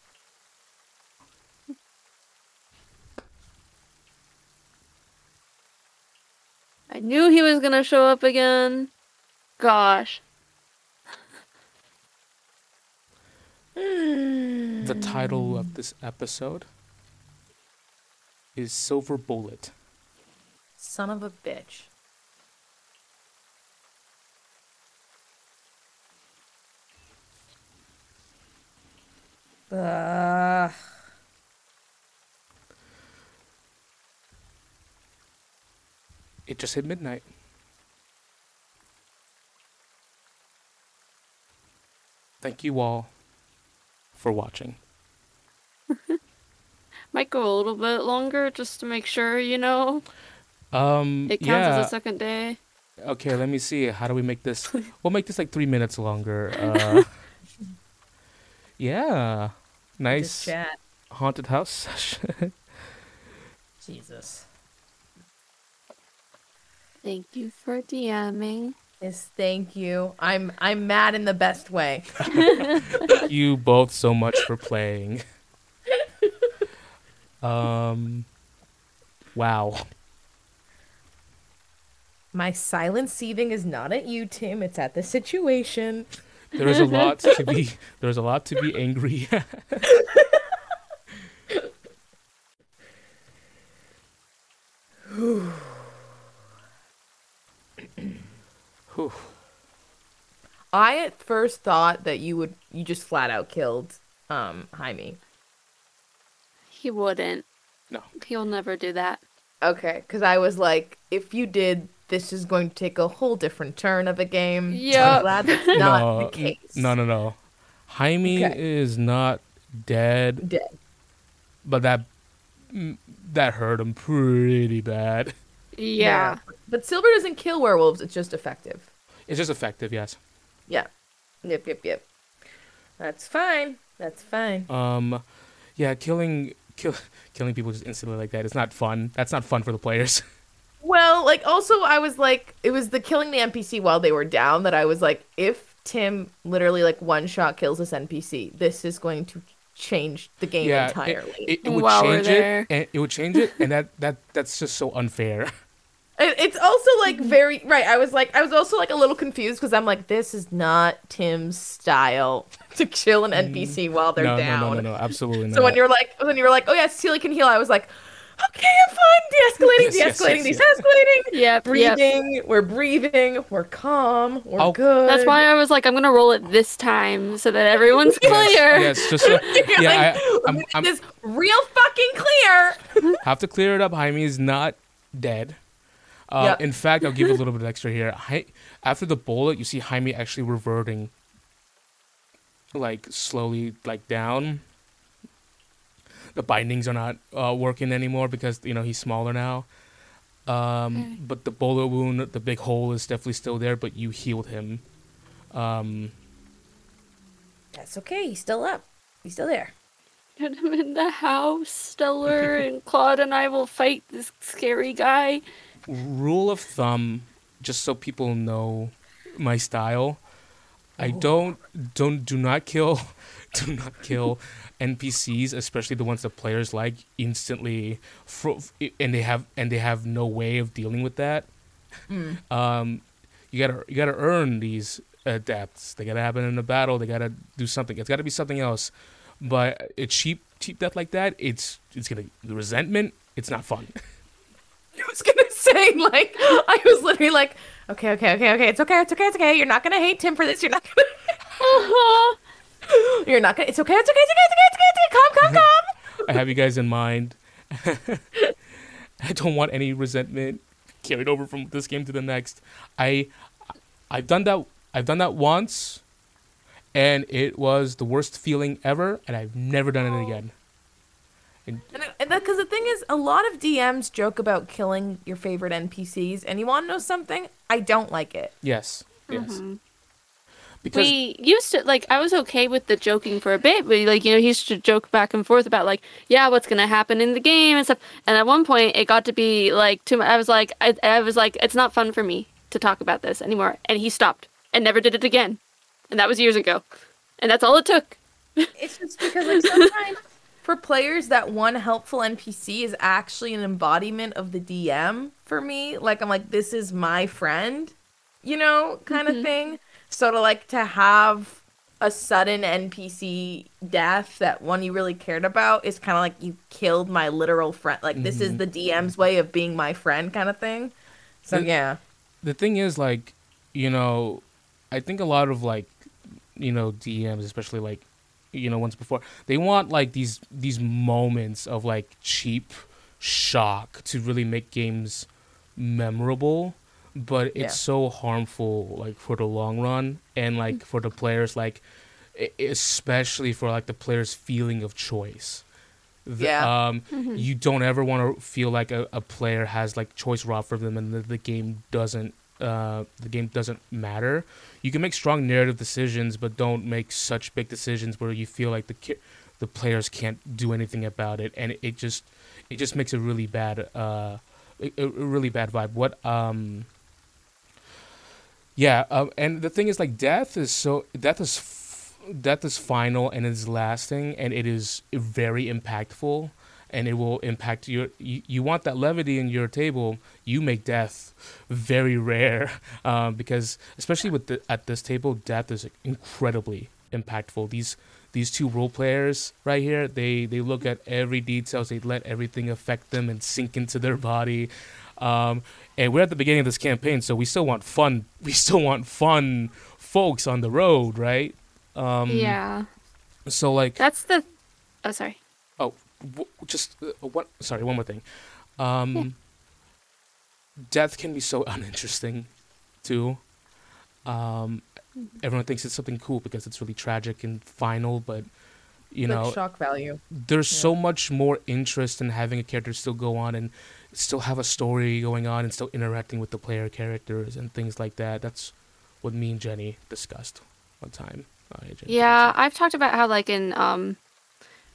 I knew he was gonna show up again. Gosh. The title of this episode is Silver Bullet. Son of a bitch. Ugh. It just hit midnight. Thank you all for watching. Might go a little bit longer just to make sure, you know, Um, it counts yeah. as a second day. Okay, let me see. How do we make this? We'll make this like three minutes longer. Uh, yeah, nice chat. haunted house session. Jesus. Thank you for DMing. Yes, thank you. I'm I'm mad in the best way. Thank you both so much for playing. Um, wow. My silent seething is not at you, Tim. It's at the situation. There is a lot to be. There is a lot to be angry. at. Whew. I at first thought that you would you just flat out killed um Jaime. He wouldn't. No. He'll never do that. Okay, because I was like, if you did, this is going to take a whole different turn of a game. Yep. I'm glad that's not no, the case. no, no, no. Jaime Okay. is not dead, Dead. but that that hurt him pretty bad. Yeah. But silver doesn't kill werewolves. It's just effective. It's just effective, yes. Yeah. Yep. Yep. Yep. That's fine. That's fine. Um, yeah, killing kill, killing people just instantly like that is not fun. That's not fun for the players. Well, like also I was like, it was the killing the NPC while they were down that I was like, if Tim literally like one shot kills this NPC. This is going to change the game yeah, entirely. It, it would While change it, and it would change it, and that that that's just so unfair. It's also like very right. I was like, I was also like a little confused because I'm like, this is not Tim's style to kill an NPC while they're no, down. no, no, no, no, absolutely not. So when you're like, when you were like, oh yeah, Cecilia can heal, I was like, okay, I'm fine. De-escalating, Yes, yes, de-escalating, yes, de-escalating. Yep, yep. Breathing. We're breathing. We're calm. We're Oh. good. That's why I was like, I'm gonna roll it this time so that everyone's clear. yes, just so, yeah, like, I, I'm, "Make I'm this real fucking clear. have to clear it up. Jaime is not dead. Uh, Yep. In fact, I'll give you a little bit of extra here. Hi- after the bullet, you see Jaime actually reverting, like slowly, like down. The bindings are not uh, working anymore because you know he's smaller now. Um, But the bullet wound, the big hole, is definitely still there. But you healed him. Um, That's okay. He's still up. He's still there. Get him in the house, Stella, and Claude and I will fight this scary guy. rule of thumb, just so people know my style, I don't don't do not kill do not kill NPCs, especially the ones that players like instantly, fro- and they have and they have no way of dealing with that. Um, you gotta you gotta earn these uh, deaths. They gotta happen in a battle. They gotta do something. It's gotta be something else. But a cheap cheap death like that, it's it's gonna the resentment. It's not fun. I was gonna say, like, I was literally like, okay, okay, okay, okay, it's okay, it's okay, it's okay. You're not gonna hate Tim for this. You're not gonna. Uh-huh. You're not gonna. It's okay, it's okay, it's okay, it's okay, it's okay. It's okay. Calm, calm, calm. I have you guys in mind. I don't want any resentment carried over from this game to the next. I I've done that I've done that once and it was the worst feeling ever and I've never done it again. And because the thing is, a lot of DMs joke about killing your favorite NPCs, and you want to know something? I don't like it. Yes. Yes. Mm-hmm. Because we used to like I was okay with the joking for a bit, but like you know he used to joke back and forth about like yeah what's gonna happen in the game and stuff. And at one point it got to be like too. much. I was like I, I was like it's not fun for me to talk about this anymore. And he stopped and never did it again. And that was years ago. And that's all it took. It's just because like sometimes for players that one helpful NPC is actually an embodiment of the DM for me. Like I'm like this is my friend, you know, kind of mm-hmm. thing. So to like to have a sudden NPC death that one you really cared about is kind of like you killed my literal friend. Like this is mm-hmm. the DM's way of being my friend kind of thing. So The- yeah. the thing is like you know i think a lot of like you know dms especially like you know once before they want like these these moments of like cheap shock to really make games memorable but it's Yeah. so harmful like for the long run and like for the players like especially for like the players feeling of choice The- Yeah. um you don't ever want to feel like a, a player has like choice robbed from them and the, the game doesn't uh the game doesn't matter you can make strong narrative decisions but don't make such big decisions where you feel like the ki- the players can't do anything about it and it, it just it just makes a really bad uh a, a really bad vibe what um yeah um, and the thing is like death is so death is f- death is final and it's lasting and it is very impactful and it will impact your you, you want that levity in your table you make death very rare um, because especially with the, at this table death is incredibly impactful. These these two role players right here they they look at every details they let everything affect them and sink into their body. Um, and we're at the beginning of this campaign so we still want fun we still want fun folks on the road right um, yeah. so like That's the Oh sorry. Oh, w- just uh, one. Sorry, one more thing. Um, death can be so uninteresting, too. Um, everyone thinks it's something cool because it's really tragic and final, but you Like know, shock value. there's so much more interest in having a character still go on and still have a story going on and still interacting with the player characters and things like that. That's what me and Jenny discussed one time. Uh, Jenny, Yeah, I've talked about how like in um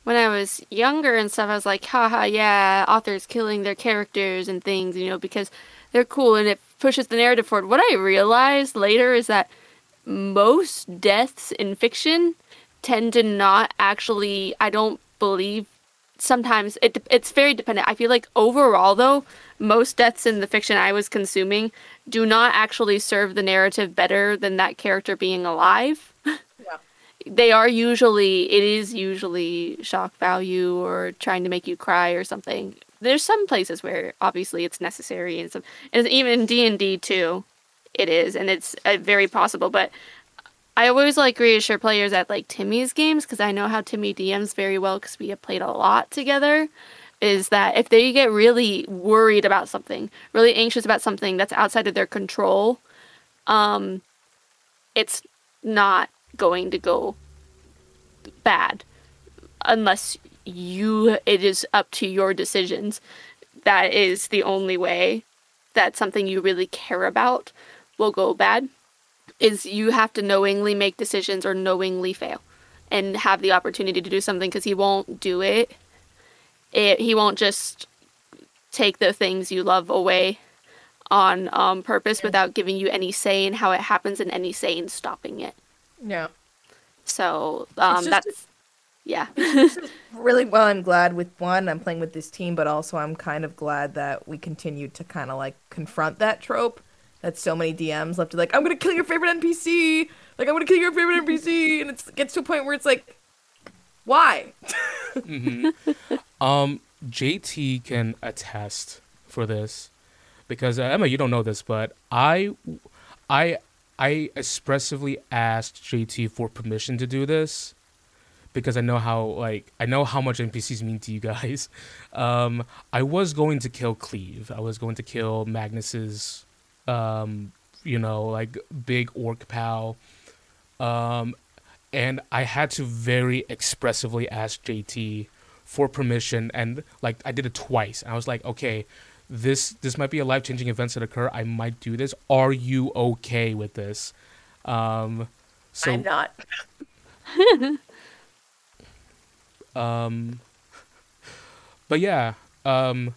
when I was younger and stuff, I was like, haha, yeah, authors killing their characters and things, you know, because they're cool and it pushes the narrative forward. What I realized later is that most deaths in fiction tend to not actually I don't believe sometimes it it's very dependent. I feel like overall though, most deaths in the fiction I was consuming do not actually serve the narrative better than that character being alive. They are usually it is usually shock value or trying to make you cry or something. There's some places where obviously it's necessary and some and even D&D too it is and it's uh, very possible but I always like reassure players at like Timmy's games because I know how Timmy DMs very well because we have played a lot together. Is that if they get really worried about something, really anxious about something that's outside of their control, um, it's not going to go bad unless you it is up to your decisions. That is the only way that something you really care about will go bad is you have to knowingly make decisions or knowingly fail and have the opportunity to do something because he won't do it. it. He won't just take the things you love away on um, purpose without giving you any say in how it happens and any say in stopping it. Yeah. So um, that's yeah. Really well, I'm glad with one, I'm playing with this team, but also I'm kind of glad that we continued to kind of like confront that trope that so many DMs left like, I'm gonna kill your favorite NPC, like I'm gonna kill your favorite NPC, and it gets to a point where it's like, why? Um, JT can attest for this because uh, Emma, you don't know this, but I, I, I expressively asked JT for permission to do this because I know how like I know how much NPCs mean to you guys. Um, I was going to kill Cleve. I was going to kill Magnus's, um, you know, like big orc pal. Um, and I had to very expressively ask JT for permission, and like I did it twice. And I was like, okay, this this might be a life changing event that occur. I might do this. Are you okay with this? Um, so I'm not. Um, but yeah, um,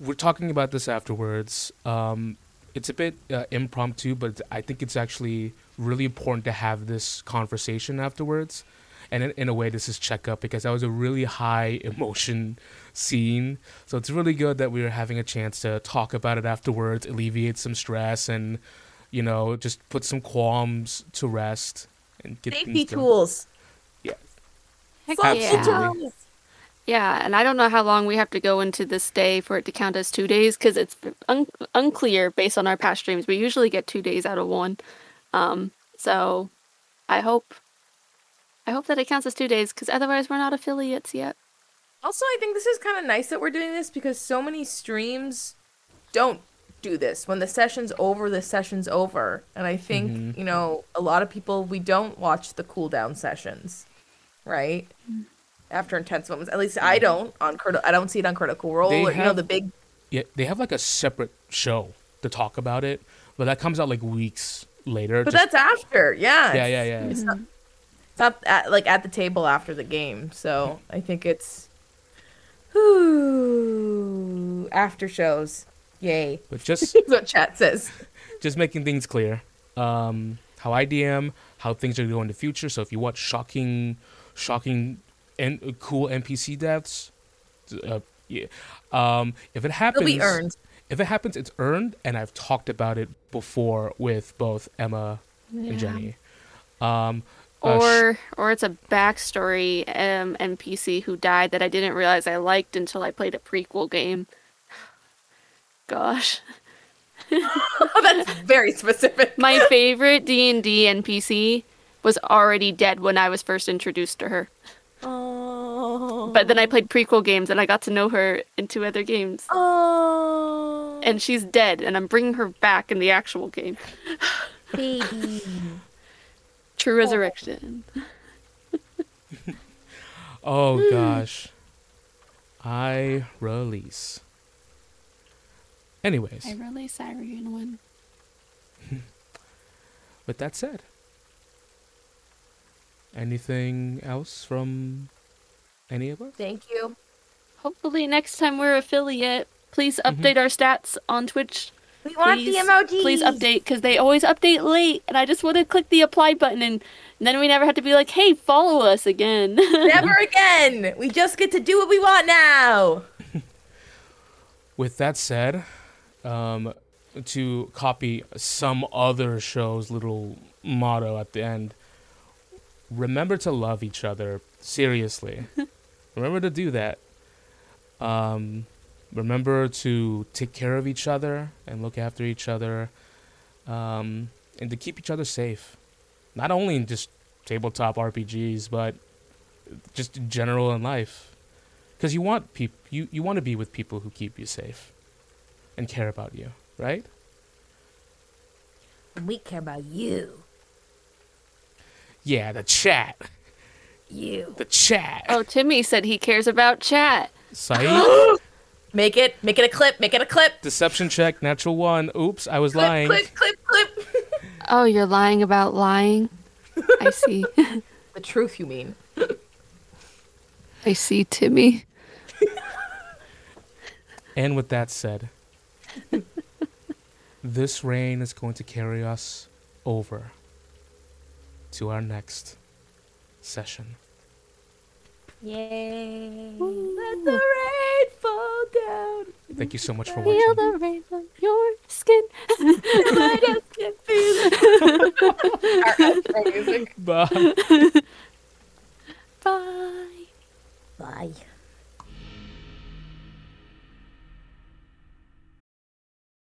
we're talking about this afterwards. Um, it's a bit uh, impromptu, but I think it's actually really important to have this conversation afterwards. And in, in a way, this is checkup because that was a really high emotion scene. So it's really good that we are having a chance to talk about it afterwards, alleviate some stress, and you know, just put some qualms to rest and get Safety things done. tools. Yeah. Heck Absolutely. yeah. Yeah, and I don't know how long we have to go into this day for it to count as two days because it's un- unclear based on our past streams. We usually get two days out of one. Um, so I hope, I hope that it counts as two days because otherwise we're not affiliates yet. Also, I think this is kind of nice that we're doing this because so many streams don't do this. When the session's over, the session's over. And I think, you know, a lot of people, we don't watch the cooldown sessions, right? After intense moments. At least I don't on critical. I don't see it on Critical Role They or, you know, the big. Yeah, they have like a separate show to talk about it, but that comes out like weeks later. But just- that's after. Yeah. yeah, yeah, yeah. It's not, it's not at, like at the table after the game. So I think it's. Ooh, after shows. Yay. But just That's what chat says. just making things clear. Um, how I DM, how things are going in the future. So if you watch shocking, shocking, and cool NPC deaths, uh, yeah. Um, if it It'll happens, be earned. If it happens, it's earned, and I've talked about it before with both Emma Yeah. and Jenny. Um, uh, sh- Or or it's a backstory um, NPC who died that I didn't realize I liked until I played a prequel game. Gosh. That's very specific. My favorite D&D NPC was already dead when I was first introduced to her. Oh. But then I played prequel games and I got to know her in two other games. Oh. And she's dead and I'm bringing her back in the actual game. baby. True Resurrection. oh gosh, I release. Anyways, I release Irene one. with that said, anything else from any of us? Thank you. Hopefully next time we're affiliate, please Mm-hmm. update our stats on Twitch We want the Please- emojis. Please update because they always update late, and I just want to click the apply button, and then we never have to be like, "Hey, follow us again." Never again. We just get to do what we want now. With that said, um, to copy some other show's little motto at the end, remember to love each other. Seriously. remember to do that. Um, remember to take care of each other and look after each other um, and to keep each other safe. Not only in just tabletop RPGs, but just in general in life because you want peop- you, you want to be with people who keep you safe and care about you right And we care about you. Yeah the chat You. the chat oh, Timmy said he cares about chat. Saeed, Make it. Make it a clip. Make it a clip. deception check natural one oops i was Clip. lying Clip. Clip. Clip. Oh, you're lying about lying. I see. the truth, you mean? I see, Timmy. and with that said this rain is going to carry us over to our next session Yay! Let the rain fall down. thank you so much for Feel watching the rain on your skin. I just can feel it. Our outro music. bye Bye. Bye.